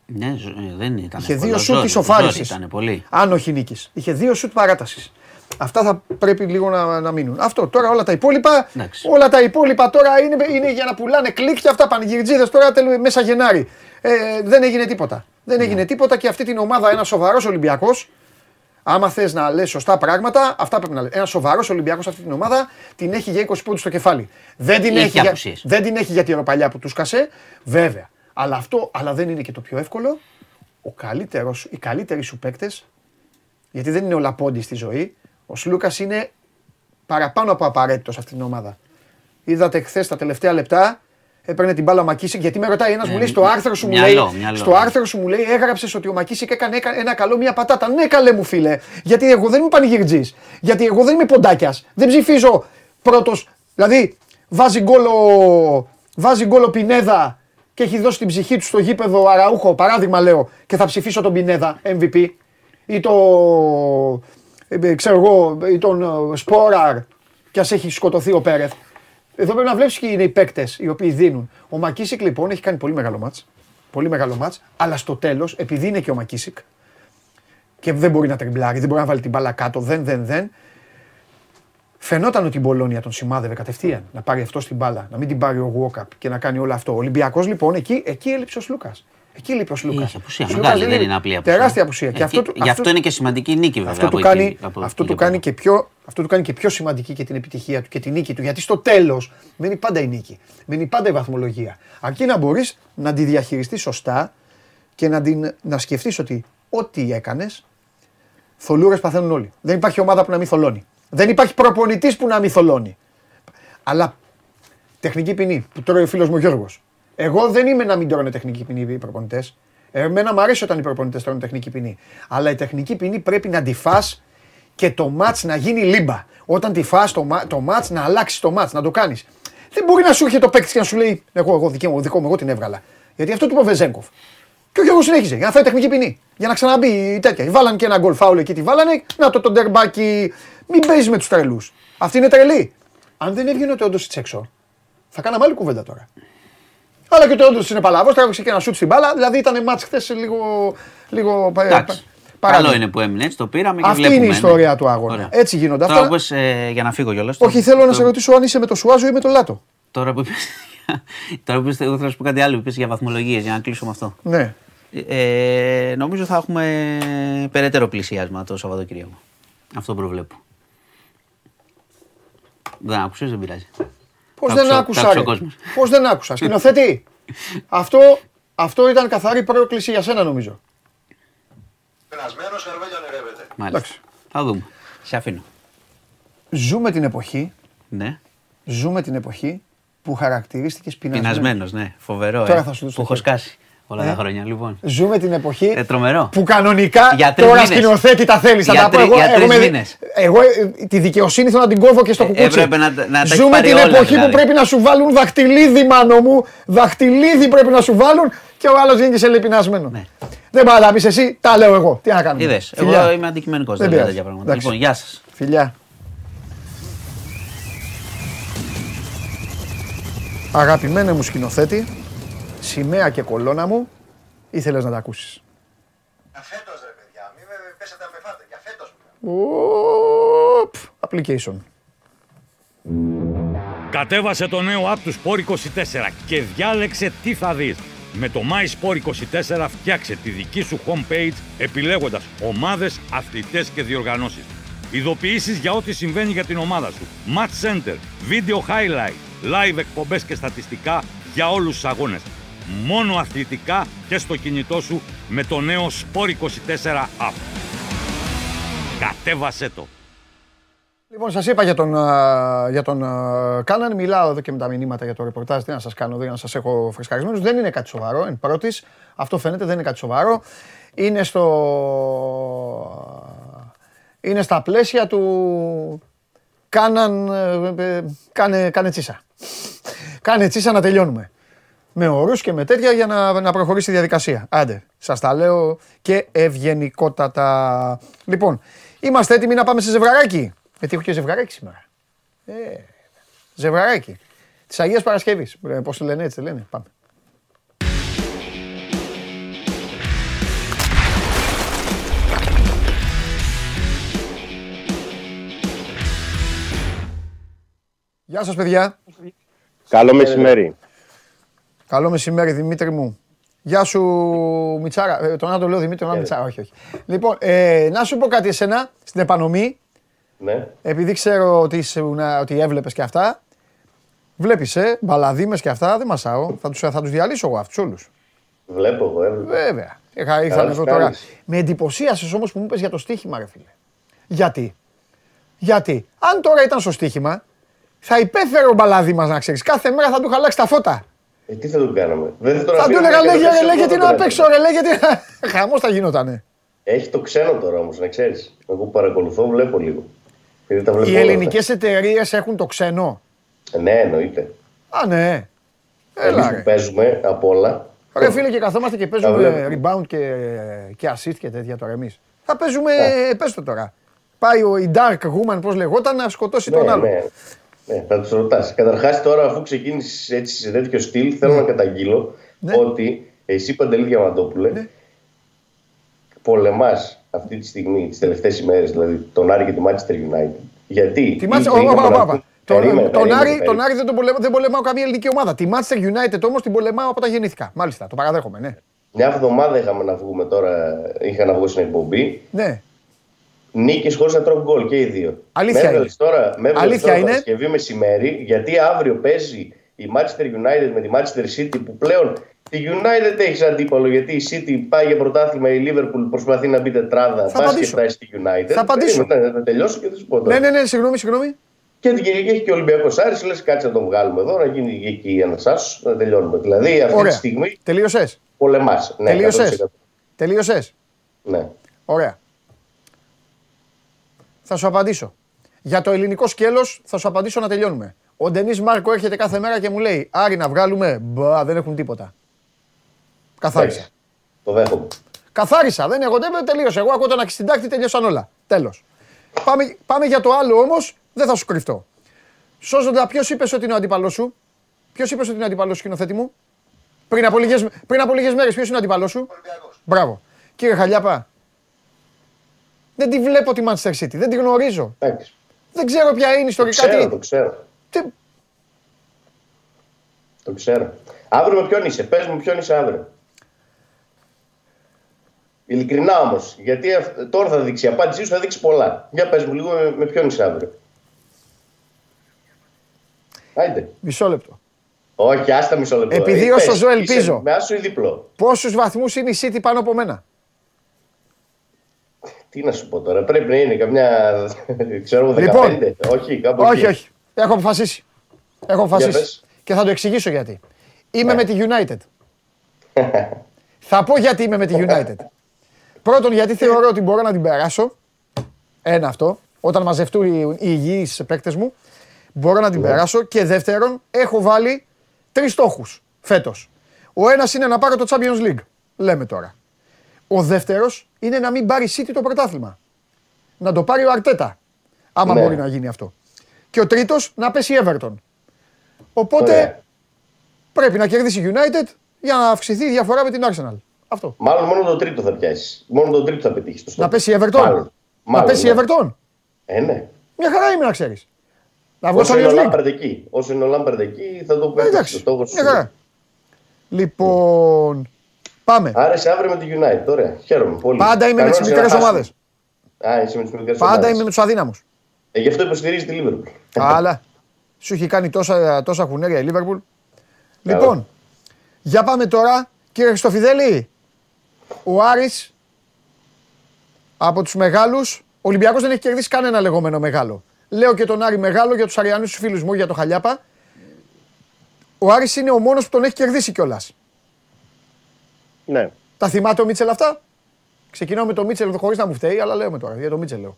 F: Ναι, ζω- ε, δεν ήταν.
A: Είχε
F: εύκολο.
A: δύο σουτ
F: Ζόρι,
A: ισοφάρισης.
F: ζόρι Ήταν πολύ.
A: Αν όχι νίκης. Είχε δύο σουτ παράτασης. Αυτά θα πρέπει λίγο να, να μείνουν. Αυτό τώρα όλα τα υπόλοιπα,
F: Εντάξει.
A: όλα τα υπόλοιπα τώρα είναι, είναι για να πουλάνε κλικ και αυτά πανηγυρτζίδες τώρα τέλος, μέσα Γενάρη. Ε, δεν έγινε τίποτα. Δεν έγινε τίποτα και αυτή την ομάδα ένας σοβαρός Ολυμπιακός Άμα θες να λες σωστά πράγματα, αυτά πρέπει να λες. Ένας σοβαρός Ολυμπιακός αυτή την ομάδα την έχει για 20 πόντους στο κεφάλι. Δεν την,
F: Έχει
A: έχει, για,
F: απουσίες.
A: δεν την έχει για τη ροπαλιά που τους σκασε, βέβαια. Αλλά αυτό αλλά δεν είναι και το πιο εύκολο. Ο καλύτερος, οι καλύτεροι σου παίκτες, γιατί δεν είναι ο Λαπόντι στη ζωή, ο Σλούκας είναι παραπάνω από απαραίτητος σε αυτή την ομάδα. Είδατε χθες τα τελευταία λεπτά, έπαιρνε την μπάλα ο Μακίσικ, γιατί με ρωτάει ένας, μου λέει στο άρθρο σου, μου
F: Ε, μυαλό,
A: λέει,
F: μυαλό.
A: στο άρθρο σου μου λέει, έγραψες ότι ο Μακίσικ έκανε έκα- ένα καλό μία πατάτα. Ναι, καλέ μου φίλε. Γιατί εγώ δεν είμαι πανηγυρτζής. Γιατί εγώ δεν είμαι ποντάκιας. Δεν ψηφίζω πρώτος. Δηλαδή, βάζει γκολ ο, βάζει γκολ ο Πινέδα και έχει δώσει την ψυχή του στο γήπεδο ο Αραούχο, παράδειγμα λέω, και θα ψηφίσω τον Πινέδα MVP. Ή το. ε, ξέρω εγώ, ή τον ε, Σπόραρ και ας έχει σκοτωθεί ο Πέρεθ. Εδώ πρέπει να βλέπεις ποιοι είναι οι παίκτες οι οποίοι δίνουν. Ο Μακίσικ λοιπόν έχει κάνει πολύ μεγάλο μάτς. Πολύ μεγάλο μάτς, αλλά στο τέλος, επειδή είναι και ο Μακίσικ και δεν μπορεί να τριμπλάρει, δεν μπορεί να βάλει την μπάλα κάτω, δεν, δεν, δεν. Φαινόταν ότι η Μπολόνια τον σημάδευε κατευθείαν να πάρει αυτό την μπάλα, να μην την πάρει ο Γουόκαπ και να κάνει όλο αυτό. Ο Ολυμπιακός λοιπόν εκεί, εκεί έλειψε ο Σλούκας. Εκεί λείπει ο Σλούκας.
F: Είχε απουσία. Μεγάλη δεν είναι απλή απουσία.
A: Τεράστια απουσία. Και
F: Ε,
A: αυτό,
F: και-
A: του-
F: Γι' αυτό είναι και σημαντική η νίκη βέβαια.
A: αυτό του
F: από
A: κάνει,
F: εκεί- από
A: αυτό
F: εκεί
A: του
F: και
A: κάνει
F: πέρα.
A: και πιο, αυτό του κάνει και πιο σημαντική και την επιτυχία του και την νίκη του. Γιατί στο τέλος μένει πάντα η νίκη. Μένει πάντα η βαθμολογία. Αρκεί να μπορείς να τη διαχειριστείς σωστά και να, την, να σκεφτείς ότι ό,τι έκανες, θολούρες παθαίνουν όλοι. Δεν υπάρχει ομάδα που να μην θολώνει. Δεν υπάρχει προπονητής που να μην θολώνει. Αλλά τεχνική ποινή που τρώει ο φίλος μου ο Γιώργος. Εγώ δεν είμαι να μην τρώνε τεχνική ποινή οι προπονητές. Εμένα μου αρέσει όταν οι προπονητές τρώνε τεχνική ποινή. Αλλά η τεχνική ποινή πρέπει να τη φας και το μάτς να γίνει λίμπα. Όταν τη φας το, μα- το μάτς να αλλάξεις το μάτς, να το κάνεις. Δεν μπορεί να σου έρχεται το παίκτης και να σου λέει: Εγώ, εγώ, δικό μου, δικό μου, εγώ την έβγαλα. Γιατί αυτό του είπε ο Βεζέγκοφ. Και ο Γιώργος συνέχιζε για να φάει τεχνική ποινή. Για να ξαναμπεί η τέτοια. Βάλανε και ένα γκολ φάουλ εκεί, τη βάλανε. Να το, το ντερμπάκι. Μην παίζεις με τους τρελούς. Αυτή είναι τρελή. Αν δεν έβγαινε ο Τεόντο έξω, θα κάναμε άλλη κουβέντα τώρα. Αλλά και ο Τεόντο είναι παλαβό, τράβηξε και ένα σουτ στην μπάλα. Δηλαδή ήταν μάτς χθες λίγο. λίγο πα-
F: Εντάξει.
A: πα- παράδειγμα.
F: Καλό είναι που έμεινε έτσι, το πήραμε και
A: Αυτή
F: βλέπουμε.
A: είναι η
F: ναι.
A: ιστορία του αγώνα.
F: Ωραία.
A: Έτσι γίνονται
F: Τώρα
A: αυτά.
F: όπως, ε, για να φύγω κιόλας.
A: Όχι,
F: το-
A: θέλω να
F: το-
A: σε ρωτήσω αν είσαι με το Σουάζο ή με το Λάτο.
F: Τώρα που είπες, τώρα που είπες, εγώ θέλω να σου πω κάτι άλλο που είπες για βαθμολογίες, για να κλείσω με αυτό.
A: Ναι.
F: Ε, νομίζω θα έχουμε περαιτέρω πλησιάσμα το Σαββατοκύριακο. Αυτό προβλέπω. Δεν άκουσες, δεν πειράζει.
A: Πώς
F: Τα
A: δεν
F: άκουσα-
A: άκουσα.
F: τα άκουσε
A: ρε;
F: ο κόσμος.
A: Πώς δεν άκουσα. Σκηνοθέτη; αυτό, αυτό ήταν καθαρή πρόκληση για σένα νομίζω.
B: Περασμένος Καρβέλιο ανερεύεται.
F: Μάλιστα.
A: Εντάξει.
F: Θα δούμε. Σε αφήνω.
A: Ζούμε την εποχή,
F: Ναι.
A: ζούμε την εποχή που χαρακτηρίστηκες πεινασμένος.
F: Πεινασμένος, ναι. Φοβερό.
A: Τώρα
F: ε,
A: θα σου δώσω
F: που
A: το
F: έχω
A: χέρι.
F: σκάσει όλα
A: Ε.
F: τα χρόνια. Λοιπόν.
A: Ζούμε την εποχή
F: Ε, τρομερό.
A: που κανονικά
F: Για τρεις
A: τώρα
F: μήνες.
A: σκηνοθέτη τα θέλεις. Θα
F: Για
A: τα πω
F: τρι-
A: εγώ.
F: για
A: εγώ,
F: τρεις
A: με-
F: μήνες.
A: εγώ ε, τη δικαιοσύνη θέλω να την κόβω και στο
F: Ε,
A: κουκούτσι.
F: έπρεπε να τα- να τα έχεις
A: Ζούμε
F: πάρει
A: την
F: όλα,
A: εποχή
F: δηλαδή.
A: που πρέπει να σου βάλουν δαχτυλίδι, μάνο μου. Δαχτυλίδι πρέπει να σου βάλουν και ο άλλος γίνει και σε λεπινασμένο.
F: Ναι.
A: Δεν πάει να τα πεις εσύ, τα λέω εγώ. Τι να κάνουμε.
F: Είδες,
A: Φιλιά.
F: εγώ είμαι αντικειμενικός,
A: Δεν
F: δεν λέω
A: πειράζει.
F: τέτοια πράγματα.
A: Εντάξει.
F: Λοιπόν, γεια σας.
A: Φιλιά. Αγαπημένε μου σκηνοθέτη, σημαία και κολόνα μου, ήθελες να τα ακούσεις.
B: Για φέτος ρε παιδιά, μην με πέσετε να με φάτε. Για φέτος.
A: Οπ, application.
G: Κατέβασε το νέο app του Sport 24 και διάλεξε τι θα δεις. Με το My Sport 24 φτιάξε τη δική σου homepage επιλέγοντας ομάδες, αθλητές και διοργανώσεις. Ειδοποιήσεις για ό,τι συμβαίνει για την ομάδα σου. Match Center, Video Highlight, Live εκπομπές και στατιστικά για όλους τους αγώνες. Μόνο αθλητικά και στο κινητό σου με το νέο Sport 24 app. Κατέβασέ το!
A: Λοιπόν, σας είπα για τον, α, για τον α, Κάναν. Μιλάω εδώ και με τα μηνύματα για το ρεπορτάζ. Τι να σας κάνω, δεν να σας έχω φρεσκαρισμένους. Δεν είναι κάτι σοβαρό. Εν πρώτης, αυτό φαίνεται δεν είναι κάτι σοβαρό. είναι στο... Είναι στα πλαίσια του... Κάναν... ε, ε, Κάνε, κάνε τσίσα. Κάνε τσίσα να τελειώνουμε. Με ορούς και με τέτοια για να, να προχωρήσει η διαδικασία. Άντε, σας τα λέω και ευγενικότατα. Λοιπόν, είμαστε έτοιμοι να πάμε σε ζευγαράκι. Γιατί έχω και ζευγαράκι σήμερα. Ε, ζευγαράκι. Της Αγίας Παρασκευής. Ε, Πώς το λένε έτσι, δεν λένε. Πάμε. Γεια σας παιδιά.
H: Καλό μεσημέρι.
A: Καλό μεσημέρι Δημήτρη μου. Γεια σου Μιτσάρα. Ε, τον Άντο λέω Δημήτρη, τον Άντο Μιτσάρα. Όχι, όχι. Λοιπόν, ε, να σου πω κάτι εσένα στην επανομή.
H: Ναι.
A: Επειδή ξέρω ότι, ήσουν, ότι έβλεπες και αυτά. Βλέπεις, ε, μπαλαδίμες και αυτά, δεν μασάω. Θα τους, θα τους διαλύσω εγώ αυτούς όλους.
H: Βλέπω εγώ, έβλεπα.
A: Βέβαια. Είχα, ήρθαν
H: τους
A: εδώ τώρα.
H: κάνεις.
A: Με εντυπωσίασες όμως που μου είπες για το στοίχημα, ρε φίλε. Γιατί; Γιατί; Αν τώρα ήταν στο στοίχημα, θα υπέφερε ο μπαλάδι μας να ξέρεις. Κάθε μέρα θα του είχα αλλάξει τα φώτα.
H: Ε, τι θα τον κάναμε; Δεν θα τον
A: Θα του
H: αφήνουμε
A: έλεγα,
H: να
A: λέγε,
H: παίξει
A: ρε, λέγε
H: αυτό
A: τι
H: το
A: να
H: τρένο.
A: παίξω, ρε, λέγε τι. Χαμός θα γινότανε.
H: Έχει το ξένο τώρα όμως, να ξέρεις. Εγώ που παρακολουθώ, βλέπω λίγο. Γιατί τα βλέπω
A: Οι
H: όλα
A: ελληνικές εταιρείες έχουν το ξένο.
H: αυτά. Ναι, εννοείται.
A: Α, ναι.
H: Εμείς
A: Έλα,
H: που
A: ρε.
H: παίζουμε απ' όλα.
A: Ρε φίλε και καθόμαστε και παίζουμε
H: βλέπω.
A: rebound και, και assist και τέτοια τώρα εμείς. Θα παίζουμε, πες το τώρα. Πάει ο η Dark Woman, πώς λεγόταν, να σκοτώσει τον
H: Ναι,
A: άλλο.
H: Ναι. Ναι, θα τους ρωτάς. Καταρχάς, τώρα, αφού ξεκίνησες έτσι σε τέτοιο στυλ, θέλω να καταγγείλω
A: Ναι.
H: ότι εσύ, Παντελή Διαμαντόπουλε, πολεμάς αυτή τη στιγμή, τις τελευταίες ημέρες, δηλαδή τον Άρη και τη Manchester United. Γιατί;
A: Τη Manchester,
H: είτε
A: όπα,
H: είχαμε
A: όπα,
H: να
A: όπα.
H: πούμε-
A: Τον,
H: Περίμενε,
A: τον
H: περίμενε,
A: Άρη,
H: περίμενε.
A: τον Άρη δεν, τον πολεμάω, δεν πολεμάω καμία ελληνική ομάδα. Τη Manchester United όμως την πολεμάω από τα γεννήθηκα. Μάλιστα, το παραδέχομαι, ναι.
H: Μια εβδομάδα είχαμε να βγούμε τώρα, είχα να βγω στην εκπομπή.
A: Ναι,
H: Νίκε χωρίς να τρώω γκολ και οι δύο.
A: Αλήθεια
H: με έβγαλες
A: είναι.
H: Τώρα, με έβγαλες
A: Αλήθεια
H: τώρα
A: είναι.
H: Παρασκευή μεσημέρι, γιατί αύριο παίζει η Manchester United με τη Manchester City που πλέον τη United έχεις σαν αντίπαλο γιατί η City πάει για πρωτάθλημα, η Liverpool προσπαθεί να μπει τετράδα.
A: Θα
H: πας
A: απαντήσω.
H: και φτάσει στη United.
A: Θα απαντήσω.
H: Περίμενε, να τελειώσω και θα σου πω τώρα.
A: ναι, ναι, ναι, συγγνώμη, συγγνώμη.
H: Και την Κυριακή έχει και ο Ολυμπιακός Άρης, λες κάτσε να τον βγάλουμε εδώ, να γίνει εκεί ένα άσο, να τελειώνουμε. Δηλαδή αυτή
A: Ωραία.
H: τη στιγμή
A: Τελείωσες.
H: πολεμάς. Ναι,
A: Τελείωσες.
H: 100%.
A: Τελείωσες.
H: Ναι.
A: Ωραία. Θα σου απαντήσω. Για το ελληνικό σκέλος θα σου απαντήσω να τελειώνουμε. Ο Ντενής Μάρκο έρχεται κάθε μέρα και μου λέει Άρη να βγάλουμε. Μπα, δεν έχουν τίποτα. Καθάρισα.
H: Εντάξει. Το δέχομαι.
A: Καθάρισα. Δεν έχω δεν τελείωσε. Εγώ ακούω τον στην τάκτη, τελειώσαν όλα. Τέλος. Πάμε, πάμε για το άλλο όμως, δεν θα σου κρυφτώ. Σώζοντα, ποιος είπες ότι είναι ο αντίπαλό σου; Ποιος είπες ότι είναι ο αντίπαλό σου, σκηνοθέτη μου; Πριν από λίγες πριν από λίγες μέρες, ποιος είναι ο αντίπαλό σου;
B: Ολυμπιακός.
A: Μπράβο. Κύριε Χαλιάπα, δεν τη βλέπω τη Manchester City. Δεν τη γνωρίζω.
H: Εντάξει.
A: Δεν ξέρω ποια είναι
H: Το
A: ιστορικά.
H: ξέρω,
A: τι-
H: το ξέρω.
A: τι-
H: Το ξέρω. Αύριο με ποιον είσαι, πες μου ποιον είσαι αύριο. Ειλικρινά όμως, γιατί αυ- τώρα θα δείξει η απάντησή σου, θα δείξει πολλά. Για πες μου λίγο με, με ποιον είσαι αύριο. Άιντε.
A: Μισό λεπτό.
H: Όχι, άστα μισό λεπτό.
A: Επειδή
H: Ε,
A: όσο
H: πες,
A: ζω
H: είσαι
A: ελπίζω.
H: Με άσο ή διπλό.
A: Πόσους βαθμούς είναι η City πάνω από μένα;
H: Τι να σου πω τώρα, πρέπει να είναι καμιά. ξέρω εγώ, 15.
A: Λοιπόν.
H: όχι, κάπου
A: όχι,
H: εκεί.
A: όχι. Έχω αποφασίσει. Έχω αποφασίσει.
H: πες.
A: Και θα το εξηγήσω γιατί. Είμαι
H: Ναι.
A: με τη United. θα πω γιατί είμαι με τη United. Πρώτον, γιατί θεωρώ ότι μπορώ να την περάσω. Ένα αυτό. Όταν μαζευτούν οι, οι υγιείς παίκτες μου, μπορώ να την
H: Ναι.
A: περάσω. Και δεύτερον, έχω βάλει τρεις στόχους φέτος. Ο ένας είναι να πάρω το Champions League. Λέμε τώρα. Ο δεύτερος είναι να μην πάρει η City το πρωτάθλημα. Να το πάρει ο Αρτέτα. Άμα
H: Ναι.
A: μπορεί να γίνει αυτό. Και ο τρίτος να πέσει η Everton. Οπότε
H: Ωραία.
A: πρέπει να κερδίσει η United για να αυξηθεί η διαφορά με την Arsenal. Αυτό.
H: Μάλλον μόνο το τρίτο θα πιάσεις. Μόνο το τρίτο θα πετύχεις. το στόχο.
A: Να πέσει η Everton.
H: Μάλλον.
A: Να
H: Μάλλον,
A: πέσει η
H: ναι.
A: Everton.
H: Ε, ναι.
A: Μια χαρά είμαι να ξέρεις. Να βγω στο
H: Όσο είναι ο
A: Champions League.
H: Λάμπερντ εκεί, όσο είναι ο Λάμπερντ εκεί, θα το
A: Ε,
H: πετύχεις.
A: Εντάξει,
H: Το στόχο σου.
A: μια χαρά. Λοιπόν, πάμε.
H: Άρα είσαι αύριο με τη United. Ωραία. Χαίρομαι πολύ.
A: Πάντα είμαι με τις
H: Κανόνισε
A: μικρές
H: να χάσουμε.
A: ομάδες.
H: Α, είσαι με τις μικρές ομάδες.
A: Πάντα είμαι με τους αδύναμους.
H: Ε, γι' αυτό υποστηρίζει τη Liverpool.
A: Αλλά σου έχει κάνει τόσα, τόσα κουνέρια η Liverpool. Λοιπόν, για πάμε τώρα, κύριε Χριστοφιδέλη. Ο Άρης από τους μεγάλους, ο Ολυμπιακός δεν έχει κερδίσει κανένα λεγόμενο μεγάλο. Λέω και τον Άρη μεγάλο για τους Αριανούς τους φίλους μου, για το Χαλιάπα. Ο Άρης είναι ο μόνος που τον έχει κερδίσει κιόλας.
H: Ναι.
A: Τα θυμάται ο Μίτσελ αυτά; Ξεκινάω με το Μίτσελ χωρίς να μου φταίει, αλλά λέω με τώρα. Για το Μίτσελ λέω.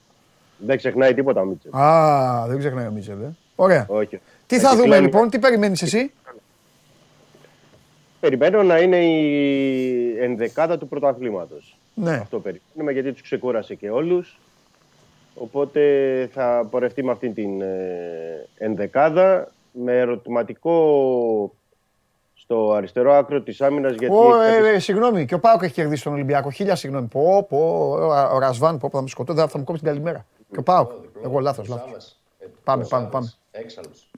I: Δεν ξεχνάει τίποτα ο Μίτσελ.
A: Α, δεν ξεχνάει ο Μίτσελ. Ε. Ωραία.
I: Όχι.
A: Τι
I: Ε,
A: θα
I: και
A: δούμε
I: πλέον
A: λοιπόν, τι περιμένεις εσύ;
I: Περιμένω να είναι η ενδεκάδα του πρωταθλήματος.
A: Ναι.
I: Αυτό περιμένουμε γιατί τους ξεκούρασε και όλους. Οπότε θα πορευτεί με αυτήν την ε, ενδεκάδα με ερωτηματικό στο αριστερό άκρο της άμυνας γιατί
A: Ω,
I: έχει
A: ε,
I: κάποιες-
A: ε, συγγνώμη, και ο Πάοκ έχει κερδίσει τον Ολυμπιακό. Χίλια συγγνώμη. Πω, πω, ο- ο Ρασβάν, πω, πω, θα με σκοτώ, θα μου κόψει την καλημέρα. Και ο Πάοκ. Εγώ λάθος, λάθος. Πάμε, πάμε, πάμε.
H: Έξαλλος.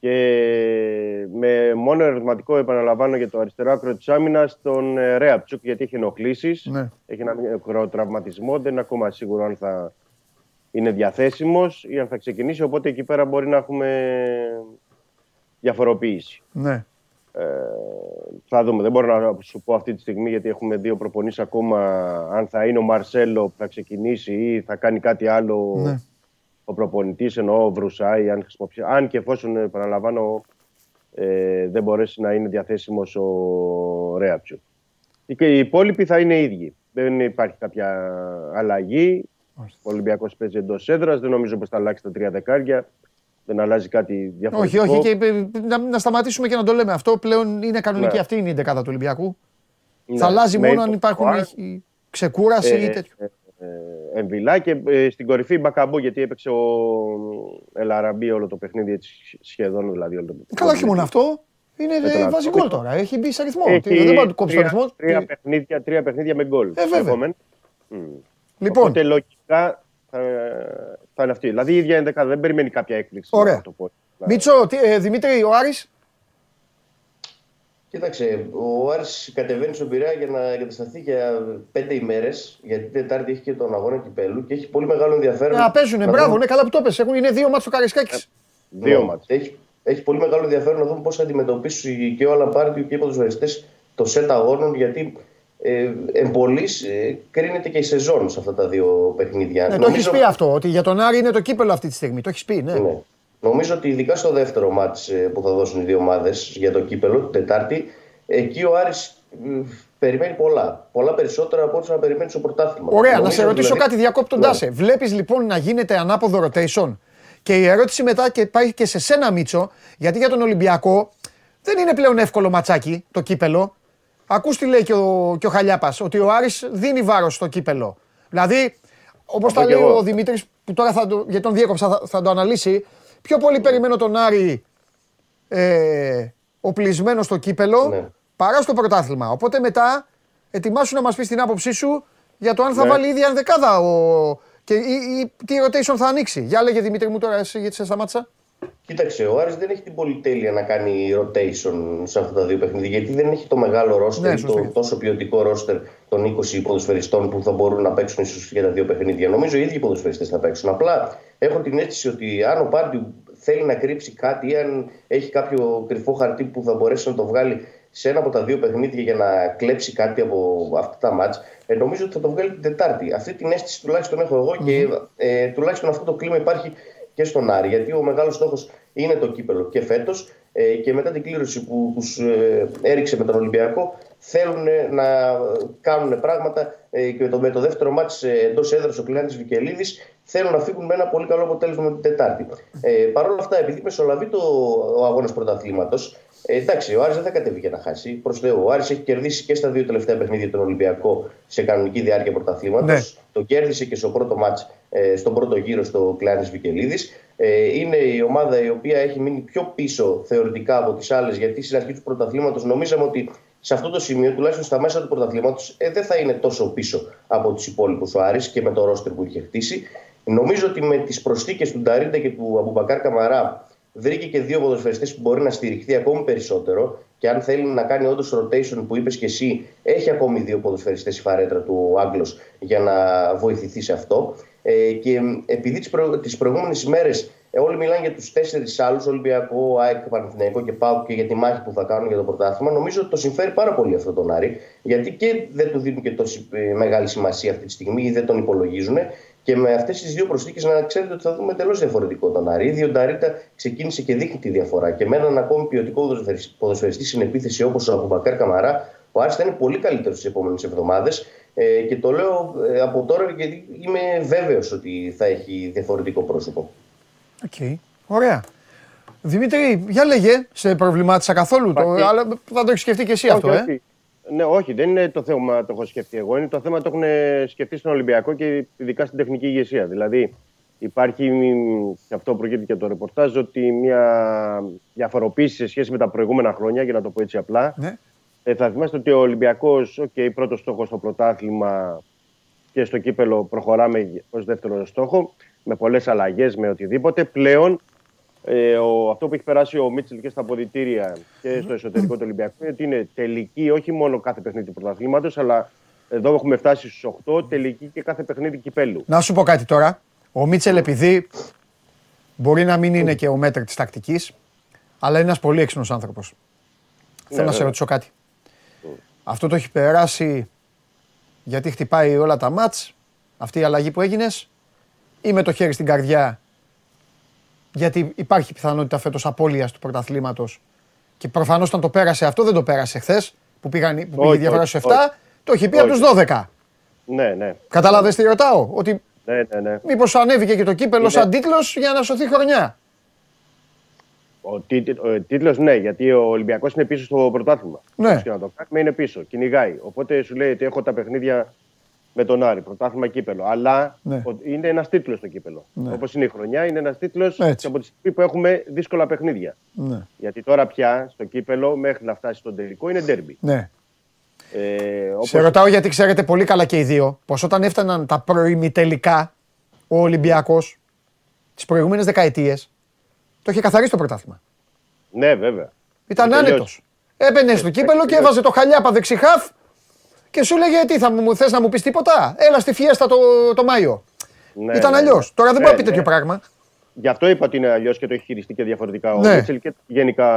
I: και με μόνο ερωτηματικό επαναλαμβάνω για το αριστερό άκρο της άμυνας τον ε, Ρέαπτσουκ γιατί έχει ενοχλήσεις.
A: Ναι.
I: Έχει ένα μικρό τραυματισμό, δεν είναι ακόμα σίγουρο αν θα είναι διαθέσιμος ή αν θα ξεκινήσει, οπότε εκεί πέρα μπορεί να έχουμε διαφοροποίηση.
A: Ναι.
I: Ε, θα δούμε. Δεν μπορώ να σου πω αυτή τη στιγμή γιατί έχουμε δύο προπονήσεις ακόμα αν θα είναι ο Μαρσέλο που θα ξεκινήσει ή θα κάνει κάτι άλλο
A: Ναι.
I: ο προπονητής εννοώ ο Βρουσάη αν, χρησιμοποιήσει- αν και εφόσον επαναλαμβάνω ε, δεν μπορέσει να είναι διαθέσιμος ο Ρέαπτσου. Και οι υπόλοιποι θα είναι ίδιοι. Δεν υπάρχει κάποια αλλαγή. Ο Ολυμπιακός παίζει εντός έδρας. Δεν νομίζω πως θα αλλάξει τα τρία δεκάρια. Δεν αλλάζει κάτι
A: Όχι,
I: διαφορετικό.
A: όχι, και ε, να, να σταματήσουμε και να το λέμε αυτό. Πλέον είναι κανονική
I: Ναι.
A: αυτή είναι η δεκάδα του Ολυμπιακού.
I: Ναι,
A: Θα αλλάζει
I: με
A: μόνο αν
I: το
A: υπάρχουν
I: Άρ,
A: η- ξεκούραση ή
I: ε,
A: τέτοιο.
I: ε, ε, Εμβιλά και ε, στην κορυφή Μπακαμπού γιατί έπαιξε ο Ελαραμπή όλο το παιχνίδι έτσι, σχεδόν δηλαδή όλο το παιχνίδι.
A: Καλά, όχι μόνο αυτό. Είναι
I: Με τον
A: ε, βάζει
I: Αττόμι.
A: γκολ τώρα. Έχει μπει σε αριθμό.
I: Έχει
A: Τι, Δεν μπορεί να του κόψει το
I: τρία-
A: αριθμό.
I: Τρία,
A: Τι-
I: παιχνίδια, τρία παιχνίδια με γκολ.
A: Ε, βέβαια.
I: Επόμενα. Μμ.
A: Λοιπόν,
I: Οπότε λογικά θα, θα είναι αυτή. Δηλαδή η ίδια ενδεκάδα δεν περιμένει κάποια έκπληξη.
A: Ωραία.
I: να το πω.
A: Μίτσο, τι, ε, Δημήτρη, ο Άρης.
H: Κοίταξε, ο Άρης κατεβαίνει στον Πειραιά για να εγκατασταθεί για πέντε ημέρε. Γιατί την Τετάρτη έχει και τον αγώνα κυπέλου και έχει πολύ μεγάλο ενδιαφέρον.
A: Να παίζουνε,
H: να
A: μπράβο,
H: δούμε-
A: ναι, καλά που το πες. Έχουν, είναι δύο μάτσο Καρισκάκης.
I: Δύο
H: Ναι.
I: μάτς.
H: Έχει, έχει πολύ μεγάλο ενδιαφέρον να δούμε πώ θα αντιμετωπίσει και ο Αλαμπάρντιο και οι ποδοσφαιριστέ το σετ αγώνων. Γιατί ε, εμπολής, ε, κρίνεται και η σεζόν σε αυτά τα δύο παιχνίδια.
A: Ναι, το έχεις πει αυτό, ότι για τον Άρη είναι το κύπελο αυτή τη στιγμή. Το έχεις πει, ναι.
H: Ναι. Νομίζω ότι ειδικά στο δεύτερο μάτς ε, που θα δώσουν οι δύο ομάδες για το κύπελο, την Τετάρτη, εκεί ο Άρης ε, περιμένει πολλά. Πολλά περισσότερα από ό,τι να περιμένει στο πρωτάθλημα.
A: Ωραία, να
H: Νομίζω
A: σε ρωτήσω
H: δηλαδή-
A: κάτι διακόπτοντά
H: Ναι.
A: σε. Βλέπεις λοιπόν να γίνεται ανάποδο rotation; Και η ερώτηση μετά και πάει και σε σένα, Μίτσο, γιατί για τον Ολυμπιακό δεν είναι πλέον εύκολο ματσάκι το κύπελο. Ακούς τι λέει και ο, και ο Χαλιάπας, ότι ο Άρης δίνει βάρος στο κύπελο. Δηλαδή, όπως
I: Θα
A: τα
I: πω
A: λέει
I: κι εγώ.
A: ο Δημήτρης, που τώρα θα το, γιατί τον διέκοψα, θα, θα το αναλύσει, πιο πολύ περιμένω τον Άρη ε, οπλισμένο στο κύπελο
H: Ναι.
A: παρά στο πρωτάθλημα. Οπότε μετά ετοιμάσου να μας πεις την άποψή σου για το αν θα
I: Ναι.
A: βάλει η ίδια ενδεκάδα ο... και ή, ή τι rotation θα ανοίξει. Για λέγε Δημήτρη μου τώρα εσύ γιατί σε σταμάτησα.
H: Κοίταξε, ο Άρης δεν έχει την πολυτέλεια να κάνει rotation σε αυτά τα δύο παιχνίδια γιατί δεν έχει το μεγάλο ρόστερ
A: Ναι,
H: ή
A: σωστό.
H: το τόσο ποιοτικό ρόστερ των 20 ποδοσφαιριστών που θα μπορούν να παίξουν ίσως για τα δύο παιχνίδια. Νομίζω οι ίδιοι ποδοσφαιριστές θα παίξουν. Απλά έχω την αίσθηση ότι αν ο Πάντιου θέλει να κρύψει κάτι ή αν έχει κάποιο κρυφό χαρτί που θα μπορέσει να το βγάλει σε ένα από τα δύο παιχνίδια για να κλέψει κάτι από αυτά τα μάτς, ε, νομίζω ότι θα το βγάλει την Τετάρτη. Αυτή την αίσθηση τουλάχιστον έχω εγώ και ε, τουλάχιστον αυτό το κλίμα υπάρχει και στον Άρη. Γιατί ο μεγάλος στόχος είναι το κύπελο και φέτος ε, και μετά την κλήρωση που τους ε, έριξε με τον Ολυμπιακό θέλουν να κάνουν πράγματα ε, και με το, με το δεύτερο μάτς ε, εντός έδρας ο Κλειάντης Βικελίδης θέλουν να φύγουν με ένα πολύ καλό αποτέλεσμα με την Τετάρτη. Ε, Παρ' όλα αυτά, επειδή μεσολαβεί το, ο αγώνας πρωταθλήματος, ε, εντάξει, ο Άρης δεν θα κατέβει για να χάσει. Προς Θεού, ο Άρης έχει κερδίσει και στα δύο τελευταία παιχνίδια τον Ολυμπιακό σε κανονική διάρκεια πρωταθλήματος.
A: Ναι.
H: Το κέρδισε και στο πρώτο μάτς, ε, στον πρώτο γύρο στο Κλάνης Βικελίδης. Ε, είναι η ομάδα η οποία έχει μείνει πιο πίσω θεωρητικά από τις άλλες γιατί στην αρχή του πρωταθλήματος νομίζαμε ότι σε αυτό το σημείο, τουλάχιστον στα μέσα του πρωταθλήματος, ε, δεν θα είναι τόσο πίσω από τους υπόλοιπους ο Άρης και με το ρόστερ που είχε χτίσει. Νομίζω ότι με τις προσθήκες του Νταρίντα και του Αμπουμπακάρ Καμαρά βρήκε και δύο ποδοσφαιριστές που μπορεί να στηριχθεί ακόμη περισσότερο και αν θέλει να κάνει όντως rotation που είπες και εσύ, έχει ακόμη δύο ποδοσφαιριστές η φαρέτρα του ο Άγγλος για να βοηθηθεί σε αυτό. Ε, και επειδή τις, προ... τις προηγούμενες ημέρες ε, όλοι μιλάνε για τους τέσσερις άλλους, Ολυμπιακό, ΑΕΚ, Παναθηναϊκό και ΠΑΟΚ και για τη μάχη που θα κάνουν για το πρωτάθλημα, νομίζω ότι το συμφέρει πάρα πολύ αυτό τον Άρη, γιατί και δεν του δίνουν και τόση ε, μεγάλη σημασία αυτή τη στιγμή ή δεν τον υπολογίζουν. Και με αυτές τις δύο προσθήκες να ξέρετε ότι θα δούμε εντελώς διαφορετικό τον Άρη. Ήδη ο Νταρίντα ξεκίνησε και δείχνει τη διαφορά. Και με έναν ακόμη ποιοτικό ποδοσφαιριστή στην επίθεση όπως ο Αμπουμπακάρ Καμαρά, ο Άρης θα είναι πολύ καλύτερος τις επόμενες εβδομάδες Ε, και το λέω ε, από τώρα γιατί είμαι βέβαιος ότι θα έχει διαφορετικό πρόσωπο.
A: Οκ. Ωραία. Δημήτρη, για λέγε, σε προβλημάτισα καθόλου. Το,
I: Υπάρχει.
A: αλλά θα το έχεις σκεφτεί και εσύ αυτό,
I: όχι,
A: ε.
I: όχι. Ναι, όχι, δεν είναι το θέμα το έχω σκεφτεί εγώ. Είναι το θέμα το έχουν σκεφτεί στον Ολυμπιακό και ειδικά στην τεχνική ηγεσία. Δηλαδή, υπάρχει, μ, και αυτό προκύπτει και από το ρεπορτάζ, ότι μια διαφοροποίηση σε σχέση με τα προηγούμενα χρόνια, για να το πω έτσι απλά.
A: Ναι.
I: Ε, θα θυμάστε ότι ο Ολυμπιακός, OK, πρώτος στόχος στο πρωτάθλημα και στο κύπελο προχωράμε ως δεύτερο στόχο, με πολλές αλλαγές, με οτιδήποτε. Πλέον ε, ο, αυτό που έχει περάσει ο Μίτσελ και στα αποδητήρια και στο εσωτερικό του Ολυμπιακού είναι ότι είναι τελική όχι μόνο κάθε παιχνίδι του πρωταθλήματος, αλλά εδώ έχουμε φτάσει στους 8 τελική και κάθε παιχνίδι κυπέλου.
A: Να σου πω κάτι τώρα. Ο Μίτσελ, επειδή μπορεί να μην είναι και ο μέτρη της τακτικής, αλλά είναι ένας πολύ έξυπνος άνθρωπος. Θέλω να σε
I: βέβαια.
A: ρωτήσω κάτι. Αυτό το έχει περάσει γιατί χτυπάει όλα τα μάτς, αυτή η αλλαγή που έγινες, ή με το χέρι στην καρδιά, γιατί υπάρχει πιθανότητα φέτος απώλειας του πρωταθλήματος και προφανώς όταν το πέρασε αυτό δεν το πέρασε χθες που, πήγαν, που πήγε η
I: Όχι,
A: διαφορά
I: όχι,
A: στους 7, το έχει πει από τους
I: Όχι.
A: 12.
I: Ναι, ναι.
A: Κατάλαβες τι ρωτάω, ότι
I: Ναι, ναι, ναι.
A: μήπως ανέβηκε και το κύπελο
I: Είναι-
A: σαν τίτλος για να σωθεί χρονιά;
I: Ο, τίτλ, ο τίτλος ναι, γιατί ο Ολυμπιακός είναι πίσω στο πρωτάθλημα.
A: Ναι.
I: Όπως και να το κάνουμε είναι πίσω, κυνηγάει. Οπότε σου λέει ότι έχω τα παιχνίδια με τον Άρη, πρωτάθλημα κύπελο. Αλλά
A: Ναι.
I: ο- είναι ένας τίτλος το κύπελο.
A: Ναι.
I: Όπως είναι η χρονιά, είναι ένας τίτλος
A: Έτσι.
I: από τη στιγμή που έχουμε δύσκολα παιχνίδια.
A: Ναι.
I: Γιατί τώρα πια στο κύπελο μέχρι να φτάσει στον τελικό είναι ντέρμπι.
A: ναι.
I: Ε, όπως...
A: Σε ρωτάω γιατί ξέρετε πολύ καλά και οι δύο πως όταν έφταναν τα προημιτελικά ο Ολυμπιακός τις προηγούμενες δεκαετίες το είχε καθαρίσει το πρωτάθλημα.
I: Ναι, βέβαια.
A: Ήταν
I: Τελειώσει.
A: άνετος. Έμπαινε στο κύπελο και έβαζε το χαλιάπα δεξιχάφ και σου λέγε τι θα μου θες να μου πεις τίποτα; Έλα στη φιέστα το, το Μάιο.
I: Ναι,
A: Ήταν
I: ναι,
A: αλλιώς.
I: ναι.
A: Τώρα δεν
I: Ναι,
A: μπορεί να πει τέτοιο
I: ναι.
A: πράγμα.
I: Γι' αυτό είπα ότι είναι αλλιώς και το έχει χειριστεί και διαφορετικά ο
A: Ναι.
I: Μίτσελ και γενικά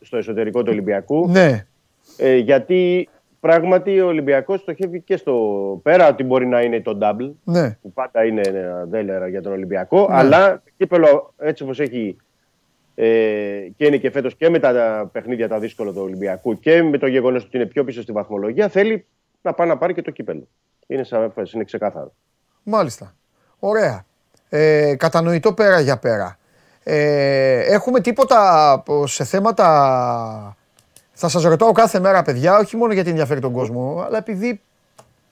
I: στο εσωτερικό του Ολυμπιακού.
A: Ναι.
I: Ε, γιατί πράγματι ο Ολυμπιακός στοχεύει και στο πέρα ότι μπορεί να είναι το double,
A: Ναι.
I: που πάντα είναι ένα δέλερα για τον Ολυμπιακό, αλλά το κύπελο έτσι όπως έχει ε, και είναι και φέτος και με τα παιχνίδια τα δύσκολα του Ολυμπιακού και με το γεγονός ότι είναι πιο πίσω στη βαθμολογία, θέλει να πάει να πάρει και το κύπελο. Είναι σαφές, είναι ξεκάθαρο.
A: Μάλιστα. Ωραία. Ε, κατανοητό πέρα για πέρα. Ε, έχουμε τίποτα από- σε θέματα... Θα σας ρωτάω κάθε μέρα, παιδιά, όχι μόνο γιατί ενδιαφέρει τον κόσμο, αλλά επειδή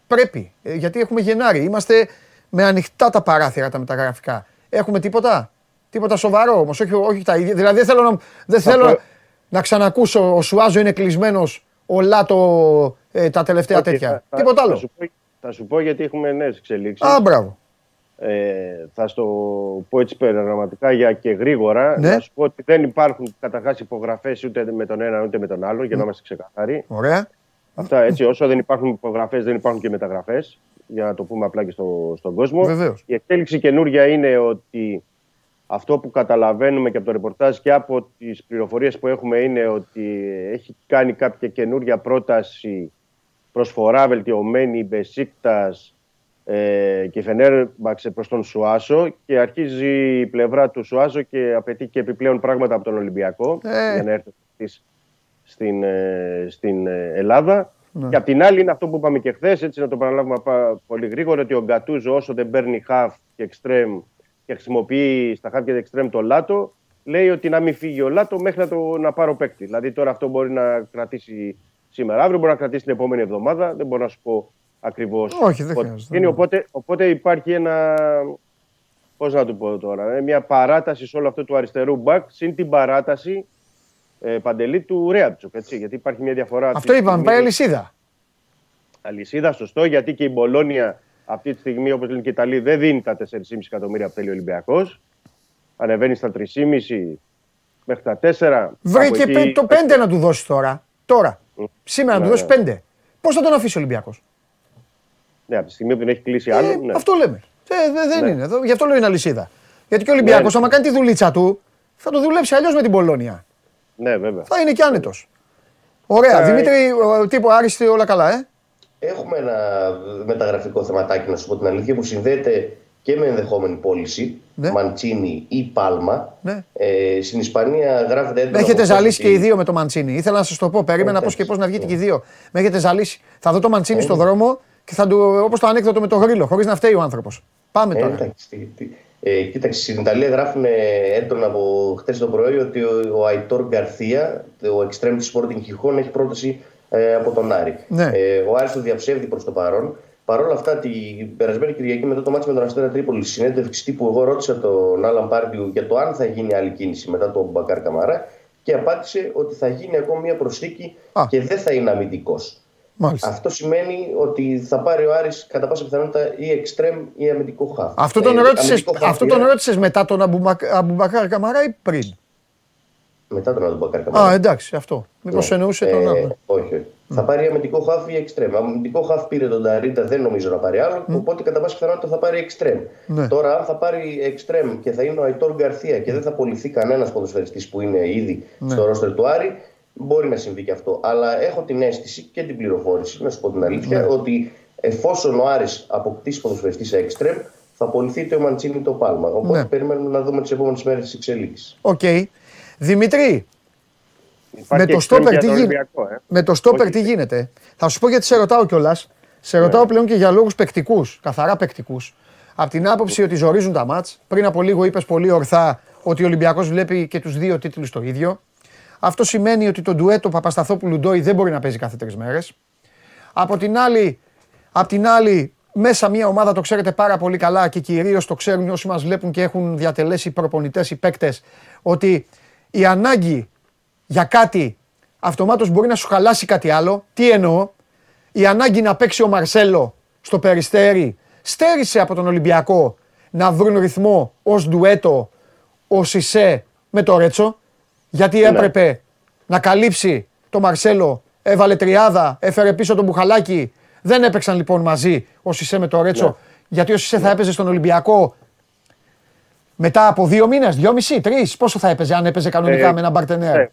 A: πρέπει. Ε, γιατί έχουμε Γενάρη. Είμαστε με ανοιχτά τα παράθυρα τα μεταγραφικά. Έχουμε τίποτα; Τίποτα σοβαρό όμως, όχι, όχι τα ίδια. Δηλαδή δεν θέλω, να, δεν θέλω
I: πω-
A: να ξανακούσω ο Σουάζο είναι κλεισμένος, ο Λάτο ε, τα τελευταία
I: Όχι,
A: τέτοια.
I: θα- θα-
A: Τίποτα
I: Θα
A: άλλο.
I: σου, πω, θα σου πω γιατί έχουμε νέες εξελίξεις.
A: Α, μπράβο.
I: Ε, θα στο πω έτσι περιγραμματικά για και γρήγορα.
A: Ναι.
I: Να σου πω ότι δεν υπάρχουν καταρχάς υπογραφές ούτε με τον ένα ούτε με τον άλλο, για να είμαστε ξεκαθαροί.
A: Ωραία.
I: Αυτά έτσι, όσο δεν υπάρχουν υπογραφές, δεν υπάρχουν και μεταγραφές. Για να το πούμε απλά και στο, στον κόσμο.
A: Βεβαίως.
I: Η εξέλιξη καινούρια είναι ότι αυτό που καταλαβαίνουμε και από το ρεπορτάζ και από τις πληροφορίες που έχουμε είναι ότι έχει κάνει κάποια καινούρια πρόταση προσφορά βελτιωμένη η Μπεσίκτας ε, και Φενέρμπαξε προς τον Σουάσο και αρχίζει η πλευρά του Σουάσο και απαιτεί και επιπλέον πράγματα από τον Ολυμπιακό
A: Ε.
I: για να έρθει στις- στην, ε, στην ε, Ελλάδα.
A: Ναι.
I: Και απ' την άλλη είναι αυτό που είπαμε και χθες, έτσι να το παραλάβουμε πα- πολύ γρήγορα, ότι ο Γκατούζο όσο δεν παίρνει half και εξτρέμ και χρησιμοποιεί στα χαφ και εξτρέμ το Λάτο, λέει ότι να μην φύγει ο Λάτο μέχρι να, το, να πάρω παίκτη. Δηλαδή τώρα αυτό μπορεί να κρατήσει σήμερα, αύριο μπορεί να κρατήσει την επόμενη εβδομάδα, δεν μπορώ να σου πω ακριβώς.
A: Όχι, δεν χρειάζεται.
I: Είναι, οπότε, οπότε υπάρχει ένα. Πώς να το πω τώρα, ε, μια παράταση σε όλο αυτό του αριστερού μπακ συν την παράταση ε, παντελή του Ρέαμπτσουκ. Έτσι, γιατί υπάρχει μια διαφορά. αυτή
A: Αυτό
I: τη
A: είπαμε,
I: στιγμή.
A: πάει αλυσίδα.
I: Αλυσίδα, σωστό, γιατί και η Μπολόνια αυτή τη στιγμή, όπως λένε και οι Ιταλοί, δεν δίνει τα 4,5 εκατομμύρια που θέλει ο Ολυμπιακός. Ανεβαίνει στα 3,5 μέχρι τα 4.
A: Βρήκε
I: Από εκεί-
A: πέ- το 5 να του δώσει τώρα. Τώρα. Σήμερα να του
I: Ναι,
A: δώσει
I: ναι.
A: 5. Πώς θα τον αφήσει ο Ολυμπιακός;
I: Ναι, από τη στιγμή που δεν έχει κλείσει άλλο. ναι.
A: Αυτό λέμε. Ε, δε- δεν
I: Ναι.
A: είναι. εδώ. Γι' αυτό λέω είναι αλυσίδα. Γιατί και ο Ολυμπιακός,
I: Ναι.
A: άμα κάνει τη δουλίτσα του, θα το δουλέψει αλλιώς με την Πολώνια.
I: ναι, βέβαια.
A: Θα είναι και άνετος. Ωραία.
I: Ε,
A: Δημήτρη, ο- τύπο άριστη, όλα καλά, ε;
H: Έχουμε ένα μεταγραφικό θεματάκι, να σου πω την αλήθεια, που συνδέεται και με ενδεχόμενη πώληση.
A: Ναι.
H: Μαντσίνη ή Πάλμα.
A: Ναι.
H: Ε, στην Ισπανία γράφεται έντονα.
A: Με έχετε
H: από
A: ζαλίσει
H: κόσμο
A: και οι δύο με το Μαντσίνη. Ήθελα να σας το πω. Περίμενα πώς
H: Εντάξει.
A: και πώς να βγείτε και οι δύο. Με έχετε ζαλίσει. Θα δω το Μαντσίνη
H: Ε,
A: στον
H: ναι.
A: δρόμο και θα του, όπως το ανέκδοτο με το γρήλο, χωρίς να φταίει ο άνθρωπος. Πάμε
H: Ε,
A: τώρα.
H: εντάξει, τι- τι- ε, κοίταξε, στην Ιταλία γράφουν έντονα από χτες το πρωί ότι ο, ο Αϊτόρ Γκαρθία, ο εξτρέμ της Sporting Χιχών, έχει πρόταση ε, από τον Άρη.
A: Ναι.
H: Ε, ο Άρης το διαψεύδει προς το παρόν. Παρ' όλα αυτά, την περασμένη Κυριακή μετά το μάτι με τον Αστέρα Τρίπολη, συνέντευξη τύπου, εγώ ρώτησα τον Άλαν Πάρντιου για το αν θα γίνει άλλη κίνηση μετά τον Μπακάρ Καμαρά και απάντησε ότι θα γίνει ακόμη μια προσθήκη
A: Α.
H: και δεν θα είναι αμυντικός.
A: Μάλιστα.
H: Αυτό σημαίνει ότι θα πάρει ο Άρης κατά πάσα πιθανότητα ή εξτρέμ ή αμυντικό χαφ.
A: Αυτό τον,
H: Ε,
A: ρώτησες,
H: αμυντικό χαφ
A: αυτό
H: είναι-
A: τον ρώτησες μετά τον Αμπουμπακ- Αμπουμπακάρ Καμαρά ή πριν;
H: Μετά τον Αμπουμπακάρ Καμαρά.
A: Α, εντάξει, αυτό. Μήπως
H: Ναι.
A: εννοούσε
H: Ε,
A: τον άλλο.
H: Όχι, όχι. Θα πάρει αμυντικό χαφ ή εξτρέμ. Αμυντικό χαφ πήρε τον Νταρίντα, δεν νομίζω να πάρει άλλο. Οπότε κατά πάσα πιθανότητα θα πάρει εξτρέμ.
A: Ναι.
H: Τώρα, αν θα πάρει εξτρέμ και θα είναι ο Αϊτόρ Γκαρθία και δεν θα απολυθεί κανένας ποδοσφαιριστής που είναι ήδη
A: Ναι.
H: στο ρόστερ του Άρη, μπορεί να συμβεί και αυτό. Αλλά έχω την αίσθηση και την πληροφόρηση, να σου πω την αλήθεια,
A: Ναι. ότι
H: εφόσον ο Άρης αποκτήσει ποδοσφαιριστή σε εξτρέμ, θα απολυθεί είτε ο Μαντσίνη είτε ο Πάλμα. Οπότε
A: Ναι.
H: περιμένουμε να δούμε τις επόμενες μέρες τι εξελίξεις.
A: Οκ. Δημήτρη,
I: Υπάρχει
A: με το
I: εξτρέμ
A: στόπερ
I: για
A: τι
I: τον
A: γίνεται.
I: Ολυμπιακό, ε.
A: Με το στόπερ
I: Όχι.
A: τι γίνεται; Θα σου πω γιατί σε ρωτάω κιόλας. Σε ρωτάω πλέον και για λόγους παικτικούς, καθαρά παικτικούς. Από την άποψη ότι ζορίζουν τα ματς. Πριν από λίγο είπες πολύ ορθά ότι ο Ολυμπιακός βλέπει και τους δύο τίτλους το ίδιο. Αυτό σημαίνει ότι το ντουέτο Παπασταθόπουλου Ντόι δεν μπορεί να παίζει κάθε τρεις μέρες. Από την άλλη, απ' την άλλη, μέσα μια ομάδα το ξέρετε πάρα πολύ καλά και κυρίως το ξέρουν όσοι μας βλέπουν και έχουν διατελέσει προπονητές ή παίκτες, ότι η ανάγκη για κάτι αυτομάτως μπορεί να σου χαλάσει κάτι άλλο. Τι εννοώ, η ανάγκη να παίξει ο Μαρσέλο στο Περιστέρι στέρισε από τον Ολυμπιακό να βρουν ρυθμό ως ντουέτο ο Σισε με το Ρέτσο γιατί έπρεπε να καλύψει το Μαρσέλο, έβαλε τριάδα, έφερε πίσω τον Μπουχαλάκη. Δεν έπαιξαν λοιπόν μαζί ο Σισε με το Ρέτσο γιατί ο Σισε θα έπαιζε στον Ολυμπιακό μετά από δύο μήνες, δυόμισι, τρεις, πόσο θα έπαιζε αν έπαιζε κανονικά
I: Ε,
A: με έναν Μπαρτενέρ;
I: ναι.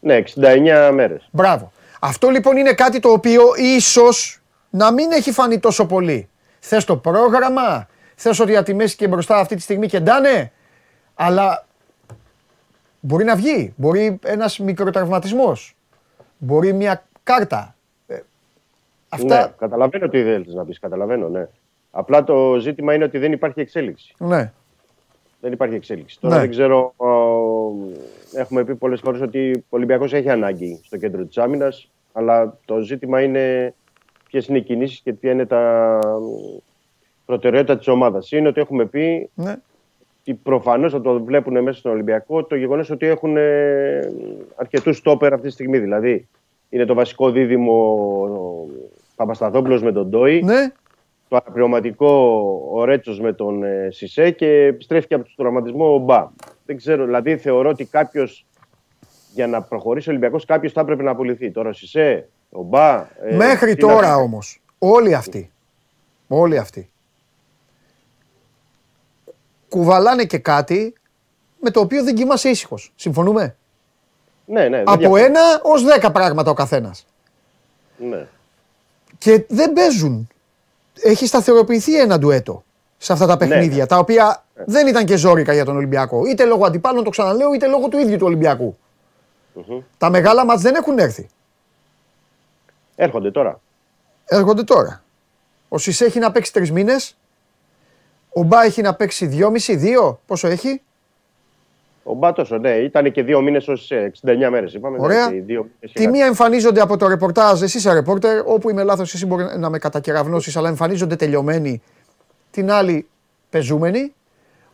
I: Ναι, 69 μέρες.
A: Μπράβο. Αυτό λοιπόν είναι κάτι το οποίο ίσως να μην έχει φανεί τόσο πολύ. Θες το πρόγραμμα, θες ότι από τη μέση και μπροστά αυτή τη στιγμή κεντάνε, αλλά μπορεί να βγει. Μπορεί ένας μικροτραυματισμός. Μπορεί μια κάρτα. Ε, αυτά,
I: Ναι, καταλαβαίνω τι θέλεις να πεις, καταλαβαίνω, ναι. Απλά το ζήτημα είναι ότι δεν υπάρχει εξέλιξη.
A: ναι.
I: Δεν υπάρχει εξέλιξη. Τώρα
A: Ναι.
I: δεν ξέρω. Ο, έχουμε πει πολλές φορές ότι ο Ολυμπιακός έχει ανάγκη στο κέντρο της άμυνας. Αλλά το ζήτημα είναι ποιες είναι οι κινήσεις και ποια είναι τα προτεραιότητα της ομάδας. Είναι ότι έχουμε πει
A: ναι.
I: ότι προφανώς θα το βλέπουν μέσα στον Ολυμπιακό το γεγονός ότι έχουν αρκετούς στόπερ αυτή τη στιγμή. Δηλαδή είναι το βασικό δίδυμο ο Παπασταθόπουλος με τον Ντόι
A: ναι.
I: το αναπληρωματικό ο Ρέτσος με τον ε, Σισε και επιστρέφει και από τον τραυματισμό ο Μπα. Δεν ξέρω, δηλαδή θεωρώ ότι κάποιος για να προχωρήσει ο Ολυμπιακός, κάποιος θα έπρεπε να απολυθεί. Τώρα ο Σισε, ο Μπα. ε,
A: Μέχρι
I: τι να
A: τώρα
I: πει.
A: όμως, όλοι αυτοί, όλοι αυτοί, κουβαλάνε και κάτι με το οποίο δεν κοιμάσαι ήσυχος. Συμφωνούμε;
I: Ναι, ναι. δεν
A: Από
I: διαφωνώ.
A: ένα ως δέκα πράγματα ο καθένας.
I: Ναι.
A: Και δεν παίζουν. Έχει σταθεροποιηθεί ένα ντουέτο σε αυτά τα παιχνίδια,
I: ναι.
A: τα οποία δεν ήταν και ζόρικα για τον Ολυμπιακό. Είτε λόγω αντιπάλων, το ξαναλέω, είτε λόγω του ίδιου του ολυμπιακου Τα μεγάλα μάτς δεν έχουν έρθει.
I: Έρχονται τώρα.
A: Έρχονται τώρα. Ο Σισε έχει να παίξει τρεις μήνες. Ο Μπα έχει να παίξει δυόμιση, δύο. Πόσο έχει;
I: Ο Μπα τόσο, ναι. Ήταν και δύο μήνες ω 69 μέρες. Είπαμε. ναι,
A: Ωραία.
I: και οι δύο μήνες
A: Τη
I: είχαν-
A: μία εμφανίζονται από το ρεπορτάζ, εσύ είσαι ρεπόρτερ, όπου είμαι λάθος, εσύ μπορεί να με κατακεραυνώσεις, αλλά εμφανίζονται τελειωμένοι. Την άλλη πεζούμενοι.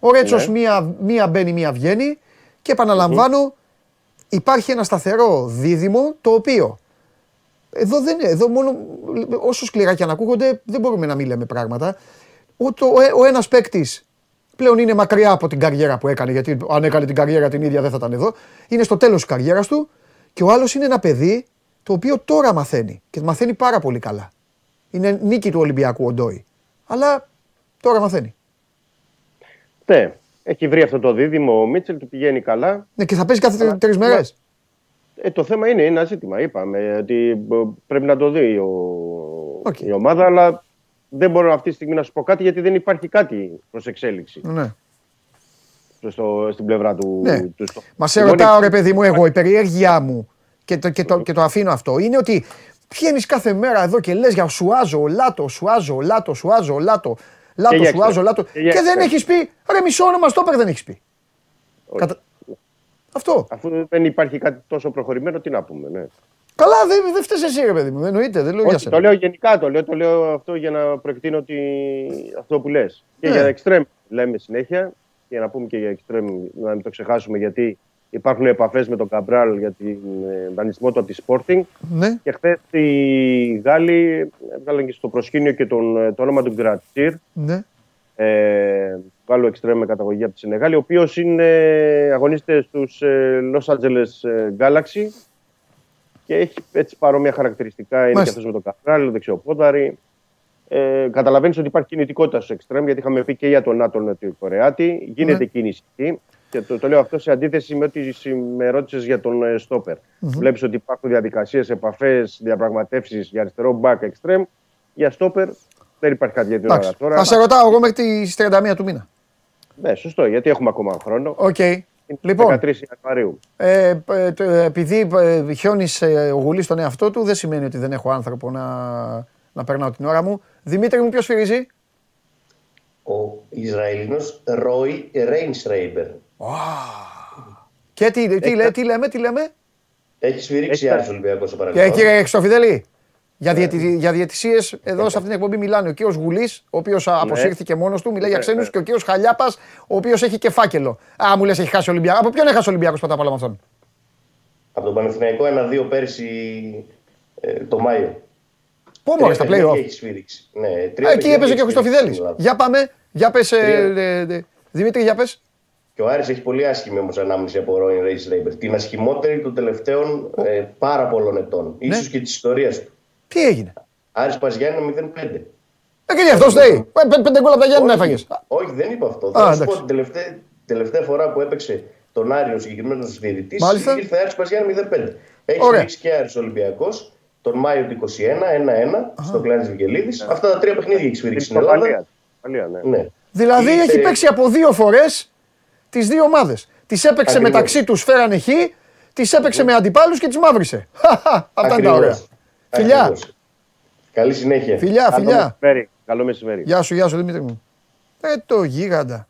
A: Ο Ρέτσος
I: Ναι.
A: μία, μία μπαίνει, μία βγαίνει. Και επαναλαμβάνω, υπάρχει ένα σταθερό δίδυμο το οποίο. Εδώ δεν είναι, εδώ μόνο όσο σκληρά και αν ακούγονται, δεν μπορούμε να μην λέμε πράγματα. Ο, το, ο, ο ένας παίκτης πλέον είναι μακριά από την καριέρα που έκανε, γιατί αν έκανε την καριέρα την ίδια δεν θα ήταν εδώ. Είναι στο τέλος της καριέρας του. Και ο άλλος είναι ένα παιδί το οποίο τώρα μαθαίνει και μαθαίνει πάρα πολύ καλά. Είναι νίκη του Ολυμπιακού ο Ντόι. Αλλά τώρα μαθαίνει.
I: Ναι. Έχει βρει αυτό το δίδυμο. Ο Μίτσελ του πηγαίνει καλά.
A: Ναι, και θα παίζει κάθε
I: Αλλά-
A: τρεις μέρες.
I: Ε, το θέμα είναι ένα ζήτημα. Είπαμε ότι ε, πρέπει να το δει ο,
A: Οκ.
I: η ομάδα, αλλά δεν μπορώ αυτή τη στιγμή να σου πω κάτι γιατί δεν υπάρχει κάτι προς εξέλιξη
A: Ναι.
I: προς το, στην πλευρά του.
A: Ναι.
I: του στο-
A: Μα σε
I: Λοιπόν,
A: ρωτάω,
I: είναι-
A: ρε παιδί μου, εγώ, η περιέργειά μου και το, και, το, και το αφήνω αυτό είναι ότι Βγαίνει κάθε μέρα εδώ και λες για Σουάζο, ο Λάτο, Σουάζο, ο Λάτο, Σουάζο, ο Λάτο. Λάτος,
I: για
A: Σουάζο,
I: εξτρέμ.
A: Λάτος.
I: Και για
A: Και δεν
I: εξτρέμ.
A: έχεις πει. Ρε, μισό όνομα στόπερ δεν έχεις πει.
I: Όχι.
A: Κατα- Αυτό.
I: Αφού δεν υπάρχει κάτι τόσο προχωρημένο, τι να πούμε. Ναι.
A: Καλά, δεν δεν φταίεις εσύ, ρε παιδί μου. Δεν εννοείται, δεν λέω για
I: Όχι, το
A: σένα.
I: λέω γενικά, το λέω, το λέω αυτό για να προεκτείνω ότι... αυτό που λες. Και
A: Ναι.
I: για εξτρέμ λέμε συνέχεια, για να πούμε και για εξτρέμ, να μην το ξεχάσουμε, γιατί υπάρχουν επαφές με τον Καμπράλ για την ε, δανεισμό του από τη Sporting.
A: Ναι.
I: Και χθες οι Γάλλοι έβγαλαν και στο προσκήνιο και τον, ε, το όνομα του Γκρατσίρ,
A: Ναι.
I: ε, Γάλλο εξτρέμ με καταγωγή από τη Σενεγάλη, ο οποίος αγωνίζεται στους ε, Los Angeles ε, Galaxy και έχει έτσι παρόμοια χαρακτηριστικά. Είναι και
A: Μάλιστα.
I: αυτός με τον Καπράλ, δεξιοπόδαρη. Ε, Καταλαβαίνεις ότι υπάρχει κινητικότητα στο εξτρέμ, γιατί είχαμε πει και για τον Νάτο Νοτιοκορεάτη. Γίνεται
A: Ναι.
I: κίνηση εκεί. Και το, το λέω αυτό σε αντίθεση με ό,τι με ρώτησες για τον ε, στόπερ. Βλέπεις ότι υπάρχουν διαδικασίες, επαφές, διαπραγματεύσεις για αριστερό μπακ εξτρέμ. Για στόπερ δεν υπάρχει κάτι για την ώρα
A: Εντάξει.
I: τώρα.
A: Θα σε ρωτάω εγώ μέχρι τις 31 του μήνα.
I: Ναι, σωστό, γιατί έχουμε ακόμα χρόνο.
A: Οκ.
I: Είναι
A: Λοιπόν,
I: 13 Ιανουαρίου.
A: ε, ε, το- επειδή ε, χιόνι ε, ο Γουλής στον εαυτό του, δεν σημαίνει ότι δεν έχω άνθρωπο να, να περνάω την ώρα μου. Δημήτρη μου, ποιος σφυρίζει.
H: Ο Ισραηλινός Ρόι Ρέινσρέιμπερ.
A: Και τι, τι, λέ- τι λέμε, τι λέμε;
H: Έχεις σφυρίξει
I: Έχει
H: Άρης Ολυμπιακός στο
A: Και
H: παρελθόν.
A: κύριε Χρυστοφιδέλη, για, διαιτη, για διαιτησίες εδώ σε αυτήν την εκπομπή μιλάνε ο κύριος Γουλής, ο οποίος αποσύρθηκε μόνος του, μιλάει για
I: Ναι,
A: ξένους,
I: ναι.
A: και ο κύριος Χαλιάπας, ο οποίος έχει και φάκελο. Α, μου λες έχει χάσει ο Ολυμπιακός. Από ποιον έχασε ο Ολυμπιακός πρώτα απ' όλα με αυτόν;
H: Από τον Παναθηναϊκό 1-2 πέρσι ε, το Μάιο.
A: Πού
H: Τρία
A: μωρέ, στα
H: παιχνίδια
A: play-off;
H: Έχεις σφυρίξει. Ναι, τρία
A: Α, Εκεί
H: παιχνίδια
A: έπαιζε
H: έχεις
A: και ο
H: σφυρίξει
A: Χρυστοφιδέλης.
H: στην Ελλάδα.
A: Για πάμε, για πες, ε,
H: Τρία.
A: ε, ε, Δημήτρη, για πες.
H: Και ο Άρης έχει πολύ άσχημη όμως ανάμνηση από Ρόιν Ρέινσρέιμπερ. Την ασχημότερη των τελευταίων ε, πάρα πολλών ετών.
A: Ναι.
H: Ίσως και της ιστορίας του.
A: Τι έγινε;
H: Άρης Παζιάννα 0-5.
A: Ε, και γι' αυτό στέει. Ε, πέ- Πέντε γκολ από τα Γιάννη
H: Όχι,
A: έφαγες.
H: Όχι, δεν είπα αυτό.
A: Α,
H: Θα σου πω
A: εντάξει.
H: την τελευταία, τελευταία φορά που έπαιξε τον Άρη ο συγκεκριμένος διαιτητής.
A: Μάλιστα.
H: Ήρθε Άρης Παζιάννα 0-5. Έχει
A: Ωραία.
H: σφυρίξει και Άρης Ολυμπιακός τον Μάιο του 21, 1-1 στο Κλάνης Βικελίδης. Αυτά τα τρία παιχνίδια έχει σφυρίξει στην Ελλάδα.
I: Ισοπαλία. Ισοπαλία, ναι.
H: Ναι.
A: Δηλαδή
H: Είτε-
A: έχει παίξει από δύο φορές τις δύο ομάδες. Τις έπαιξε
H: Ακριβώς.
A: μεταξύ τους, φέρανε χ, τις έπαιξε με αντιπάλους και τις μαύρισε. Χαχα, Αυτά είναι τα
H: Ακριβώς.
A: ωραία. Φιλιά,
H: Ακριβώς. Καλή συνέχεια.
A: φιλιά,
I: Καλό
A: φιλιά.
I: μεσημέρι. Καλό μεσημέρι.
A: Γεια σου, γεια σου Δημήτρη μου. Ε, το γίγαντα.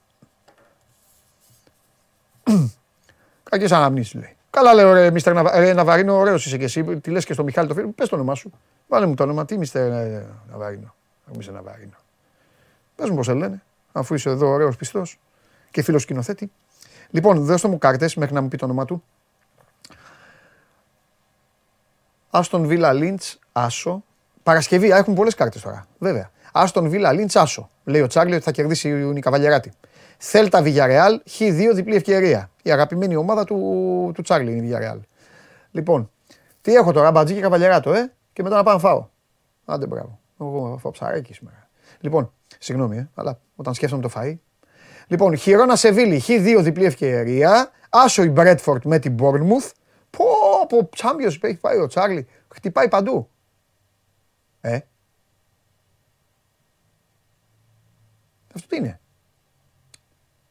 A: Κακές αναμνήσεις λέει. Καλά λέω ρε Μίστερ Ναβα... ρε, Ναβαρίνο, ωραίος είσαι και εσύ. Τι λες και στο Μιχάλη το φίλο μου. Πες το όνομά σου. Βάλε μου το όνομα. Τι Μίστερ ε, Ναβαρίνο. Μίστερ Ναβαρίνο. Πες μου πώς σε λένε. Αφού είσαι εδώ ωραίος πιστός και φίλος σκηνοθέτη. Λοιπόν, δώστε μου κάρτες μέχρι να μου πει το όνομά του. Άστον Βίλα Λίντς, Άσο. Παρασκευή, α, έχουν πολλές κάρτες τώρα. Βέβαια. Άστον Βίλα Λίντς, Άσο. Λέει ο Τσάρλι ότι θα κερδίσει η Καβαλιαράτη. Θέλτα Βιγιαρεάλ, Χ2 διπλή ευκαιρία. Η αγαπημένη ομάδα του, του Τσάρλι είναι η Βιγιαρεάλ. Λοιπόν, τι έχω τώρα, μπατζί και καβαλιαράτο, ε, και μετά να πάω να φάω. Άντε μπράβο. Εγώ θα φάω ψαράκι σήμερα. Λοιπόν, συγγνώμη, ε, αλλά όταν σκέφτομαι το φαΐ. Λοιπόν, Χιρόνα Σεβίλη, Χ2 διπλή ευκαιρία. Άσο η Μπρέτφορντ με την Bournemouth. Πω, πω, Champions έχει πάει ο Τσάρλι. Χτυπάει παντού. Ε. Αυτό τι είναι;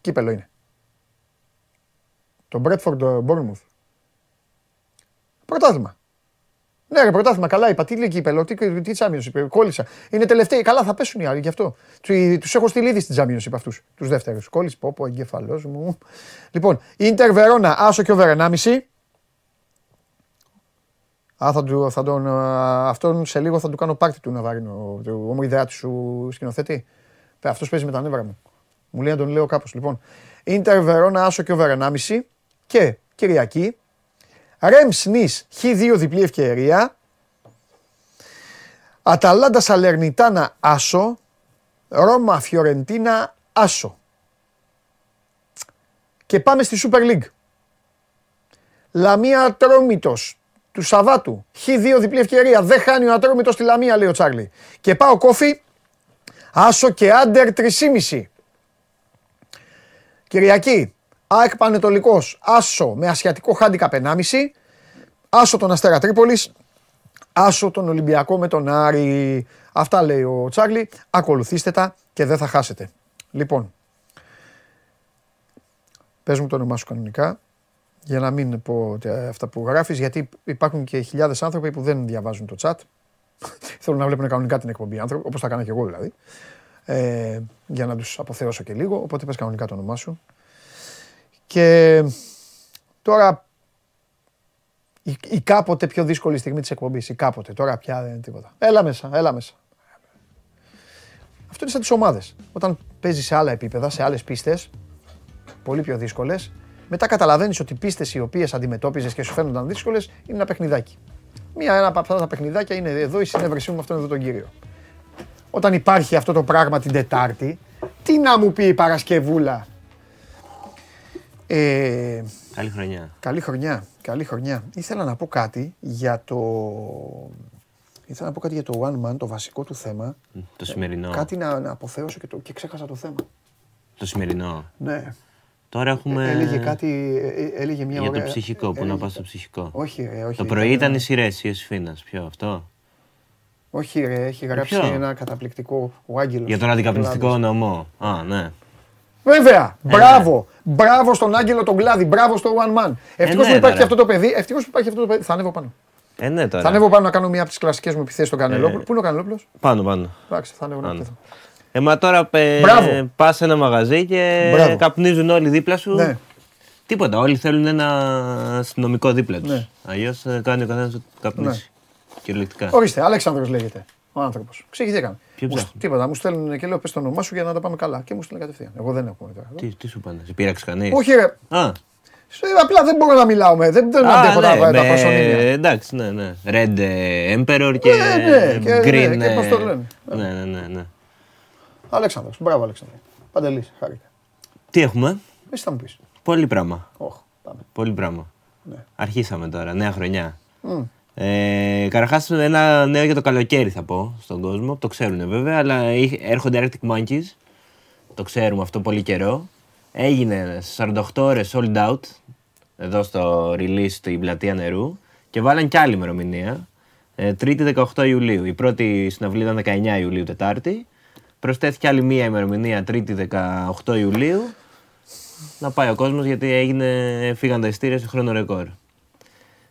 A: Κύπελο είναι. Το Μπρέτφορντ Bournemouth. Πρωτάθλημα. Ναι, ρε, πρωτάθλημα, καλά είπα. Τι λέει κύπελο, τι, τι Championship, κόλλησα. Είναι τελευταίοι, καλά θα πέσουν οι άλλοι γι' αυτό. Του έχω στείλει ήδη στην Championship αυτούς, τους δεύτερους. Κόλλησε, πω, πω, εγκεφαλός μου. Λοιπόν, Ιντερ Βερόνα, άσο και over 1,5. Α, θα, του, θα τον, α, αυτόν σε λίγο θα του κάνω πάρτι του Ναβάρινο, του ομοειδεάτη σου σκηνοθέτη. Αυτός παίζει με τα νεύρα μου. Μου λέει να τον λέω κάπως. Λοιπόν, Ιντερ Βερόνα, άσο και over 1,5. Και Κυριακή, Ρεμ Σνις, Χ2 διπλή ευκαιρία. Αταλάντα Σαλερνιτάνα, άσο. Ρώμα Φιωρεντίνα, άσο. Και πάμε στη Super League. Λαμία Ατρόμητος του Σαββάτου. Χ2 διπλή ευκαιρία. Δεν χάνει ο Ατρόμητος στη Λαμία, λέει ο Τσάρλι. Και πάω κόφι. Άσο και άντερ 3,5. Κυριακή. ΑΕΚ Πανετολικός. Άσο με ασιατικό χάντικα 1,5. Άσο τον Αστέρα Τρίπολης. Άσο τον Ολυμπιακό με τον Άρη. Αυτά λέει ο Τσάρλι. Ακολουθήστε τα και δεν θα χάσετε. Λοιπόν, πες μου το όνομά σου κανονικά για να μην πω τε- αυτά που γράφεις γιατί υπάρχουν και χιλιάδες άνθρωποι που δεν διαβάζουν το chat Θέλουν να βλέπουν κανονικά την εκπομπή άνθρωποι, όπως τα έκανα και εγώ δηλαδή. Ε, για να τους αποθεώσω και λίγο. Οπότε πες κανονικά το όνομά σου. Και τώρα η, η κάποτε πιο δύσκολη στιγμή της εκπομπής. Η κάποτε. Τώρα πια δεν είναι τίποτα. Έλα μέσα, έλα μέσα. Αυτό είναι σαν τις ομάδες. Όταν παίζει σε άλλα επίπεδα, σε άλλες πίστες, πολύ πιο δύσκολες, μετά καταλαβαίνεις ότι οι πίστες οι οποίες αντιμετώπιζες και σου φαίνονταν δύσκολες είναι ένα παιχνιδάκι. Μία ένα από αυτά τα παιχνιδάκια είναι εδώ η συνέβρεσή μου με αυτόν εδώ τον κύριο. Όταν υπάρχει αυτό το πράγμα την Τετάρτη, τι να μου πει η Παρασκευούλα; Ε,
J: Καλή χρονιά.
A: Καλή χρονιά. Καλή χρονιά. Ήθελα να πω κάτι για το. Ήθελα να πω κάτι για το One Man, το βασικό του θέμα.
J: Το σημερινό.
A: Κάτι να, να αποθέωσω και, το, και ξέχασα το θέμα.
J: Το σημερινό.
A: Ναι.
J: Τώρα έχουμε.
A: Ε, Έλεγε κάτι. ε, ε, Έλεγε μια
J: Για
A: ωραία...
J: το ψυχικό, πού να
A: έλεγε-
J: πας στο ψυχικό;
A: Όχι, ρε, όχι.
J: Το πρωί ήταν οι σειρέ η Εσφίνα. Ποιο αυτό;
A: Όχι, ρε, έχει γράψει
J: ποιο;
A: ένα καταπληκτικό. Ο Άγγελος.
J: Για τον αντικαπνιστικό
A: Κλάδης.
J: νομό. Α, ναι.
A: Βέβαια! Μπράβο! Μπράβο στον Άγγελο τον Κλάδη, μπράβο στο One Man. Ευτυχώς
J: ναι,
A: που υπάρχει
J: τώρα.
A: και αυτό το παιδί. Ευτυχώς που υπάρχει αυτό το παιδί. Θα ανέβω πάνω.
J: Ε, ναι τώρα.
A: Θα ανέβω πάνω να κάνω μία από τις κλασικές μου επιθέσεις στον Κανελόπουλο. Πού είναι ο Κανελόπουλος;
J: Πάνω, πάνω.
A: Εντάξει, θα ανέβω να
J: Πάνω.
A: πέθω.
J: Ε, μα τώρα ε,
A: Μπράβο.
J: πας σε ένα μαγαζί και
A: Μπράβο.
J: καπνίζουν όλοι δίπλα σου.
A: Ναι.
J: Τίποτα. Όλοι θέλουν ένα αστυνομικό δίπλα τους.
A: Ναι.
J: Αλλιώς κάνει ο καθένας ό,τι καπνίσει. Κυριολεκτικά.
A: Ορίστε, Αλέξανδρος λέγεται ο άνθρωπος. Ξηγηθήκαμε.
J: Ποιο
A: Μου-
J: ψάχνει;
A: Τίποτα, μου στέλνουν και λέω πες το όνομά σου για να τα πάμε καλά. Και μου στέλνουν κατευθείαν. Εγώ δεν έχω τώρα.
J: Τι, τι σου πάνε, σε πείραξε κανείς;
A: Όχι, ρε.
J: Α,
A: Σε- Απλά δεν μπορώ να μιλάω με. Δεν, δεν
J: Α,
A: αντέχω τα,
J: ναι,
A: τα
J: με-
A: προσωνύμια.
J: Εντάξει, ναι, ναι. Red ε, Emperor και
A: Ναι, ναι, και-
J: Green.
A: ναι, και πώς το
J: ε,
A: λένε.
J: Ναι, ναι, ναι, ναι.
A: Αλέξανδρος. Μπράβο, Αλέξανδρο. Παντελής, χάρηκα.
J: Τι έχουμε,
A: Εσύ θα μου πεις.
J: πολύ πράγμα.
A: Όχι, πάμε.
J: Πολύ πράγμα.
A: Ναι.
J: Αρχίσαμε τώρα, νέα χρονιά.
A: Μμ.
J: Ε, Καταρχά, ένα νέο για το καλοκαίρι θα πω στον κόσμο. Το ξέρουν βέβαια, αλλά είχε- έρχονται Arctic Monkeys. Το ξέρουμε αυτό πολύ καιρό. Έγινε 48 ώρες sold out εδώ στο release στην πλατεία νερού και βάλαν κι άλλη ημερομηνία. Ε, τρίτη 18 Ιουλίου. Η πρώτη συναυλία ήταν 19 Ιουλίου, Τετάρτη. Προσθέθηκε άλλη μία ημερομηνία, Τρίτη 18 Ιουλίου. Να πάει ο κόσμος γιατί έγινε, φύγαν τα ειστήρια σε χρόνο ρεκόρ.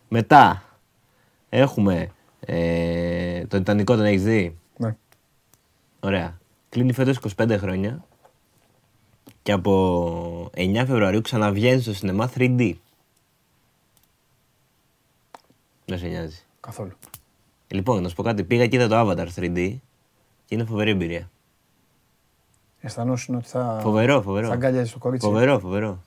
J: Μετά έχουμε ε, το Τιτανικό, τον έχεις δει;
A: Ναι.
J: Ωραία. Κλείνει φέτος 25 χρόνια και από 9 Φεβρουαρίου ξαναβγαίνει στο σινεμά 3D. Δεν σε νοιάζει.
A: Καθόλου.
J: Λοιπόν, να σου πω κάτι. Πήγα και είδα το Avatar 3D και είναι φοβερή εμπειρία.
A: Αισθανόσουν ότι θα.
J: Φοβερό, φοβερό.
A: Θα αγκαλιάζει το κορίτσι.
J: Φοβερό, φοβερό.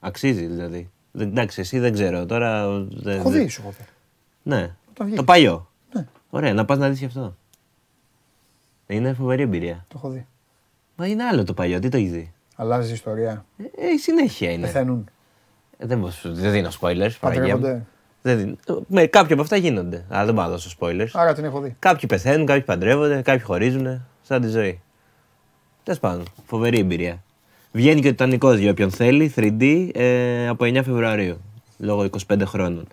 J: Αξίζει δηλαδή. Δεν- Εντάξει, εσύ δεν ξέρω. Τώρα. δεν-
A: Έχω
J: δεν-
A: δει, σου έχω πει.
J: Ναι.
A: Όταν βγήκε.
J: Το παλιό.
A: Ναι.
J: Ωραία, να πας να δεις και αυτό. Είναι φοβερή εμπειρία.
A: Το έχω δει.
J: Μα είναι άλλο το παλιό, τι το έχεις δει;
A: Αλλάζει η ιστορία.
J: Ε, η συνέχεια είναι.
A: Πεθαίνουν.
J: Ε, δεν, μπορώ- δεν δίνω spoilers. Παναγία μου.
A: Παντρεύονται.
J: Δεν δίνω. Με, κάποια από αυτά γίνονται. Αλλά δεν πάω να δώσω spoilers.
A: Άρα την έχω δει.
J: Κάποιοι πεθαίνουν, κάποιοι παντρεύονται, κάποιοι χωρίζουν. Σαν τη ζωή. Τέλος πάντων, φοβερή εμπειρία. Βγαίνει και ο Τιτανικός για όποιον θέλει, 3D, ε, από 9 Φεβρουαρίου. Λόγω 25 χρόνων.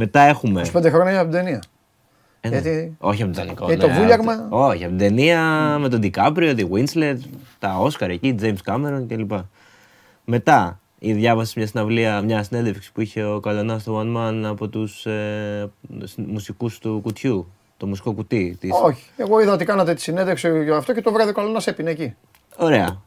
J: Μετά έχουμε.
A: 25 χρόνια από την ταινία.
J: Ε, ναι.
A: γιατί-
J: Όχι από τον Τιτανικό.
A: Γιατί το
J: ναι,
A: βούλιαγμα-
J: από το- Όχι, από την ταινία με τον Ντικάπριο, τη Winslet, τα Όσκαρ εκεί, James Cameron κλπ. Μετά, η διάβαση μια συναυλία, μια συνέντευξη που είχε ο Καλανά στο One Man από τους ε, μουσικούς του κουτιού. Το μουσικό κουτί. Της...
A: Όχι. Εγώ είδα ότι κάνατε τη συνέντευξη για αυτό και το βράδυ καλό να σε έπινε εκεί.
J: Ωραία.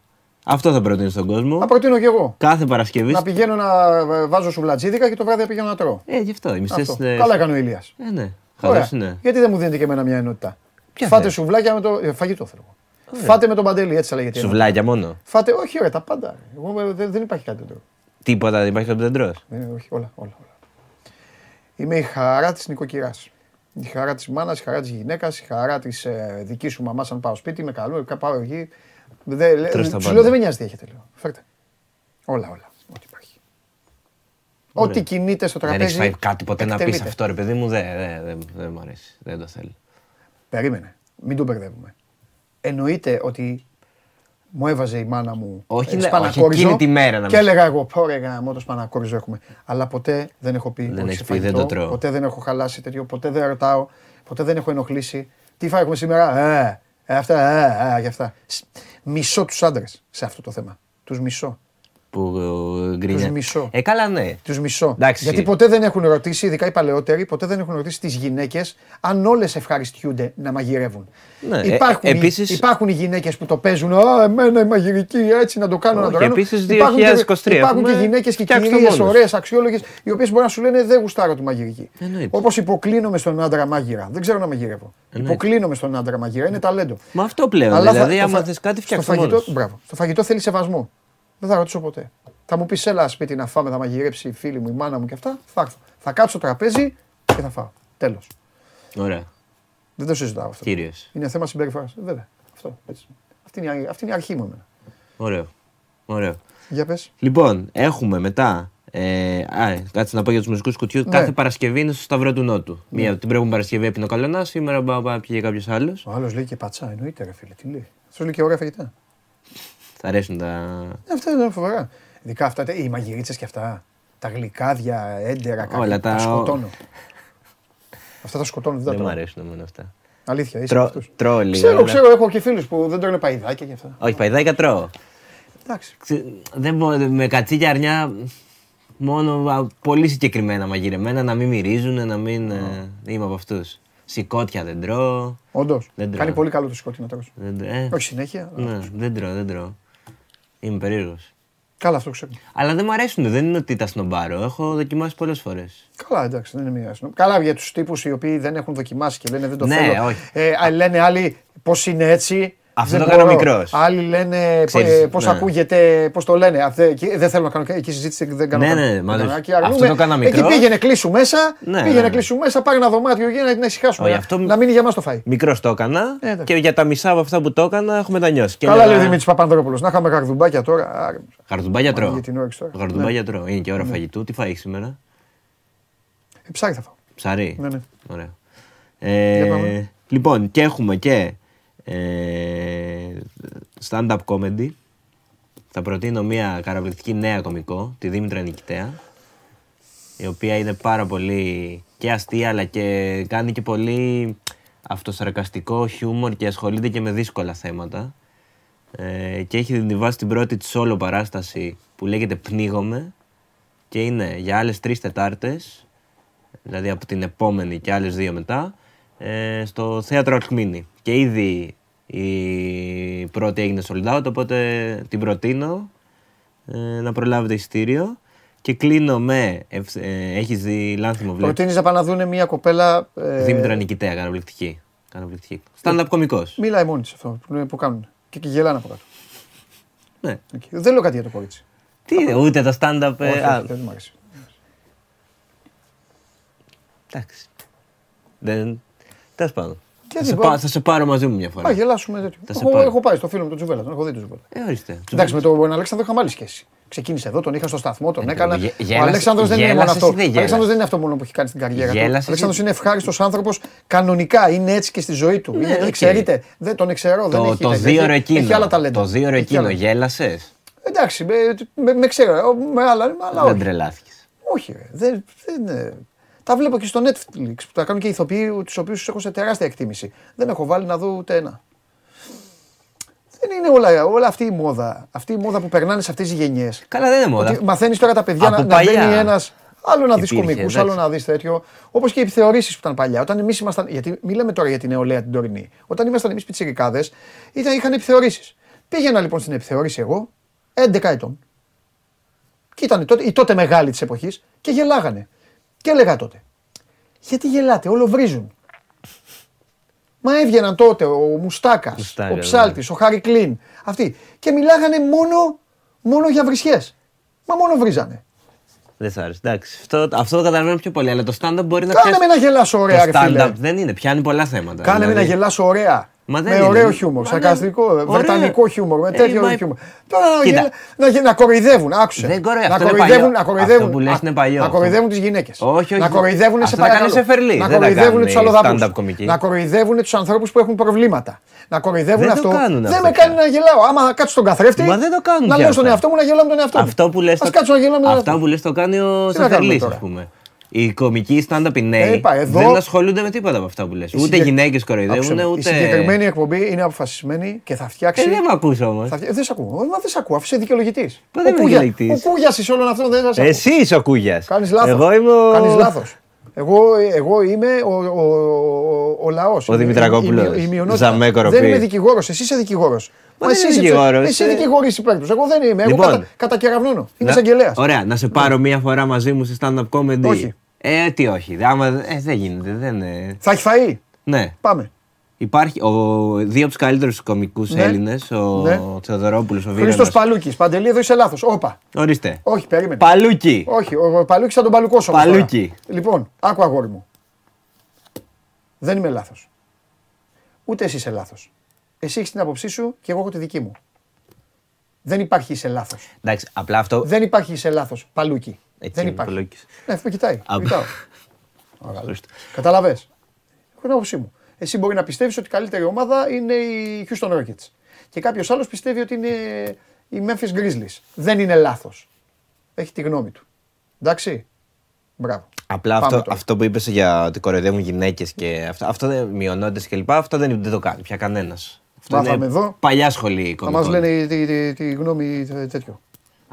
J: Αυτό θα προτείνω στον κόσμο.
A: Να προτείνω κι εγώ.
J: Κάθε Παρασκευή.
A: Να πηγαίνω να ε, βάζω σουβλατζίδικα και το βράδυ να πηγαίνω να τρώω.
J: Ε, γι' αυτό. Οι μισές,
A: Αυτό.
J: ε,
A: Καλά έκανε ο Ηλίας.
J: Ε, ναι.
A: Ωραία.
J: Χαλός είναι.
A: Γιατί δεν μου δίνετε και εμένα μια ενότητα;
J: Ποια
A: Φάτε
J: θες;
A: σουβλάκια με το. ε, Φαγητό θέλω. εγώ. Φάτε με τον παντέλη, έτσι θα λέγεται. η ενότητα.
J: Σουβλάκια μόνο;
A: Φάτε, όχι, ωραία, τα πάντα. Εγώ, ε, δεν, δεν υπάρχει κάτι τέτοιο.
J: Τίποτα δεν υπάρχει από δεν τρως;
A: Ε, όχι, όλα, όλα, όλα. Είμαι η χαρά της νοικοκυράς. Η χαρά της μάνας, η χαρά της γυναίκας, η χαρά της ε, δικής σου μαμάς. Αν πάω σπίτι, με καλό, κα- πάω εκεί. Δε, λέ-
J: Τρως τα
A: σου
J: πάντα.
A: λέω δεν με νοιάζει τι έχετε. Λέω. Φέρτε. Όλα, όλα. Ό,τι υπάρχει.
J: Ωραία.
A: Ό,τι κινείται στο
J: Δεν
A: τραπέζι.
J: έχει φάει κάτι ποτέ να πεις
A: εκτελείται.
J: αυτό, ρε παιδί μου. Δεν δεν- δεν- δεν μου αρέσει. Δεν το θέλω.
A: Περίμενε. Μην τον μπερδεύουμε. Εννοείται ότι μου έβαζε η μάνα μου
J: Όχι,
A: ε,
J: ναι,
A: σπανακόριζο
J: όχι εκείνη τη μέρα να
A: και
J: μην-
A: έλεγα εγώ, πω ρε γάμο, το σπανακόριζο έχουμε. Αλλά ποτέ δεν έχω πει
J: Δεν
A: όχι
J: έχεις
A: σε
J: πει, δεν
A: φαγητό,
J: το τρώω.
A: Ποτέ δεν έχω χαλάσει τέτοιο, ποτέ δεν ρωτάω, ποτέ δεν έχω ενοχλήσει. Τι φάει έχουμε σήμερα, ε, ε, αυτά, ε, ε, για αυτά. Σ- Μισώ τους άντρες σε αυτό το θέμα. Τους μισώ.
J: Που ε, γκρινιά.
A: Τους μισώ.
J: Ε, καλά, ναι.
A: Τους μισώ.
J: Εντάξει.
A: Γιατί ποτέ δεν έχουν ρωτήσει, ειδικά οι παλαιότεροι, ποτέ δεν έχουν ρωτήσει τις γυναίκες αν όλες ευχαριστιούνται να μαγειρεύουν.
J: Ναι, ε,
A: υπάρχουν,
J: ε,
A: οι-
J: επίσης-
A: υπάρχουν οι γυναίκες που το παίζουν. Α, εμένα η μαγειρική έτσι να το κάνω, να το
J: Όχι,
A: κάνω.
J: επίσης
A: Υπάρχουν και-
J: 2023
A: Υπάρχουν και
J: έχουμε
A: γυναίκες και
J: φτιάξει το
A: κυρίες
J: μόνος.
A: ωραίες, αξιόλογες, οι οποίες μπορεί να σου λένε Δεν γουστάρω τη μαγειρική.
J: Εννοείται.
A: Όπως υποκλίνομαι στον άντρα μάγειρα. Δεν ξέρω να μαγειρεύω.
J: Εννοείται.
A: Υποκλίνομαι στον άντρα μαγείρα. Είναι ταλέντο.
J: Μα αυτό πλέον.
A: Αλλά θα-
J: δηλαδή,
A: το
J: άμα
A: φα-
J: θες κάτι,
A: στο
J: φτιάξε
A: φαγητό,
J: μόνος.
A: μπράβο. Στο φαγητό θέλεις σεβασμό. Δεν θα ρωτήσω ποτέ. Θα μου πεις, έλα σπίτι να φάμε, θα μαγειρέψει η φίλη μου, η μάνα μου και αυτά. Θα έρθω. Θα κάτσω στο τραπέζι και θα φάω. Τέλος.
J: Ωραία.
A: Δεν το συζητάω αυτό.
J: Κύριος.
A: Είναι θέμα συμπεριφοράς. Βέβαια. Αυτό. Έτσι. Αυτή, είναι, η- αυτή είναι η αρχή μου. εμένα.
J: Ωραίο. Ωραίο.
A: Για πες.
J: Λοιπόν, έχουμε μετά. Ε, α, κάτσε να πω για τους μουσικούς κουτιού.
A: Ναι.
J: Κάθε Παρασκευή είναι στο Σταυρό του Νότου. Μία, την προηγούμενη Παρασκευή έπινε ο Καλονάς, σήμερα μπα- μπα- πήγε κάποιος άλλος.
A: Ο άλλος λέει και πατσά. Εννοείται, ρε φίλε. Τι λέει. Αυτός λέει και ωραία φαγητά.
J: Θα αρέσουν τα.
A: Ε, αυτά είναι φοβερά. Ειδικά αυτά, οι μαγειρίτσε και αυτά. Τα γλυκάδια, έντερα,
J: Όλα
A: κάτι.
J: τα-
A: Τα σκοτώνω. αυτά τα σκοτώνω. Δεν τα
J: Δεν μου
A: τρώω.
J: αρέσουν εμένα αυτά.
A: Αλήθεια, είσαι
J: Τρώ-
A: από αυτούς.
J: τρώω λίγο,
A: Ξέρω,
J: αλλά-
A: ξέρω, έχω και φίλους που δεν τρώνε παϊδάκια και αυτά.
J: Όχι, παϊδάκια τρώω.
A: Εντάξει.
J: Ξε- Δεν μπορώ, με κατσίκια αρνιά μόνο α, πολύ συγκεκριμένα μαγειρεμένα, να μην μυρίζουν, να μην. ε, είμαι από αυτούς. Σηκώτια δεν τρώω.
A: Όντως.
J: Δεν τρώω.
A: Κάνει πολύ καλό το σκότι να τρως.
J: Δεν, τρώ- ε,
A: Όχι συνέχεια. αλλά-
J: ναι, δεν τρώω, δεν τρώω. Είμαι περίεργος.
A: Καλά, αυτό ξέρω.
J: Αλλά δεν μου αρέσουν, δεν είναι ότι τα σνομπάρω. Έχω δοκιμάσει πολλές φορές.
A: Καλά, εντάξει, δεν είναι μία συνο- Καλά για τους τύπους οι οποίοι δεν έχουν δοκιμάσει και λένε δεν το
J: Ναι,
A: θέλω.
J: όχι.
A: Ε, α, λένε άλλοι πώς είναι έτσι.
J: Αυτό
A: δεν
J: το κάνω
A: μπορώ.
J: μικρός.
A: Άλλοι λένε
J: Ξέρεις,
A: πώς
J: ναι.
A: ακούγεται, πώς το λένε. Αυτέ, και δεν θέλω να κάνω εκεί συζήτηση και δεν κάνω.
J: Ναι,
A: καν.
J: ναι,
A: Δεν
J: μα
A: κάνω.
J: δεν-
A: Και αρνούμε.
J: αυτό το κάνα
A: Εκεί
J: μικρός.
A: πήγαινε κλείσου μέσα.
J: Ναι,
A: πήγαινε
J: ναι.
A: κλείσου μέσα, πάρε ένα δωμάτιο για να, να ησυχάσουμε.
J: Όχι,
A: να-
J: αυτό-
A: Να μείνει για μας το φάι.
J: Μικρός το έκανα
A: Ε, εντάξει.
J: και για τα μισά από αυτά που το έκανα έχω μετανιώσει. Και
A: Καλά
J: έλεγα,
A: λέει Δημήτρης Παπανδρόπουλος. Να είχαμε καρδουμπάκια τώρα. Άρε,
J: Χαρδουμπάγια τρώω.
A: για την όρεξη τώρα.
J: Χαρδουμπάγια τρώω. Είναι και ώρα φαγητού. Τι φάει σήμερα;
A: Ε, ψάρι θα φάω.
J: Ψαρί.
A: Ναι, ναι.
J: Ωραία.
A: Για
J: Ε,
A: πάμε.
J: λοιπόν, και έχουμε και ε, stand-up comedy. Θα προτείνω μια καταπληκτική νέα κομικό, τη Δήμητρα Νικητέα, η οποία είναι πάρα πολύ και αστεία, αλλά και κάνει και πολύ αυτοσαρκαστικό χιούμορ και ασχολείται και με δύσκολα θέματα. Ε, και έχει διβάσει την πρώτη της solo παράσταση που λέγεται «Πνίγομαι» και είναι για άλλες τρεις Τετάρτες δηλαδή από την επόμενη και άλλες δύο μετά, ε, στο θέατρο Αρκμίνη. Και ήδη η πρώτη έγινε sold out, οπότε την προτείνω ε, να προλάβετε εισιτήριο. Και κλείνω με, ευ- ε, έχεις δει Λάνθιμο βλέπω,
A: Προτείνεις να πάνε να δουν μια κοπέλα. ε,
J: Δήμητρα Νικητέα, καταπληκτική. καταπληκτική. Stand-up κωμικός.
A: Μιλάει μόνη της αυτό που, που κάνουν. Και, και γελάνε από κάτω.
J: Ναι.
A: Εκεί. Δεν λέω κάτι για το κορίτσι.
J: Τι είναι, ούτε τα stand-up... ε,
A: Όχι,
J: α,
A: όχι, δεν μου αρέσει.
J: εντάξει. Δεν... Τέλος πάντων.
A: Και
J: Θα
A: τι
J: σε,
A: πω-
J: πά- θα σε πάρω μαζί μου μια φορά.
A: Α, γελάσουμε τέτοιο.
J: Θα σε
A: Έχω,
J: πάρω.
A: έχω πάει στο φίλο μου τον Τζουβέλα, τον έχω δει τον Τζουβέλα.
J: Ε, ορίστε.
A: Εντάξει, με τον Αλέξανδρο είχαμε άλλη σχέση. Ξεκίνησε εδώ, τον είχα στο σταθμό, τον
J: Ε,
A: έκανα.
J: γε-
A: Ο
J: γέλασες-
A: Αλέξανδρος δεν είναι μόνο
J: γέλασες
A: αυτό.
J: ή δεν
A: Ο Αλέξανδρος
J: γέλασες;
A: δεν είναι αυτό μόνο που έχει κάνει στην καριέρα του. Ο
J: Γέλασες ή-
A: Αλέξανδρος είναι ευχάριστος άνθρωπος κανονικά. Είναι έτσι και στη ζωή του. Είναι,
J: οκ.
A: Εξαιρείται. Δεν τον εξαιρώ. δεν
J: Το,
A: έχει,
J: το
A: δεν
J: δύο ώρο
A: έχει, έχει άλλα ταλέντα.
J: Το δύο ώρο
A: Έχει
J: εκείνο
A: άλλα.
J: γέλασες;
A: Εντάξει, με, με, με ξέρω. Με άλλα, με άλλα
J: Δεν
A: όχι.
J: τρελάθηκες.
A: Όχι, ρε. Δεν, δεν, ε, τα βλέπω και στο Netflix που τα κάνουν και ηθοποιοί τους οποίους έχω σε τεράστια εκτίμηση. Δεν έχω βάλει να δω ούτε ένα. Δεν είναι όλα, όλα αυτή η μόδα. Αυτή η μόδα που περνάνε σε αυτές τις γενιές.
J: Καλά δεν είναι μόδα.
A: Μαθαίνεις τώρα τα παιδιά
J: Από
A: να, να
J: παλιά.
A: μπαίνει ένας. Άλλο να δεις
J: Υπήρχε,
A: κομικούς,
J: εντάξει.
A: άλλο να δεις τέτοιο. Όπως και οι επιθεωρήσεις που ήταν παλιά. Όταν εμείς ήμασταν. Γιατί μιλάμε τώρα για την νεολαία την τωρινή. Όταν ήμασταν εμείς πιτσιρικάδες, είχαν επιθεωρήσεις. Πήγαινα λοιπόν στην επιθεώρηση εγώ, 11 ετών. Και ήταν τότε, οι τότε μεγάλοι της εποχής και γελάγανε. Και έλεγα τότε, γιατί γελάτε, όλο βρίζουν. Μα έβγαιναν τότε ο Μουστάκας,
J: Μουστάκας,
A: ο Ψάλτης, ο Χάρη Κλίν. Αυτοί. Και μιλάγανε μόνο, μόνο για βρισιέ. Μα μόνο βρίζανε.
J: Δεν σ' άρεσε. Εντάξει. Αυτό, αυτό το καταλαβαίνω πιο πολύ. Αλλά το stand-up μπορεί να
A: Κάνε
J: πιάσει-
A: με να γελάσω ωραία, ρε
J: Το
A: φίλε.
J: stand-up δεν είναι. Πιάνει πολλά θέματα.
A: Κάνε με
J: Δηλαδή,
A: να γελάσω ωραία.
J: Μα δεν
A: με
J: είναι.
A: ωραίο χιούμορ,
J: Μα
A: σαρκαστικό,
J: δεν- Ωραίο.
A: βρετανικό χιούμορ, με
J: Ε,
A: τέτοιο
J: μα-
A: χιούμορ. Τώρα να,
J: Κοίτα.
A: γελα- να, γε- να κοροϊδεύουν, άκουσε.
J: Δεν κοροϊ-
A: να
J: αυτό είναι
A: κοροϊδεύουν,
J: παλιό.
A: να κοροϊδεύουν,
J: Αυτό που λες
A: α-
J: είναι παλιό.
A: να κοροϊδεύουν τις γυναίκες.
J: Όχι, όχι.
A: Να κοροϊδεύουν σε
J: Αυτό τα κάνεις
A: παρακαλώ.
J: σε Φερλί,
A: Να
J: δεν τα
A: κοροϊδεύουν
J: κάνουν
A: του
J: οι
A: αλλοδαπού.
J: stand-up κομικοί.
A: Να κοροϊδεύουν τους ανθρώπους που έχουν προβλήματα. Να κοροϊδεύουν
J: Δεν το
A: αυτό.
J: κάνουν
A: Δεν
J: αυτό
A: με
J: πια.
A: κάνει να γελάω. Άμα κάτσω στον καθρέφτη.
J: Μα δεν το κάνουν
A: Να
J: πια
A: λέω στον
J: αυτά.
A: εαυτό μου να γελάω με τον εαυτό μου.
J: Αυτό που λες,
A: Ας
J: το-
A: κάτσω να γελάω με τον
J: αυτά
A: εαυτό
J: που
A: μου.
J: λες το κάνει ο
A: Τι να κάνουμε
J: Σαφερλής,
A: τώρα;
J: ας πούμε. Οι κομικοί stand-up οι νέοι
A: Ε, είπα, εδώ-
J: δεν ασχολούνται με τίποτα από αυτά που λες.
A: Η
J: Ούτε
A: συγκεκ-
J: γυναίκες
A: Άκουσε
J: κοροϊδεύουν,
A: με, Η
J: ούτε.
A: συγκεκριμένη εκπομπή είναι αποφασισμένη και θα φτιάξει.
J: Ε, δεν με ακούς όμως.
A: θα φτια- Δεν σε ακούω. Ε, Μα δεν σε ακούω, αφού είσαι δικαιολογητής.
J: Μα δεν είμαι δικαιολογητής.
A: Ο Κούγια είσαι όλων αυτών δεν θα σε ακούω.
J: Εσύ είσαι ο Κούγια.
A: Κάνεις λάθος.
J: Εγώ είμαι ο.
A: Κάνεις λάθος. Εγώ, εγώ είμαι ο, ο, ο, ο λαός.
J: Ο Δημητρακόπουλος. Ζαμέ κοροπή.
A: Δεν είμαι δικηγόρος. Εσύ είσαι δικηγόρος.
J: Μα δεν είμαι δικηγόρος,
A: Εσύ
J: ε.
A: δικηγόρη υπέρ τους. Εγώ δεν είμαι. Εγώ
J: Λοιπόν.
A: κατα, κατακεραυνώνω. Είμαι
J: Να-
A: εισαγγελέας.
J: Ωραία, να σε πάρω μία φορά μαζί μου σε stand-up comedy.
A: Όχι.
J: Ε, τι όχι. Άμα, ε, δεν γίνεται. Δεν, ε.
A: Θα έχει φαΐ.
J: Ναι.
A: Πάμε.
J: Υπάρχει ο, δύο από τους καλύτερους κομικούς
A: Ναι.
J: Έλληνες, ο
A: Ναι.
J: Θεοδωρόπουλος, ο
A: Χρήστος
J: Βίρονας.
A: Παλούκης. Παντελή, εδώ είσαι λάθος. Όπα.
J: Ορίστε.
A: Όχι, περίμενε.
J: Παλούκι.
A: Όχι, ο Παλούκης θα τον παλουκώσω. όμως
J: Παλούκι.
A: τώρα. Λοιπόν, άκου αγόρι μου. Δεν είμαι λάθος. Ούτε εσύ είσαι λάθος. Εσύ έχεις την άποψή σου και εγώ έχω τη δική μου. Δεν υπάρχει είσαι λάθος.
J: Εντάξει, απλά αυτό.
A: Δεν υπάρχει είσαι λάθος. Παλούκι.
J: Έτσι
A: Δεν
J: είναι,
A: υπάρχει.
J: Παλούκης.
A: Ναι, με κοιτάει.
J: Α,
A: Κοιτάω.
J: Ορίστε.
A: Καταλαβέ. Έχω την άποψή μου. Εσύ μπορεί να πιστεύεις ότι η καλύτερη ομάδα είναι η Houston Rockets. Και κάποιος άλλος πιστεύει ότι είναι η Memphis Grizzlies. Δεν είναι λάθος. Έχει τη γνώμη του. Εντάξει. Μπράβο.
J: Απλά
A: Πάμε
J: αυτό,
A: τώρα.
J: αυτό που είπες για ότι κοροϊδεύουν γυναίκες και αυτό, αυτό δεν μειονότητε κλπ. Αυτό δεν, δεν το κάνει πια κανένας. Αυτό
A: Μάθαμε
J: είναι
A: εδώ.
J: παλιά σχολή
A: Θα μας
J: κομικών.
A: λένε τη, τη, τη γνώμη τε- τέτοιο.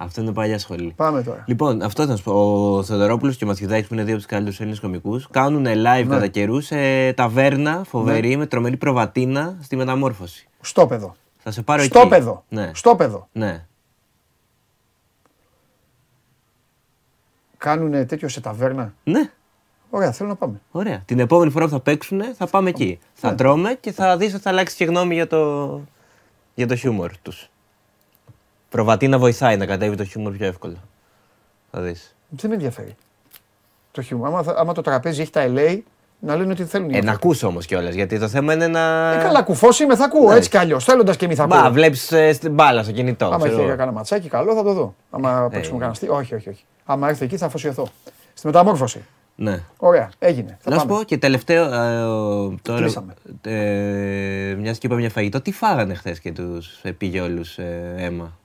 J: Αυτό είναι παλιά σχολή.
A: Πάμε τώρα.
J: Λοιπόν, αυτό θα σου πω. Ο Θεοδωρόπουλος και ο Μαθιουδάκη, που είναι δύο από τους καλύτερους Έλληνες κομικούς, κάνουν live κατά καιρού σε ταβέρνα φοβερή με τρομερή προβατίνα στη μεταμόρφωση.
A: Στόπεδο.
J: Θα σε πάρω εκεί.
A: Στόπεδο.
J: Ναι.
A: Στόπεδο.
J: ναι.
A: Κάνουν τέτοιο σε ταβέρνα;
J: Ναι.
A: Ωραία, θέλω να πάμε.
J: Ωραία. Την επόμενη φορά που θα παίξουν θα πάμε εκεί. Θα τρώμε και θα δεις ότι θα αλλάξει και γνώμη για το, για το χιούμορ τους. Προβατίνα βοηθάει να κατέβει το χιούμορ πιο εύκολα. Θα δεις.
A: Δεν με ενδιαφέρει. Το χιούμορ. Άμα, θα- άμα το τραπέζι έχει τα LA, να λένε ότι θέλουν. οι
J: Ε, να
A: άνθρωποι.
J: ακούς όμως κιόλας, γιατί το θέμα είναι να...
A: Ε, καλά, κουφό είμαι, θα ακούω
J: Ναι.
A: έτσι κι αλλιώς. Θέλοντας και μη θα ακούω.
J: Μπα, βλέπεις ε, στην μπάλα στο κινητό.
A: Άμα
J: ξέρω
A: έχει
J: εγώ.
A: κανένα ματσάκι, καλό θα το δω. Άμα
J: Ε,
A: παίξουμε
J: ε.
A: κανένα αστείο. Όχι, όχι, όχι. Άμα έρθει εκεί θα αφοσιωθώ. Στη μεταμόρφωση.
J: Ναι.
A: Ωραία, έγινε. Θα
J: Να σου
A: πάμε.
J: πω και τελευταίο, ε, ο- τώρα,
A: Κλείσαμε.
J: ε, μιας και είπαμε για φαγητό, τι φάγανε χθες και τους ε, πήγε όλους ε, αίμα;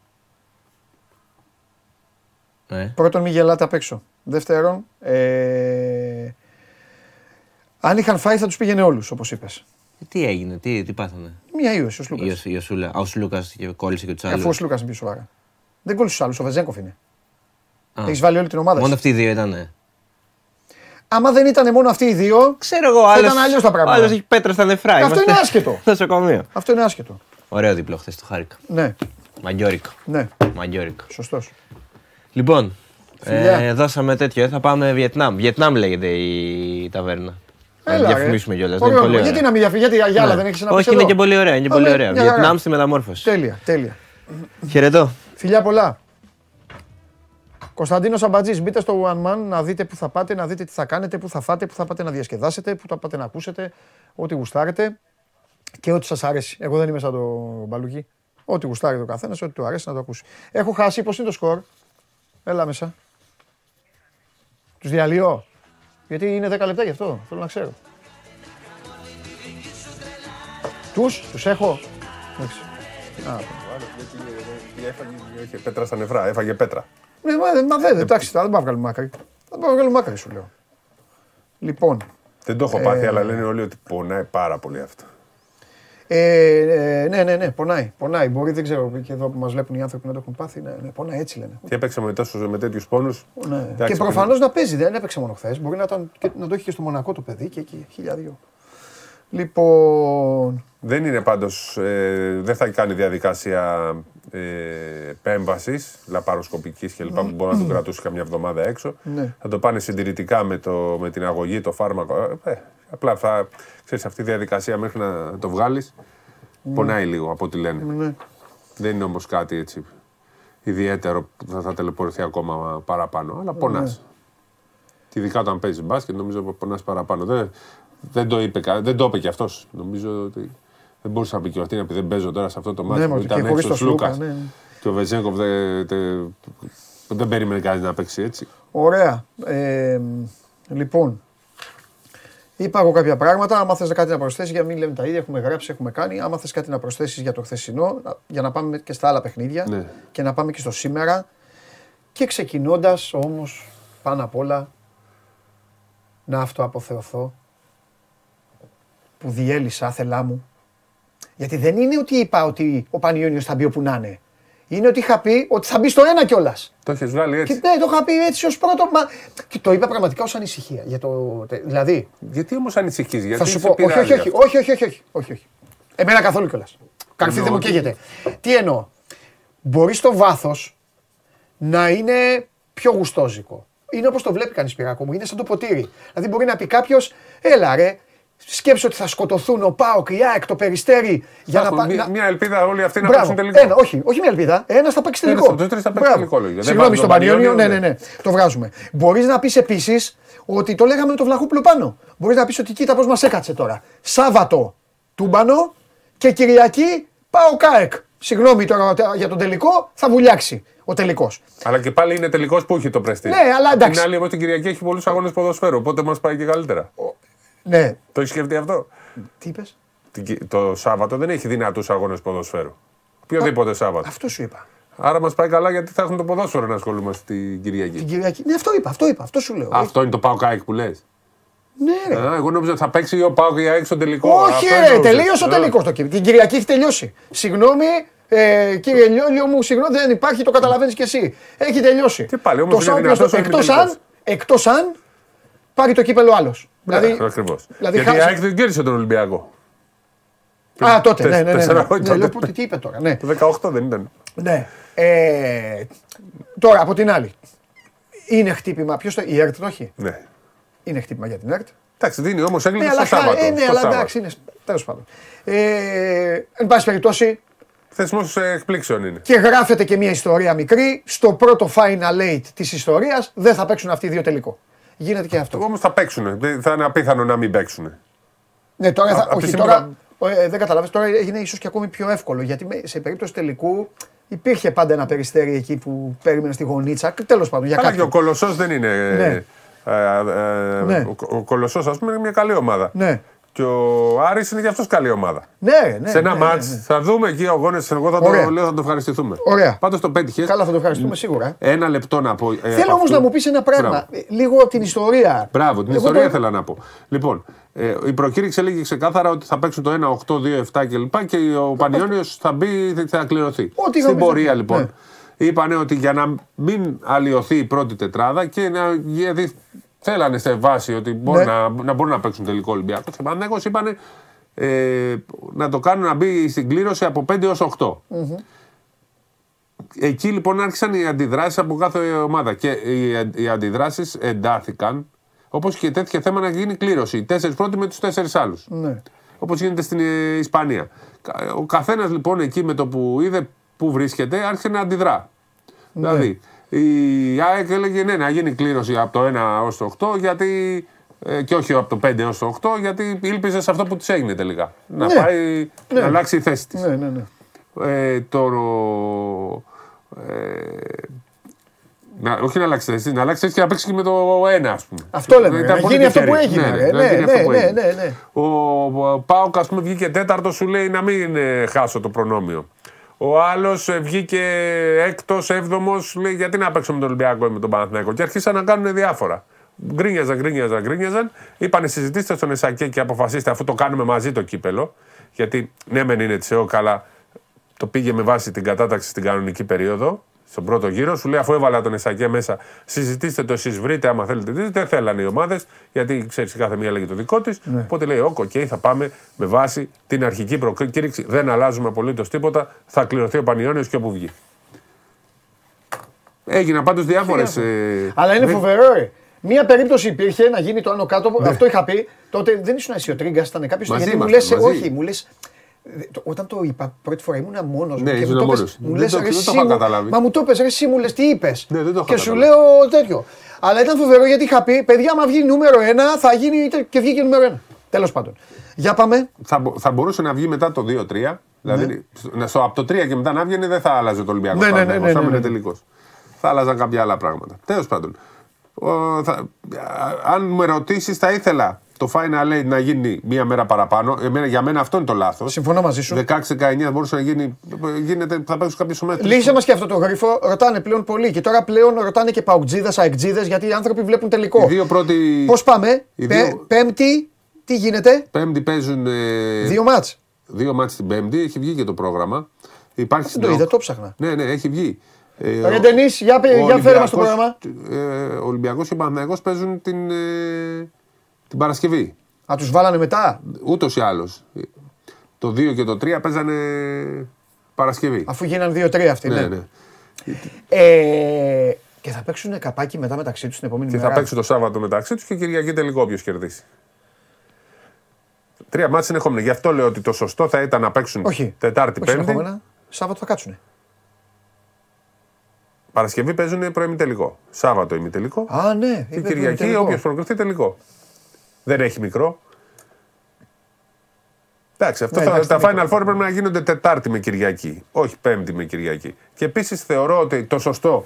J: Ε,
A: Πρώτον, μην γελάτε απ' έξω. Δεύτερον, ε, αν είχαν φάει θα τους πήγαινε όλους, όπως είπες.
J: τι έγινε, τι, τι πάθανε;
A: Μία ίωση ο Σλούκας.
J: Η Ιωσ- η Ιωσούλα. Α, ο Σλούκας και κόλλησε και τους
A: Αφού ο
J: άλλους.
A: Σλούκας είναι πιο σοβαρά. Δεν κόλλησε τους άλλους, ο Βεζέγκοφ είναι.
J: Α,
A: Έχεις βάλει όλη την ομάδα.
J: Μόνο
A: σου.
J: αυτοί οι δύο ήτανε.
A: Άμα δεν ήταν μόνο αυτοί οι δύο,
J: Ξέρω εγώ,
A: Θα
J: άλλος,
A: ήταν αλλιώς τα πράγματα.
J: άλλος έχει πέτρα στα νεφρά.
A: Αυτό
J: είμαστε
A: είναι άσχετο.
J: Στο νοσοκομείο.
A: αυτό είναι άσχετο.
J: Ωραίο διπλό χθες, το χάρηκα.
A: Ναι,
J: Μαγκιόρικο.
A: ναι,
J: Μαγκιόρικο.
A: σωστός.
J: Λοιπόν,
A: Φιλιά.
J: ε, δώσαμε τέτοιο, ε, θα πάμε Βιετνάμ. Βιετνάμ λέγεται η ταβέρνα. Να
A: Έλα, ρε.
J: διαφημίσουμε κιόλας,
A: Ωραίο,
J: είναι πολύ ωραία.
A: Γιατί να μην διαφημίσει, γιατί για άλλα
J: Ναι.
A: δεν έχεις να πεις.
J: Όχι, είναι και πολύ ωραία. Είναι και πολύ ωραία. Βιετνάμ στη μεταμόρφωση.
A: Τέλεια, τέλεια.
J: Χαιρετώ.
A: Φιλιά πολλά. Κωνσταντίνος Αμπατζής, μπείτε στο One Man να δείτε πού θα πάτε, να δείτε τι θα κάνετε, πού θα φάτε, πού θα πάτε να διασκεδάσετε, πού θα πάτε να ακούσετε, ό,τι γουστάρετε και ό,τι σας αρέσει. Εγώ δεν είμαι σαν το μπαλούκι. Ό,τι γουστάρει το καθένας, ό,τι του αρέσει να το ακούσει. Έχω χάσει, πώς είναι το σκορ; Έλα μέσα. Τους διαλύω. Γιατί είναι 10 λεπτά γι' αυτό. Θέλω να ξέρω. Τους, τους έχω. Εντάξει. Α,
K: Είχε πέτρα στα νεφρά, έφαγε πέτρα.
A: Ναι, μα, μα δεν, εντάξει, θα δεν πάμε να βγάλουμε άκρη. Θα πάμε να βγάλουμε άκρη, σου λέω. Λοιπόν,
K: Δεν το έχω πάθει, αλλά λένε όλοι ότι πονάει πάρα πολύ αυτό.
A: Ε, ε, ναι, ναι, ναι, πονάει, πονάει. Μπορεί, δεν ξέρω, και εδώ που μας βλέπουν οι άνθρωποι να το έχουν πάθει, ναι, ναι πονάει, έτσι λένε.
K: Τι έπαιξε με, τόσο, με τέτοιους πόνους.
A: Ναι. και προφανώς να παίζει, δεν έπαιξε μόνο χθες. Μπορεί να, ήταν, και, να το έχει και στο Μονακό το παιδί και εκεί, χίλια δύο. Λοιπόν,
K: Δεν είναι πάντως. Ε, δεν θα κάνει διαδικασία ε, επέμβασης, λαπαροσκοπικής κλπ. που μπορεί να τον κρατούσε καμιά εβδομάδα έξω.
A: Ναι.
K: Θα το πάνε συντηρητικά με, το, με την αγωγή, το φάρμακο. Ε, απλά θα ξέρεις αυτή η διαδικασία μέχρι να το βγάλεις. Πονάει λίγο από ό,τι λένε.
A: ναι.
K: Δεν είναι όμως κάτι έτσι ιδιαίτερο που θα, θα τελεπορθεί ακόμα παραπάνω. Αλλά πονάς.
A: Ναι.
K: Και ειδικά όταν παίζεις μπάσκετ, νομίζω πονάς παραπάνω. Δεν, δεν, το είπε, κα- δεν το είπε κι αυτός. Νομίζω ότι δεν μπορούσε να πει και ο Αρτίνα επειδή δεν παίζω τώρα σε αυτό το μάτι
A: Ναι,
K: που
A: μωρέ, και
K: ήταν
A: χωρίς
K: έξω ο
A: το Σλούκας,
K: Σλούκα.
A: ναι, ναι.
K: Και ο Βεζέγκοφ δεν, δεν, δεν περίμενε κανείς να παίξει έτσι.
A: ωραία. Ε, λοιπόν, είπα εγώ κάποια πράγματα. Άμα θες κάτι να προσθέσεις, για να μην λέμε τα ίδια, έχουμε γράψει, έχουμε κάνει. Άμα θες κάτι να προσθέσεις για το χθεσινό, να- για να πάμε και στα άλλα παιχνίδια
K: Ναι.
A: και να πάμε και στο σήμερα. Και ξεκινώντας όμως πάνω απ' όλα να αυτοαποθεωθώ που διέλυσα, άθελά μου. Γιατί δεν είναι ότι είπα ότι ο Πανιόνιος θα μπει όπου να είναι. Είναι ότι είχα πει ότι θα μπει στο ένα κιόλας.
K: Το έχεις βγάλει
A: Και
K: έτσι.
A: ναι, το είχα πει έτσι ως πρώτο. Μα... Και το είπα πραγματικά ως ανησυχία. Για το... Δηλαδή,
K: Γιατί όμως ανησυχείς, γιατί
A: θα σου
K: σε
A: πω. Όχι,
K: πειράζει
A: όχι, όχι,
K: αυτό;
A: όχι, όχι, όχι, όχι, όχι, όχι. Εμένα καθόλου κιόλας. Καρφί δεν μου
K: ότι-
A: καίγεται. Τι εννοώ; Μπορείς στο βάθος να είναι πιο γουστόζικο. Είναι όπως το βλέπει κανείς πειράκο μου. Είναι σαν το ποτήρι. Δηλαδή μπορεί να πει κάποιος, έλα ρε, σκέψου ότι θα σκοτωθούν ο Πάο, η ΑΕΚ, το περιστέρι για να
K: Έχουν
A: πά-
K: μία-
A: να-
K: Μια ελπίδα όλοι αυτοί να
A: Μπράβο.
K: παίξουν τελικό.
A: Ένα, όχι, όχι μια ελπίδα. Ένας θα παίξει
K: Ένας
A: τελικό.
K: από τους τρεις θα παίξει
A: Μπράβο.
K: τελικό, λέγεται. Δεν
A: Συγγνώμη,
K: βάζω
A: στον
K: τον
A: Πανιόνιο, ναι,
K: Πανιόνιο,
A: ναι, ναι. Το βγάζουμε. Μπορείς να πεις επίσης ότι το λέγαμε με το Βλαχούπλο πάνω. Μπορείς να πεις ότι κοίτα πώς μας έκατσε τώρα. Σάββατο τούμπανο και Κυριακή πάω ΚΑΕΚ. Συγγνώμη τώρα για τον τελικό, θα βουλιάξει ο τελικός.
K: Αλλά και πάλι είναι τελικός που έχει το πρεστή.
A: Ναι, αλλά εντάξει.
K: Την άλλη, όμω την Κυριακή έχει πολλούς αγώνες ποδοσφαίρου, οπότε μας πάει και καλύτερα.
A: Ναι,
K: Το έχεις σκεφτεί αυτό;
A: τι είπες;
K: Την Κι- Το Σάββατο δεν έχει δυνατούς αγώνες ποδοσφαίρου. Οποιοδήποτε Σάββατο.
A: Αυτό σου είπα.
K: Άρα μας πάει καλά γιατί θα έχουν το ποδόσφαιρο να ασχολούμαστε την Κυριακή.
A: Την Κυριακή. Ναι, αυτό είπα, αυτό είπα, αυτό σου λέω.
K: Αυτό είναι το Πάο Κάικ που λες;
A: Ναι, ρε.
K: Εγώ νόμιζα ότι θα παίξει ο Πάο και η στο τελικό.
A: Όχι,
K: Αυτό
A: ρε,
K: εννοούσες.
A: τελείωσε ο
K: Α.
A: τελικός το κείμενο. Την Κυριακή έχει τελειώσει. Συγγνώμη, ε, κύριε Λιόλιο μου, συγγνώμη, δεν υπάρχει, το καταλαβαίνεις κι εσύ. Έχει τελειώσει.
K: Και πάλι, όμως
A: το
K: είναι
A: Σάββατο
K: δυνατός ο
A: εκτός αν,
K: ημιτελικός.
A: εκτός αν πάρει το κύπελο άλλος. Δηλαδή,
K: Ακριβώς.
A: δηλαδή
K: γιατί η
A: χάσε-
K: ΑΕΚ δεν κέρδισε τον Ολυμπιακό.
A: Α, τότε,
K: Τεσ-
A: ναι, ναι, ναι.
K: τέσσερα
A: ναι.
K: χρόνια
A: Ναι, λέω,
K: τότε.
A: πω, τι είπε τώρα, ναι.
K: Το 18 δεν ήταν.
A: ναι. Ε, τώρα, από την άλλη. Είναι χτύπημα. Ποιος το. Η ΕΡΤ το έχει.
K: Ναι.
A: Είναι χτύπημα για την ΕΡΤ.
K: Εντάξει, δίνει όμως έγκλημα
A: Ναι,
K: στο
A: αλλά, χα-
K: Σάββατο.
A: ε, ναι,
K: στο
A: αλλά
K: Σάββατο.
A: εντάξει, είναι. Τέλος πάντων. Ε, εν πάση περιπτώσει,
K: Θεσμός εκπλήξεων είναι.
A: και γράφεται και μια ιστορία μικρή. Στο πρώτο final eight της ιστορίας δεν θα παίξουν αυτοί οι δύο τελικό. Γίνεται και αυτό.
K: Όμως θα παίξουν. Θα είναι απίθανο να μην παίξουν.
A: Ναι, τώρα
K: Α-
A: θα,
K: απ' τη
A: όχι,
K: στιγμή
A: τώρα, ε, δεν καταλαβαίνεις, τώρα έγινε ίσως και ακόμη πιο εύκολο. Γιατί με- σε περίπτωση τελικού υπήρχε πάντα ένα περιστέρι εκεί που περίμενε στη γωνίτσα. Τέλος πάντων, για
K: Αλλά και ο
A: κάποιον.
K: Κολοσσός δεν είναι.
A: Ναι.
K: ε, ε,
A: Ναι.
K: Ο, ο Κολοσσός, ας πούμε, είναι μια καλή ομάδα.
A: Ναι.
K: Και ο Άρης είναι και αυτός καλή ομάδα.
A: Ναι, ναι.
K: Σε ένα
A: ναι,
K: μάτς
A: ναι, ναι.
K: θα δούμε εκεί αγώνε. Εγώ θα
A: Ωραία.
K: το λέω, θα το ευχαριστηθούμε.
A: Ωραία.
K: Πάντως το πέτυχες.
A: Καλά, θα το ευχαριστούμε σίγουρα.
K: Ένα λεπτό να πω. ε, από
A: Θέλω όμως
K: αυτό.
A: να μου πεις ένα πράγμα,
K: Μπράβο.
A: ε, λίγο από την ιστορία.
K: Μπράβο, την
A: Εγώ
K: ιστορία
A: το-
K: ήθελα να πω. Λοιπόν, ε, η προκήρυξη έλεγε ξεκάθαρα ότι θα παίξουν το 1, 8, 2, 7 κλπ. Και ο Πανιόνιος θα μπει, θα- θα κληρωθεί.
A: Ό,τι
K: Στην
A: νομίζω.
K: πορεία λοιπόν.
A: Ναι.
K: Είπανε ότι για να μην αλλοιωθεί η πρώτη τετράδα και να. Γιατί θέλανε σε βάση ότι μπορεί
A: Ναι.
K: να, να μπορούν να παίξουν τελικό Ολυμπιακός. Και Παναγό είπανε ε, να το κάνουν να μπει στην κλήρωση από 5 έως 8. Εκεί λοιπόν άρχισαν οι αντιδράσεις από κάθε ομάδα. Και οι, οι αντιδράσεις εντάθηκαν, όπως και τέτοια θέμα να γίνει κλήρωση. Οι τέσσερις πρώτοι με τους τέσσερις άλλους.
A: Ναι.
K: Όπως γίνεται στην ε, Ισπανία. Κα- Ο καθένας λοιπόν εκεί με το που είδε που βρίσκεται άρχισε να αντιδρά. Δηλαδή, η ΑΕΚ έλεγε ναι, να γίνει κλήρωση από το 1 έως το 8 γιατί, ε, και όχι από το 5 έως το 8 γιατί ήλπιζε σε αυτό που της έγινε τελικά. Να
A: Ναι.
K: πάει
A: Ναι.
K: να αλλάξει η θέση της.
A: Ναι, ναι, ναι.
K: Ε, το, ε, να, όχι να αλλάξει θέση, να αλλάξει θέση και να παίξει και με το 1, ας πούμε.
A: Αυτό λέμε,
K: Ήταν
A: να
K: πολύ
A: γίνει αυτό που
K: τυχερή.
A: έγινε,
K: Ναι,
A: ρε.
K: να
A: Ναι,
K: γίνει αυτό
A: ναι,
K: που
A: ναι,
K: έγινε.
A: ναι, ναι.
K: Ο, ο Πάοκ, ας πούμε, βγήκε τέταρτο, σου λέει να μην ε, χάσω το προνόμιο. Ο άλλος βγήκε έκτος, έβδομος, λέει γιατί να παίξω με τον Ολυμπιακό ή με τον Παναθηναϊκό; Και αρχίσαν να κάνουν διάφορα. Γκρίνιαζαν, γκρίνιαζαν, γκρίνιαζαν. Είπανε συζητήστε στον Εσακέ και αποφασίστε αφού το κάνουμε μαζί το κύπελο. Γιατί ναι, μεν είναι τη ΕΟΚ, αλλά το πήγε με βάση την κατάταξη στην κανονική περίοδο, στον πρώτο γύρο. Σου λέει αφού έβαλα τον ΕΣΑΚΕ μέσα, συζητήστε το εσείς, βρείτε άμα θέλετε. δείτε». Δεν θέλανε οι ομάδες, γιατί ξέρεις, κάθε μία έλεγε το δικό της. Οπότε λέει: Οκ, okay, θα πάμε με βάση την αρχική προκήρυξη. Δεν αλλάζουμε απολύτως τίποτα. Θα κληρωθεί ο Πανιόνιος και όπου βγει. Έγιναν πάντως διάφορες.
A: Αλλά είναι φοβερό, ρε. Μία περίπτωση υπήρχε να γίνει το άνω κάτω. Αυτό είχα πει. Τότε δεν ήσουν εσύ ο Τρίγκα, ήταν κάποιος.
K: Ναι. Μαζί
A: Γιατί μου λες,
K: ήμασταν, μαζί.
A: όχι, μου λες. Όταν το είπα πρώτη φορά ήμουν μόνος μου.
K: Ναι,
A: και
K: ήσουν
A: μου το
K: μόνος
A: πες,
K: σου.
A: μου
K: Δεν
A: λες,
K: το-
A: ρε,
K: δεν το
A: εσύ
K: είχα
A: μου-
K: καταλάβει.
A: Μα μου το πες, ρε, εσύ μου λες τι είπες.
K: Ναι, δεν το είχα
A: Και σου
K: καταλάβει.
A: λέω τέτοιο. Αλλά ήταν φοβερό γιατί είχα πει, παιδιά, άμα βγει νούμερο ένα, θα γίνει και βγήκε νούμερο ένα. Τέλος πάντων. Για πάμε.
K: Θα, μπο- θα μπορούσε να βγει μετά το 2-3. Δηλαδή, στο, στο- από το 3 και μετά να βγαίνει δεν θα άλλαζε το Ολυμπιακό.
A: Ναι, ναι, ναι, ναι,
K: Θα
A: ναι,
K: έμενε
A: ναι.
K: τελικός. Θα άλλαζαν κάποια άλλα πράγματα. Τέλος πάντων. Ο, θα, α- αν με ρωτήσει, θα ήθελα το Final Eight να γίνει μία μέρα παραπάνω. Εμένα, για μένα αυτό είναι το λάθος.
A: Συμφωνώ μαζί σου.
K: 16-19 μπορούσε να γίνει. Γίνεται, θα παίξουν κάποιες ομάδε.
A: Λύσε μας και αυτό το γρίφο. Ρωτάνε πλέον πολύ. Και τώρα πλέον ρωτάνε και παουτζίδες, αεκτζίδες, γιατί οι άνθρωποι βλέπουν τελικό.
K: Οι δύο πρώτοι.
A: Πώς πάμε,
K: οι
A: Πέ-
K: δύο-
A: Πέμπτη, τι γίνεται,
K: Πέμπτη παίζουν. ε,
A: δύο μάτς.
K: δύο μάτς την Πέμπτη. Έχει βγει και το πρόγραμμα. Υπάρχει
A: Δεν το
K: στην
A: είδα, το ψάχνα.
K: Ναι, ναι, έχει βγει. Ε,
A: Ρε Ντενίς, για, πε-
K: ο
A: για φέρε μας το
K: Ολυμπιακός-
A: πρόγραμμα.
K: Ε, ο Ολυμπιακός και ο Παναθηναϊκός παίζουν την, ε, την Παρασκευή.
A: Α, τους βάλανε μετά,
K: Ούτως ή άλλως. Το 2 και το 3 παίζανε Παρασκευή.
A: αφού γίνανε δύο-τρία αυτοί.
K: ναι,
A: ναι.
K: ναι.
A: Ε, και θα παίξουν καπάκι μετά μεταξύ τους την επόμενη
K: Και
A: μέρα;
K: θα παίξουν το Σάββατο μεταξύ τους και Κυριακή τελικό όποιος κερδίσει. Τρία μάτια συνεχόμενα. Γι' αυτό λέω ότι το σωστό θα ήταν να παίξουν
A: Όχι.
K: Τετάρτη,
A: Όχι
K: Πέμπτη.
A: συνεχόμενα. Σάββατο θα κάτσουνε.
K: Παρασκευή παίζουν πρωί τελικό. Σάββατο ημιτελικό.
A: Α, ναι.
K: Και
A: είπε
K: Κυριακή
A: τελικό.
K: όποιος προκριθεί τελικό. Δεν έχει μικρό. Εντάξει, αυτό
A: Ναι,
K: θα-
A: εντάξει,
K: τα
A: δεν
K: Final
A: έχει.
K: Four πρέπει να γίνονται Τετάρτη με Κυριακή, όχι Πέμπτη με Κυριακή. Και επίσης θεωρώ ότι το σωστό,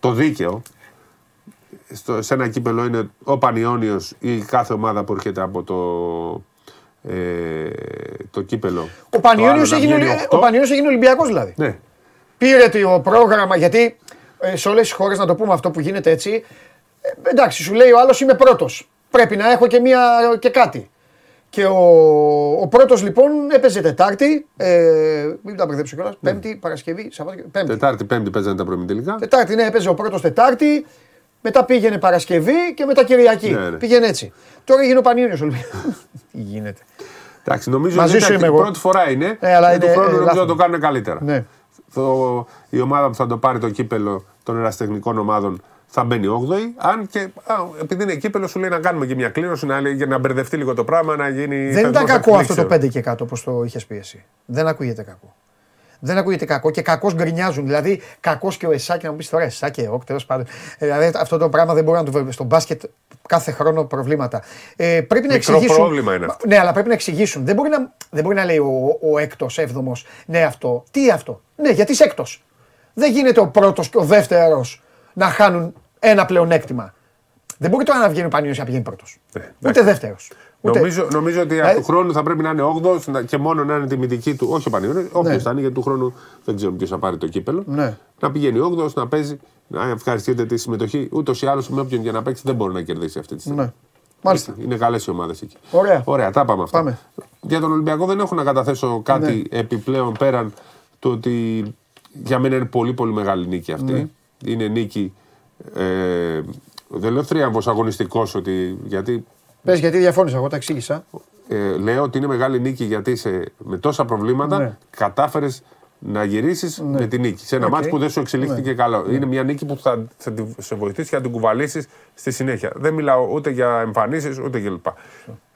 K: το δίκαιο, στο, σε ένα κύπελο είναι ο Πανιόνιος ή κάθε ομάδα που έρχεται από το, ε, το κύπελο.
A: Ο Πανιόνιος
K: Το άλλο να
A: έγινε,
K: βγαίνει
A: Ολυ-
K: οκτώ.
A: ο Πανιόνιος έγινε Ολυμπιακός δηλαδή.
K: Ναι,
A: Πήρε το πρόγραμμα, γιατί ε, σε όλες τις χώρες, να το πούμε αυτό που γίνεται έτσι, ε, εντάξει, σου λέει ο άλλος είμαι πρώτος. Πρέπει να έχω και, μια, και κάτι. Και ο, ο πρώτος λοιπόν έπαιζε Τετάρτη, ε, μην τα μπερδέψω κιόλας, Πέμπτη, Παρασκευή, Σαββάτο, Πέμπτη.
K: Τετάρτη, Πέμπτη παίζανε τα προημιτελικά.
A: Τετάρτη, ναι, έπαιζε ο πρώτος Τετάρτη, μετά πήγαινε Παρασκευή και μετά Κυριακή.
K: Ναι, ναι.
A: Πήγαινε έτσι. Τώρα έγινε ο Πανιόνιος Ολυμπιακός. Τι γίνεται.
K: Εντάξει, νομίζω
A: Μαζί
K: ότι
A: σου
K: είναι
A: είμαι εγώ.
K: πρώτη φορά είναι.
A: Ναι, αλλά
K: και
A: είναι,
K: του χρόνου
A: ε,
K: νομίζω
A: λάθος.
K: να το κάνουν καλύτερα.
A: Ναι.
K: Το, η ομάδα που θα το πάρει το κύπελο των εραστεχνικών ομάδων θα μπαίνει 8η. Αν και α, επειδή είναι κύπελο, σου λέει να κάνουμε και μια κλήρωση να, λέει, για να μπερδευτεί λίγο το πράγμα, να γίνει.
A: Δεν ήταν
K: θεσμός
A: κακό αυτό το
K: εκπλήξεων.
A: 5 και κάτω όπως το είχες πει εσύ. Δεν ακούγεται κακό. Δεν ακούγεται κακό και κακώ γκρινιάζουν. Δηλαδή, κακός και ο Εσάκη να μου πεις τώρα Εσάκη, εγώ τέλος πάντων. Ε, Δηλαδή, αυτό το πράγμα δεν μπορεί να το βρει. Στο μπάσκετ κάθε χρόνο προβλήματα. Ε, πρέπει να
K: Μικρό
A: εξηγήσουν.
K: πρόβλημα είναι αυτό.
A: Ναι, αλλά πρέπει να εξηγήσουν. Δεν μπορεί να, δεν μπορεί να λέει ο, ο έκτος, έβδομος, ναι, αυτό. Τι αυτό; Ναι, γιατί είσαι έκτος. Δεν γίνεται ο πρώτος και ο δεύτερος να χάνουν ένα πλεονέκτημα. Δεν μπορεί τώρα να βγαίνει ο Πανιόνιος να πηγαίνει πρώτος. Ούτε δεύτερος.
K: Νομίζω, νομίζω ότι
A: Δηλαδή-
K: του χρόνου θα πρέπει να είναι 8ο και μόνο να είναι τιμητική του. Όχι ο Πανιόνιος, όποιος
A: Ναι.
K: θα είναι, γιατί του χρόνου δεν ξέρουμε ποιος θα πάρει το κύπελο.
A: Ναι.
K: Να πηγαίνει 8ο, να παίζει, να ευχαριστείτε τη συμμετοχή. Ούτως ή άλλως με όποιον για να παίξει δεν μπορεί να κερδίσει αυτή τη στιγμή.
A: Ναι. Μάλιστα.
K: Είναι καλές οι ομάδες εκεί.
A: Ωραία.
K: Ωραία, τα πάμε αυτά.
A: Πάμε.
K: Για τον Ολυμπιακό δεν έχω να καταθέσω κάτι επιπλέον πέραν το ότι για μένα είναι πολύ πολύ μεγάλη νίκη αυτή.
A: Ναι.
K: Είναι νίκη. Ε, δεν λέω θρίαμβος αγωνιστικός ότι, γιατί
A: Πες γιατί διαφώνησα, εγώ τα εξήγησα.
K: ε, λέω ότι είναι μεγάλη νίκη γιατί σε, με τόσα προβλήματα
A: Ναι.
K: κατάφερες να γυρίσεις με τη νίκη. Σε ένα
A: Οκ.
K: ματς που δεν σου εξελίχθηκε
A: Ναι.
K: καλό. Είναι μια νίκη που θα, θα τη- σε βοηθήσει και να την κουβαλήσεις στη συνέχεια. Δεν μιλάω ούτε για εμφανίσεις ούτε κλπ.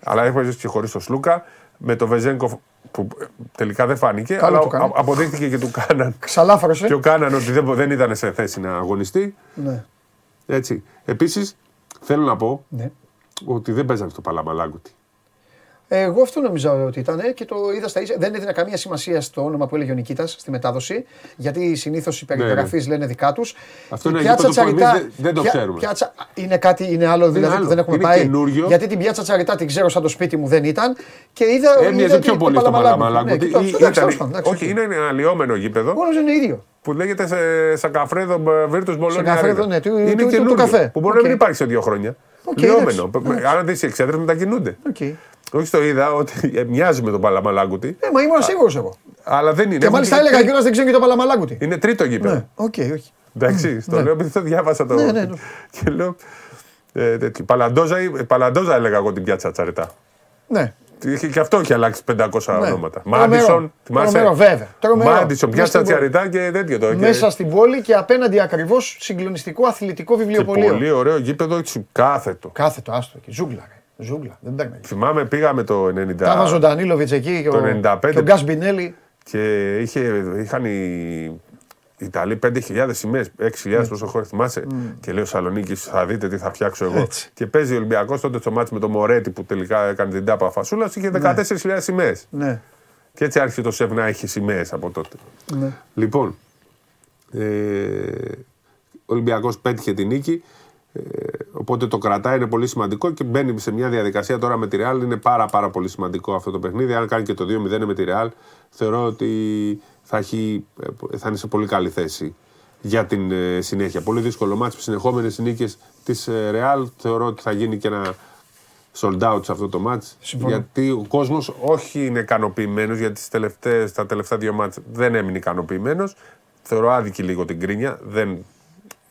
K: Αλλά έπαιζε και χωρίς τον Σλούκα. Με το Βεζέγκοφ που ε, τελικά δεν φάνηκε.
A: Καλό
K: αλλά
A: του έκανε.
K: α- αποδείχθηκε και του κάναν.
A: Ξαλάφρωσε.
K: Και ο Κάναν ότι δεν, δεν ήταν σε θέση να αγωνιστεί.
A: Ναι.
K: Έτσι. Επίσης, θέλω να πω
A: ναι.
K: ότι δεν παίζανε στο Παλαμαλάγκουτι.
A: Εγώ αυτό νομίζω ότι ήταν και το είδα στα ίσα. Δεν έδινα καμία σημασία στο όνομα που έλεγε ο Νικήτας στη μετάδοση. Γιατί συνήθως οι περιγραφείς λένε δικά τους.
K: Αυτό είναι γήπεδο που εμείς δεν- δεν το ξέρουμε.
A: είναι κάτι, είναι άλλο δηλαδή
K: άλλο.
A: που δεν έχουμε
K: Είναι
A: πάει.
K: καινούριο.
A: Γιατί την πιάτσα Τσαριτά την ξέρω σαν το σπίτι μου δεν ήταν. Και είδα.
K: Έμοιαζε
A: είδα
K: πιο
A: το
K: πολύ στο
A: Παλαμαλάγκο.
K: Παλαμαλάγκο.
A: Ναι, κοιτάξτε,
K: Ή-
A: εντάξει,
K: ήταν-
A: τέλος πάντων, εντάξει,
K: Όχι,
A: οκ.
K: είναι ένα αλλοιόμενο γήπεδο
A: Όλος είναι ίδιο.
K: που λέγεται σε Σακαφρέδο Βίρτους Μπολόνια.
A: Σακαφρέδο,
K: Arena.
A: ναι, του-
K: είναι
A: του- του- του
K: καινούριο,
A: καφέ.
K: Που μπορεί
A: Οκ.
K: να μην υπάρχει σε δύο χρόνια.
A: Οκ,
K: Λιώμενο.
A: εντάξει,
K: Αν δει οι εξέδρες μετακινούνται.
A: Okay.
K: Όχι στο είδα ότι ε, μοιάζει με τον Παλαμαλάγκουτι,
A: Ε, μα ήμουν σίγουρος εγώ.
K: αλλά δεν είναι.
A: Και μάλιστα έλεγα κιόλας δεν ξέρω και το Παλαμαλάγκου τι.
K: Είναι τρίτο γήπεδο.
A: Ναι, οκ, όχι.
K: Εντάξει, στο
A: Ναι.
K: λέω επειδή το διάβασα το.
A: Ναι, ναι, ναι.
K: Και λέω. Ε, τέτοιο. Παλαντόζα, ή- Παλαντόζα έλεγα εγώ την πιάτσα Τσαρετά.
A: Ναι.
K: Είχε- Και αυτό έχει αλλάξει 500
A: Ναι.
K: ονόματα.
A: Τρομερό.
K: Μάντισον, θυμάσαι;
A: Τρομερό, βέβαια. Τρομερό.
K: Μάντισον,
A: Μέσα
K: πιάτσα
A: στην πόλη.
K: Τσαρετά και τέτοιο το.
A: Μέσα στην πόλη και απέναντι ακριβώς συγκλονιστικό αθλητικό
K: Και
A: βιβλιοπωλείο.
K: πολύ ωραίο γήπεδο, έτσι, κάθετο.
A: Κάθετο, άστο εκεί. Ζούγκλα. Ρε. Ζούγκλα. Δεν παίρνει.
K: Θυμάμαι, πήγαμε το 90.
A: Τα βάζω ο Ντανίλοβιτς εκεί και
K: το
A: ο,
K: 95.
A: και ο Γκάς Μπινέλη.
K: Και είχε, είχαν οι οι Ιταλοί 5.000 σημαίε, 6.000 πόσο χώρες θυμάσαι; Και λέει ο Σαλονίκη, θα δείτε τι θα φτιάξω εγώ.
A: Έτσι.
K: Και παίζει ο Ολυμπιακός τότε στο μάτι με το Μωρέτη που τελικά έκανε την τάπα φασούλας, είχε 14.000 σημαίε.
A: Ναι.
K: Και έτσι άρχισε το ΣΕΒ να έχει σημαίε από τότε.
A: ναι.
K: Λοιπόν, ε, ο Ολυμπιακός πέτυχε την νίκη. Ε, Οπότε το κρατάει, είναι πολύ σημαντικό και μπαίνει σε μια διαδικασία τώρα με τη Real. Είναι πάρα, πάρα πολύ σημαντικό αυτό το παιχνίδι. Αν κάνει και το 2-0 με τη Real, θεωρώ ότι θα, έχει, ε, θα είναι σε πολύ καλή θέση για την ε, συνέχεια. Πολύ δύσκολο μάτς, συνεχόμενε νίκες της Real. Θεωρώ ότι θα γίνει και ένα sold out σε αυτό το μάτς.
A: Συμφωνώ.
K: Γιατί ο κόσμος όχι είναι ικανοποιημένος, γιατί τις τελευταίες, τα τελευταία δύο μάτς δεν έμεινε ικανοποιημένος. Θεωρώ άδικη λίγο την κρίνια. Δεν...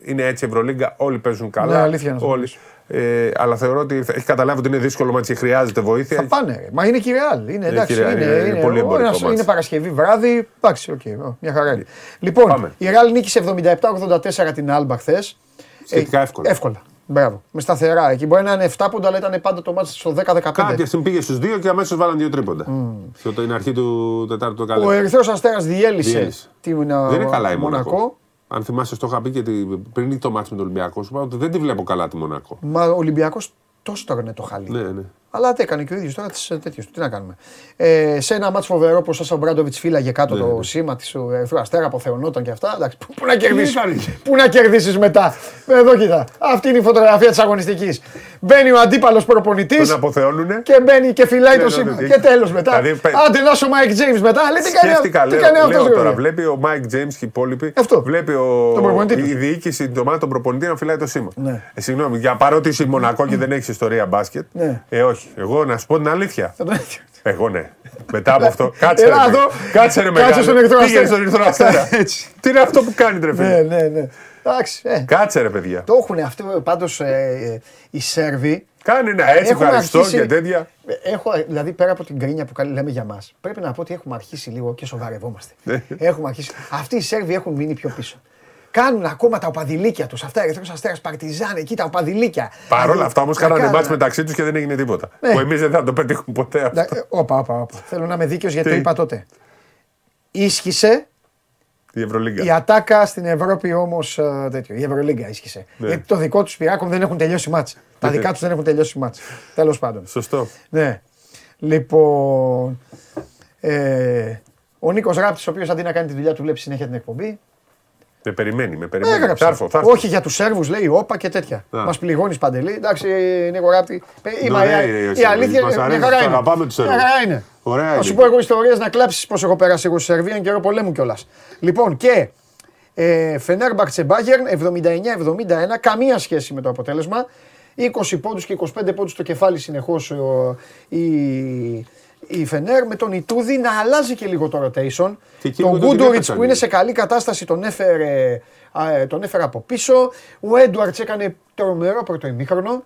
K: Είναι έτσι η Ευρωλίγκα, όλοι παίζουν καλά.
A: Ναι, αλήθεια είναι αυτό.
K: όλοι. Ε, αλλά θεωρώ ότι έχει καταλάβει ότι είναι δύσκολο μάτς και χρειάζεται βοήθεια.
A: Θα πάνε. ρε. Μα είναι και η Real. Είναι, εντάξει,
K: και η Real,
A: είναι,
K: είναι- είναι πολύ
A: ο,
K: εμπορικό
A: ένας-
K: ματς.
A: είναι Παρασκευή βράδυ. Εντάξει, οκ, ω, μια χαρά είναι. Λοιπόν,
K: Πάμε.
A: η Real νίκησε 77-84 την Άλμπα χθες.
K: Σχετικά εύκολα.
A: Εύκολα. Μπράβο. Με σταθερά. Εκεί μπορεί να είναι 7 πόντα, αλλά ήταν πάντα το ματς στο 10-15.
K: Κάποια στιγμή πήγε στους δύο και αμέσως βάλαν δύο τρίποντα. Mm. είναι αρχή του τετάρτου
A: Ο
K: καλέ.
A: Ερυθρός Αστέρας διέλυσε
K: Διέλυσε.
A: την
K: Δεν είναι καλά η
A: Μονακό.
K: Μονακό. Αν θυμάσαι, το είχα πει και τη- πριν το ματς με τον Ολυμπιακό, σου είπα ότι δεν τη βλέπω καλά τη Μονακό.
A: Μα ο Ολυμπιακός τόσο τώρα είναι το χαλί.
K: Ναι, ναι.
A: Αλλά τι έκανε και ο ίδιος τώρα τις τέτοιες του. Τι να κάνουμε. Ε, σε ένα ματς φοβερό που ο Σάσα Ομπράντοβιτς φίλαγε κάτω
K: Ναι,
A: το
K: ναι.
A: σήμα της Ερυθρού Αστέρα, αποθεωνόταν και αυτά. Εντάξει, πού, πού να κερδίσει.
K: έκανε;
A: Πού να κερδίσεις μετά; Εδώ κοίτα. Αυτή είναι η φωτογραφία της αγωνιστικής. Μπαίνει ο αντίπαλος προπονητής
K: Τον αποθεώνουνε.
A: και μπαίνει και φιλάει
K: Ναι,
A: το
K: ναι,
A: σήμα.
K: ναι.
A: Και τέλος μετά.
K: Δηλαδή, παι-
A: Άντε να είσαι ο Μάικ Τζέιμς μετά. Λέει τι κάνει,
K: Σκέφτηκα,
A: τι
K: λέω,
A: κάνει
K: λέω
A: αυτός, ρε
K: τώρα.
A: παιδί.
K: Βλέπει ο Μάικ Τζέιμς και οι υπόλοιποι.
A: Αυτό.
K: Βλέπει ο,
A: Τον προπονητή του.
K: η διοίκηση την ομάδα τον προπονητή να φιλάει το σήμα.
A: Ναι.
K: Ε, συγγνώμη, για παρότι είσαι Μονακό και δεν έχεις ιστορία μπάσκετ.
A: Ναι.
K: Ε, όχι. Εγώ να σου πω την αλήθεια.
A: Θα τον-
K: Εγώ ναι. Μετά από αυτό. Κάτσε ρε,
A: Έλα
K: παιδί.
A: εδώ.
K: Κάτσε ρε
A: Κάτσε
K: μεγάλε.
A: στον Ερυθρό
K: Πήγαινε
A: Αστέρα.
K: στον Ερυθρό Αστέρα.
A: Έτσι.
K: Τι είναι αυτό που κάνει ρε φίλε;
A: Ναι, ναι, ναι. Εντάξει. ε,
K: Κάτσε ρε παιδιά.
A: Το έχουν αυτό πάντως οι Σέρβοι.
K: Κάνει ένα έτσι
A: Έχουμε
K: ευχαριστώ
A: αρχίσει-
K: και τέτοια.
A: Έχω, δηλαδή πέρα από την κρίνια που καλή- λέμε για μας, πρέπει να πω ότι έχουμε αρχίσει λίγο και σοβαρευόμαστε.
K: Ναι.
A: έχουμε αρχίσει. Αυτοί οι Σέρβοι έχουν μείνει πιο πίσω. Κάνουν ακόμα τα οπαδηλίκια τους. Αυτά Ερυθρό Αστέρας, Παρτιζάν, εκεί τα οπαδηλίκια.
K: Παρ' όλα
A: Δηλαδή,
K: αυτά όμως
A: να
K: κάνανε
A: κάνουν-
K: μάτς μεταξύ τους και δεν έγινε τίποτα.
A: Ναι.
K: Που εμείς δεν θα το πετύχουμε ποτέ
A: Να-
K: αυτό.
A: ε, Όπα, όπα, όπα. Θέλω να είμαι δίκαιος γιατί το
K: Τι;
A: είπα τότε. Ίσχυσε
K: Η Ευρωλίγκα.
A: η ατάκα στην Ευρώπη όμως τέτοιο. Η Ευρωλίγκα ίσχυσε.
K: Ναι.
A: Γιατί το δικό τους πυράκων δεν έχουν τελειώσει μάτς. Τα
K: Ναι.
A: δικά τους δεν έχουν τελειώσει μάτς. Τέλος πάντων.
K: Σωστό.
A: Ναι. Λοιπόν. Ε, ο Νίκος Ράπτης, ο οποίος αντί να κάνει τη δουλειά του, βλέπει συνέχεια την εκπομπή.
K: Με περιμένει, με περιμένει.
A: Έγραψε.
K: Θα έρθω, θα έρθω.
A: Όχι για τους Σέρβους, λέει όπα και τέτοια.
K: Α.
A: Μας πληγώνεις παντελή. Εντάξει, Νίκο Ράπτη. Ε, Είμαι,
K: Ωραία
A: η-
K: είναι οι
A: η,
K: Σέρβοι.
A: αλήθεια
K: Μας
A: είναι.
K: αρέσει,
A: Μια χαρά
K: τους
A: είναι.
K: αγαπάμε τους
A: Μια
K: Σέρβους.
A: χαρά είναι.
K: Ωραία
A: Θα
K: είναι.
A: σου πω εγώ ιστορίες να κλάψεις πώ έχω περάσει εγώ στη Σερβία εν καιρό πολέμου κιόλας. Λοιπόν, και ε, Φενέρμπαχτσε Μπάγερν 79-71, καμία σχέση με το αποτέλεσμα. 20 πόντους και 25 πόντους στο κεφάλι συνεχώς η, η Φενέρ με τον Ιτούδη να αλλάζει και λίγο το rotation.
K: Και εκείνο
A: Τον
K: το την
A: Γκούντοριτ
K: έπαιξαν
A: που είναι
K: οι-
A: σε καλή κατάσταση τον έφερε, α, ε, τον έφερε από πίσω. Ο Έντουαρτς έκανε τρομερό πρώτο ημίχρονο.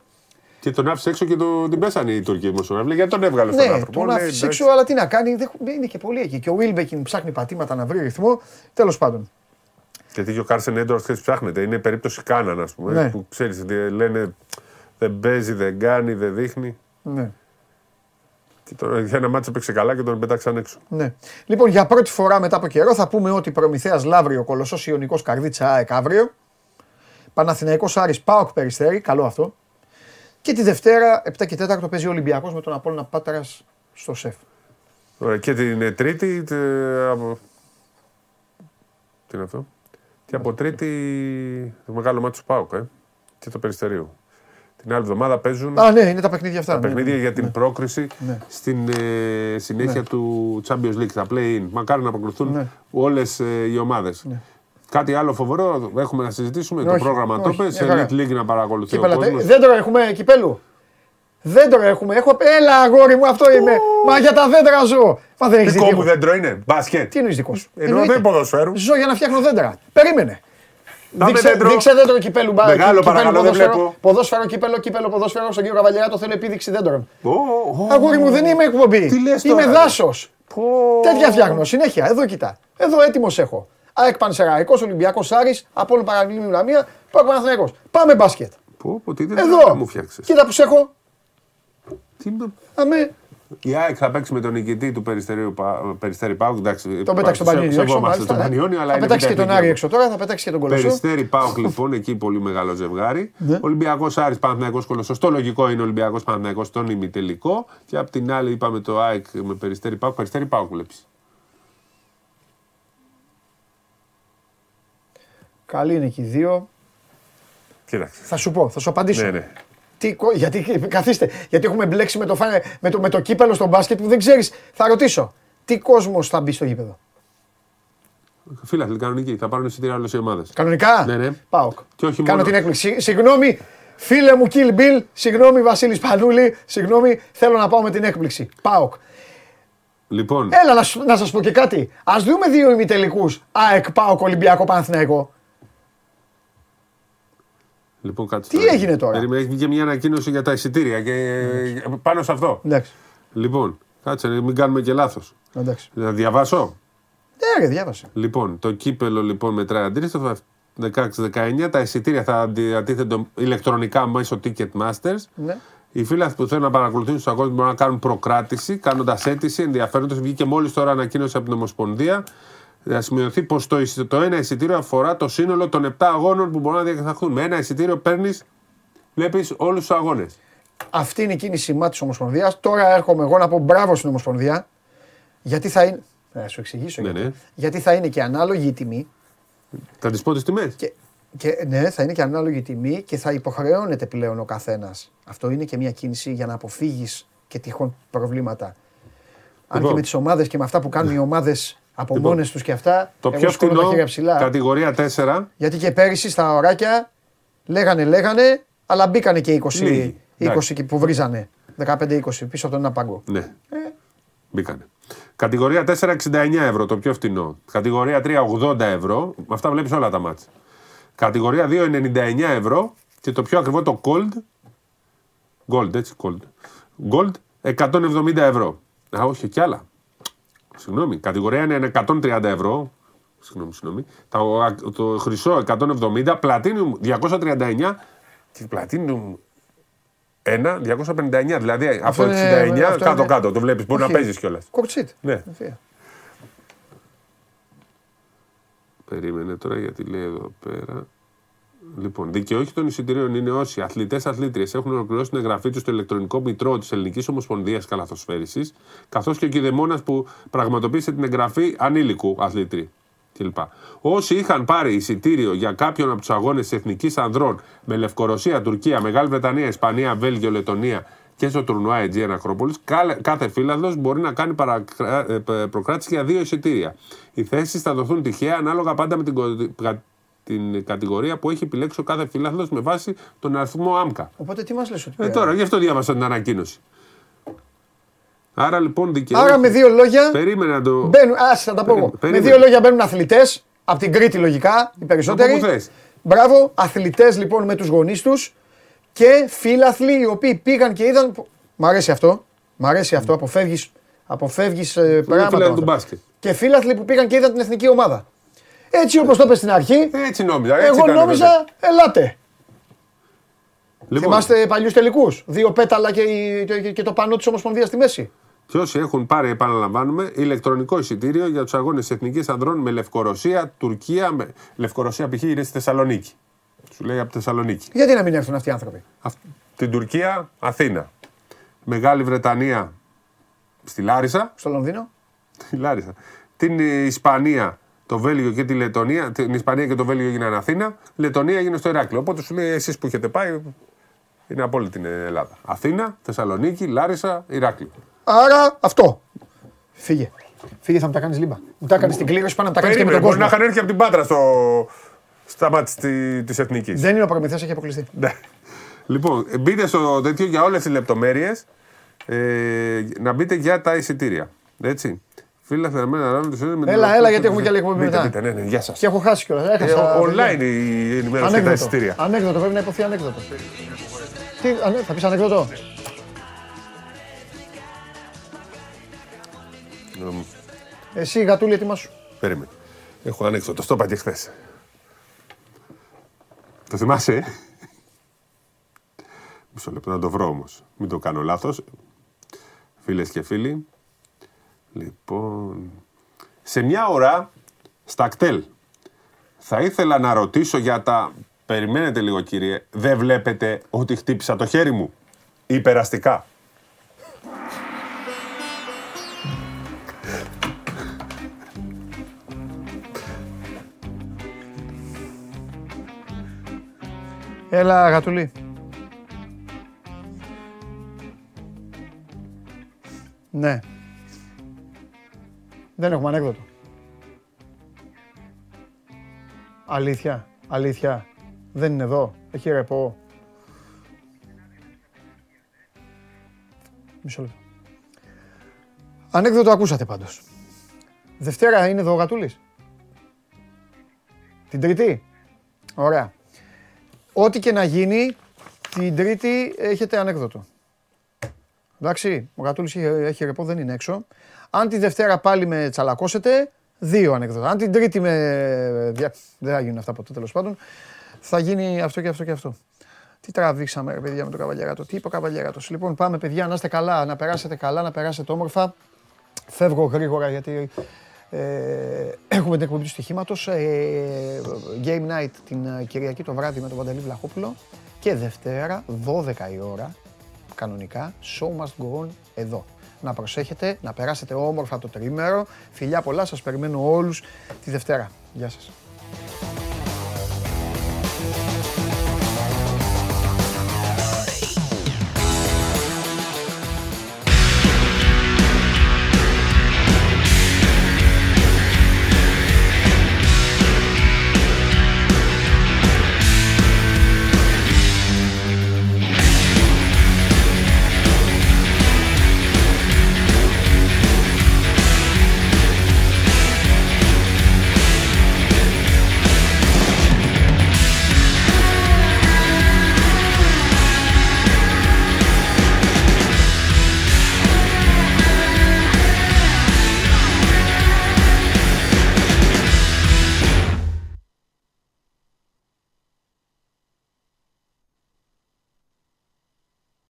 K: Και τον άφησε έξω και το, την πέσανε οι Τούρκοι δημοσιογράφοι. Γιατί τον έβγαλε στον
A: Ναι,
K: άνθρωπο.
A: τον
K: Λέει,
A: άφησε
K: εντάξει.
A: έξω, αλλά τι να κάνει, δεν- είναι και πολύ εκεί. Και ο Βίλμπεκιν ψάχνει πατήματα να βρει ρυθμό. Τέλος πάντων.
K: Γιατί και ο Κάρσεν Έντουαρτς χθες ψάχνεται. Είναι περίπτωση Κάναν, ας πούμε.
A: Ναι.
K: Που ξέρεις, λένε δεν παίζει, δεν κάνει, δεν δείχνει.
A: Ναι.
K: Και τον, για ένα μάτσο έπαιξε καλά και τον πέταξαν έξω.
A: Ναι. Λοιπόν, για πρώτη φορά μετά από καιρό θα πούμε ότι Προμηθέας Λαύριο, Κολοσσός Ιωνικός Καρδίτσα ΑΕΚ αύριο. Παναθηναϊκός Άρης Πάοκ Περιστέρη, καλό αυτό. Και τη Δευτέρα, 7 και 4 παίζει ο Ολυμπιακός με τον Απόλλωνα Πάτρας στο ΣΕΦ.
K: Ωραία, και την ε, Τρίτη. τε, από... Τι είναι αυτό; Και από Τρίτη το μεγάλο μάτσο του Πάουκ, ε. Και το Περιστερίου. Την άλλη εβδομάδα παίζουν
A: Α, ναι, είναι τα παιχνίδια αυτά.
K: τα
A: ναι,
K: παιχνίδια
A: ναι.
K: για την πρόκριση
A: Ναι.
K: στην ε, συνέχεια
A: Ναι.
K: του Champions League, τα play-in. Μακάρι να αποκριθούν
A: Ναι.
K: όλες ε, οι ομάδες. Κάτι άλλο φοβερό έχουμε να συζητήσουμε, το
A: Όχι,
K: πρόγραμμα το
A: όχι,
K: πες,
A: μια χαρά.
K: Elite League να παρακολουθεί ο
A: Κύπελα,
K: κόσμος.
A: δέντρο έχουμε, κυπέλου. Δέντρο έχουμε. Έχω... Έλα, αγόρι μου, αυτό είμαι. Μα για τα δέντρα ζω. Μα δεν έχεις
K: Δικό
A: δει
K: μου
A: τίποτα.
K: δέντρο είναι, μπάσκετ.
A: Τι εννοείς δικός σου;
K: Ενώ
A: Εννοείται.
K: δεν ποδοσφαίρου.
A: Ζω για να φτιάχνω δέντρα. Περίμενε.
K: Δάμε
A: Δείξε
K: δέντρο.
A: δείξε δέντρο κυπέλου. μπα-
K: Μεγάλο,
A: κυπέλου,
K: παρακαλώ, δεν
A: ποδόσφαιρο,
K: βλέπω.
A: Ποδόσφαιρο, κύπελο, κύπελο, ποδόσφαιρο. Στον κύριο Καβαλιέρα το θέλω επίδειξη δέντρων.
K: Ω, ω,
A: Αγόρι μου, δεν είμαι εκπομπή.
K: Τι λες
A: Είμαι
K: τώρα,
A: δάσος.
K: πω.
A: Τέτοια φτιάχνω συνέχεια. Εδώ κοιτά. Εδώ έτοιμος έχω. ΑΕΚ Πανσεραϊκός, Ολυμπιακός Άρης, Απόλυν Παραλίμνη Λαμία, Πάω Παναθηναϊκός. Πάμε μπάσκετ.
K: Πω, πω, τι δεν
A: Εδώ.
K: μου φτιάξες.
A: Κοίτα που σε έχω.
K: Τι με-
A: Αμέ.
K: Η ΑΕΚ θα παίξει με τον νικητή του Περιστερίου, Πα- Περιστέρη Πάουκ. Εντάξει,
A: Τον πέταξε τον
K: σε-
A: Πανιόνιο έξω.
K: σεβόμαστε
A: μάλιστα,
K: τον
A: ναι.
K: Πανιόνιο, αλλά
A: Θα
K: είναι
A: πετάξεις και τον
K: τεχνική.
A: Άρη έξω τώρα, θα πετάξεις και τον Κολοσσό.
K: Περιστέρη Πάουκ λοιπόν, εκεί πολύ μεγάλο ζευγάρι.
A: Ναι.
K: Ολυμπιακός Άρης Παναθυναϊκό Κολοσσός. Το λογικό είναι Ολυμπιακός Παναθυναϊκό στον ημιτελικό. Και απ' την άλλη είπαμε το ΑΕΚ με Περιστέρη Πάουκ. Περιστέρη Πάουκ βλέπεις.
A: Καλή είναι και οι δύο.
K: Κοίταξε.
A: Θα σου πω, θα σου απαντήσω.
K: Ναι, ναι.
A: Τι, κο- γιατί, καθίστε, γιατί έχουμε μπλέξει με το, φα- με, το, με το κύπελο στο μπάσκετ που δεν ξέρεις. Θα ρωτήσω, τι κόσμος θα μπει στο γήπεδο;
K: Φίλαθλοι κανονικοί. Θα πάρουν εισιτήρια όλε οι ομάδες.
A: Κανονικά;
K: Ναι, ναι.
A: Πάοκ.
K: Και όχι
A: Κάνω
K: μόνο.
A: την έκπληξη. Συ- Συγγνώμη, φίλε μου Kill Bill, συγγνώμη Βασίλης Πανούλη, συγγνώμη, θέλω να πάω με την έκπληξη. Πάοκ.
K: Λοιπόν,
A: Έλα να, σου- να σας πω και κάτι. Α δούμε δύο ημιτελικούς. ΑΕΚ, Πάοκ, Ολυμπιακό, Παναθηναϊκό.
K: Λοιπόν κάτσε.
A: Τι έγινε τώρα;
K: Περίμενε, έχει βγει και μια ανακοίνωση για τα εισιτήρια και ε, πάνω σε αυτό.
A: Εντάξει.
K: Λοιπόν, κάτσε, μην κάνουμε και λάθος.
A: Εντάξει.
K: Να διαβάσω;
A: Ναι, ρε, διάβασε.
K: Λοιπόν, το κύπελο λοιπόν μετράει αντίστοιχα 16-19. Τα εισιτήρια θα διατίθενται ηλεκτρονικά μέσω Ticketmasters.
A: Ναι.
K: Οι φίλοι που θέλουν να παρακολουθήσουν του αγώνε μπορούν να κάνουν προκράτηση, κάνοντας αίτηση ενδιαφέροντος. Βγήκε μόλις τώρα ανακοίνωση από την Ομοσπονδία. Να σημειωθεί πως το, εισι- το ένα εισιτήριο αφορά το σύνολο των 7 αγώνων που μπορούν να διεξαχθούν. Με ένα εισιτήριο παίρνεις, βλέπεις όλους τους αγώνες.
A: Αυτή είναι η κίνηση της Ομοσπονδίας. Τώρα έρχομαι εγώ να πω μπράβο στην Ομοσπονδία. Γιατί θα είναι. Να σου εξηγήσω.
K: Ναι,
A: γιατί.
K: ναι.
A: γιατί θα είναι και ανάλογη η τιμή.
K: Θα τι πω τις τιμές.
A: Και, και, ναι, θα είναι και ανάλογη η τιμή και θα υποχρεώνεται πλέον ο καθένας. Αυτό είναι και μια κίνηση για να αποφύγεις και τυχόν προβλήματα. Αν
K: Λοιπόν.
A: και με τις ομάδες και με αυτά που κάνουν οι ομάδες από
K: Λοιπόν.
A: μόνες τους και αυτά.
K: Το
A: εγώ
K: πιο
A: σηκώνω τα
K: φθηνό,
A: χέρια ψηλά.
K: κατηγορία 4.
A: Γιατί και πέρυσι στα ωράκια λέγανε, λέγανε, αλλά μπήκανε και 20,
K: Λίγοι.
A: 20
K: Εντάξει.
A: εκεί που βρίζανε. 15-20 πίσω από τον ένα πάγκο.
K: Ναι.
A: Ε.
K: Μπήκανε. Κατηγορία 4, 69 ευρώ, το πιο φθηνό. Κατηγορία 3, 80 ευρώ. Με αυτά βλέπεις όλα τα μάτια. Κατηγορία 2, 99 ευρώ. Και το πιο ακριβό το Gold. Gold, έτσι, Gold. Gold, 170 ευρώ. Α, όχι, και άλλα. Συγγνώμη. Κατηγορία είναι 130 ευρώ. Συγγνώμη, συγγνώμη. Το, το χρυσό 170, Platinum 239 και Platinum 1, 259. Δηλαδή από
A: είναι-
K: 69
A: αυτό
K: κάτω-κάτω.
A: είναι-
K: Το βλέπεις. Μπορεί να
A: Όχι.
K: παίζεις κιόλας.
A: Κορτσίτ.
K: Ναι.
A: Ευθεία.
K: Περίμενε τώρα γιατί λέει εδώ πέρα. Λοιπόν, δικαιούχοι των εισιτηρίων είναι όσοι αθλητές αθλήτριες έχουν ολοκληρώσει την εγγραφή τους στο ηλεκτρονικό μητρό της Ελληνικής Ομοσπονδίας Καλαθοσφαίρισης, καθώς και ο κηδεμόνας που πραγματοποίησε την εγγραφή ανήλικου αθλητή κλπ. Όσοι είχαν πάρει εισιτήριο για κάποιον από τους αγώνες της Εθνικής Ανδρών με Λευκορωσία, Τουρκία, Μεγάλη Βρετανία, Ισπανία, Βέλγιο, Λετωνία και στο τουρνουά Αιτζίαν Ακρόπολη, κάθε φύλαδο μπορεί να κάνει παρακρα- ε, π- προκράτηση για δύο εισιτήρια. Οι θέσεις θα δοθούν τυχαία ανάλογα πάντα με την, κο- κα- την κατηγορία που έχει επιλέξει ο κάθε φύλαδο με βάση τον αριθμό άμκα.
A: Οπότε τι μας λες ότι.
K: Ε, τώρα, γι' αυτό διάβασα την ανακοίνωση. Άρα λοιπόν δικαιούχοι.
A: Άρα με δύο λόγια.
K: Περίμενε να το.
A: Μπαίνουν, ας, θα τα πω εγώ. Με
K: Περίμενε.
A: δύο λόγια μπαίνουν αθλητές, από την Κρήτη λογικά, οι περισσότεροι.
K: Από πού θες.
A: Μπράβο, αθλητές λοιπόν με τους γονείς τους και φίλαθλοι οι οποίοι πήγαν και είδαν. Μ' αρέσει αυτό. Μ' αρέσει αυτό. Αποφεύγει αποφεύγεις, ε,
K: Είναι
A: πράγματα.
K: φίλαθλοι του
A: τώρα.
K: μπάσκετ.
A: Και φίλαθλοι που πήγαν και είδαν την εθνική ομάδα. Έτσι όπως το είπες στην αρχή,
K: Έτσι νόμιζα. Έτσι
A: εγώ
K: ήταν,
A: νόμιζα,
K: βέβαια.
A: ελάτε.
K: Λοιπόν,
A: Θυμάστε παλιούς τελικούς. Δύο πέταλα και, η- και- και το πανό της Ομοσπονδίας στη μέση.
K: Και όσοι έχουν πάρει, επαναλαμβάνουμε, ηλεκτρονικό εισιτήριο για τους αγώνες τη Εθνικής Ανδρών με Λευκορωσία, Τουρκία. Με... Λευκορωσία π.χ. είναι στη Θεσσαλονίκη. Σου λέει από Θεσσαλονίκη.
A: Γιατί να μην έρθουν αυτοί οι άνθρωποι;
K: Αυ- Την Τουρκία, Αθήνα. Μεγάλη Βρετανία στη Λάρισα.
A: Στο Λονδίνο;
K: Στη Λάρισα. Την ε, Ισπανία, το Βέλγιο και τη Λετωνία. Την Ισπανία και το Βέλγιο έγιναν Αθήνα. Λετωνία έγινε στο Ηράκλειο. Οπότε σου λέει εσείς που έχετε πάει, είναι από όλη την Ελλάδα. Αθήνα, Θεσσαλονίκη, Λάρισα, Ηράκλειο.
A: Άρα αυτό. Φύγε. Φύγε, θα μου τα κάνεις λίμπα. Μου τα έκανε την κλήρωση, πάνε να τα κάνεις και με
K: Περίμενε,
A: τον
K: μπορεί
A: κόσμο.
K: να είχαν έρθει από την Πάτρα στο... στα μάτια της Εθνικής.
A: Δεν είναι ο Προμηθέας, έχει αποκλειστεί.
K: Ναι. Λοιπόν, μπείτε στο τέτοιο για όλες τις λεπτομέρειες. Ε, να μπείτε για τα εισιτήρια. Έτσι. Φίλε, θα με να του
A: Έλα, έλα, γιατί έχουμε και άλλη εκπομπή μετά.
K: Μπείτε, ναι, ναι, γεια σας.
A: Και έχω χάσει κιόλας.
K: Ε,
A: Έχασα.
K: online η ενημέρωση για τα
A: Ανέκδοτο.
K: εισιτήρια.
A: Ανέκδοτο, πρέπει να υποθεί ανέκδοτο. Τι, ανε- θα πεις ανέκδοτο.
K: Νομ,
A: Εσύ, γατούλη, έτοιμα σου.
K: Περίμενε. Έχω ανέκδοτο, το είπα και χθες. Το θυμάσαι, ε; Μισό λεπτό να το βρω όμως. Μην το κάνω λάθος. Φίλες και φίλοι. Λοιπόν. Σε μια ώρα στα κτέλ. Θα ήθελα να ρωτήσω για τα. Περιμένετε λίγο, κύριε. Δεν βλέπετε ότι χτύπησα το χέρι μου; Υπεραστικά.
A: Έλα, γατουλή. Ναι. Δεν έχουμε ανέκδοτο. Αλήθεια, αλήθεια. Δεν είναι εδώ. Έχει ρεπό. Μισό λεπτό. Ανέκδοτο ακούσατε πάντως. Δευτέρα είναι εδώ ο Γατούλης. Την Τρίτη. Ωραία. Ό,τι και να γίνει, την Τρίτη έχετε ανέκδοτο. Εντάξει, ο Γατούλης έχει, έχει ρεπό, δεν είναι έξω. Αν τη Δευτέρα πάλι με τσαλακώσετε, δύο ανέκδοτα. Αν την Τρίτη με... δια- Δεν θα γίνουν αυτά ποτέ τέλος πάντων. Θα γίνει αυτό και αυτό και αυτό. Τι τραβήξαμε ρε παιδιά με τον Καβαλιαράτο. Τι είπε ο Καβαλιαράτος. Λοιπόν πάμε παιδιά να είστε καλά, να περάσετε καλά, να περάσετε όμορφα. Φεύγω γρήγορα γιατί ε, έχουμε την εκπομπή του στοιχήματος. Ε, game night την ε, Κυριακή το βράδυ με τον Παντελή Βλαχόπουλο. Και Δευτέρα, 12 η ώρα, κανονικά, show must go on εδώ να προσέχετε, να περάσετε όμορφα το τρίμερο. Φιλιά πολλά, σας περιμένω όλους τη Δευτέρα. Γεια σας.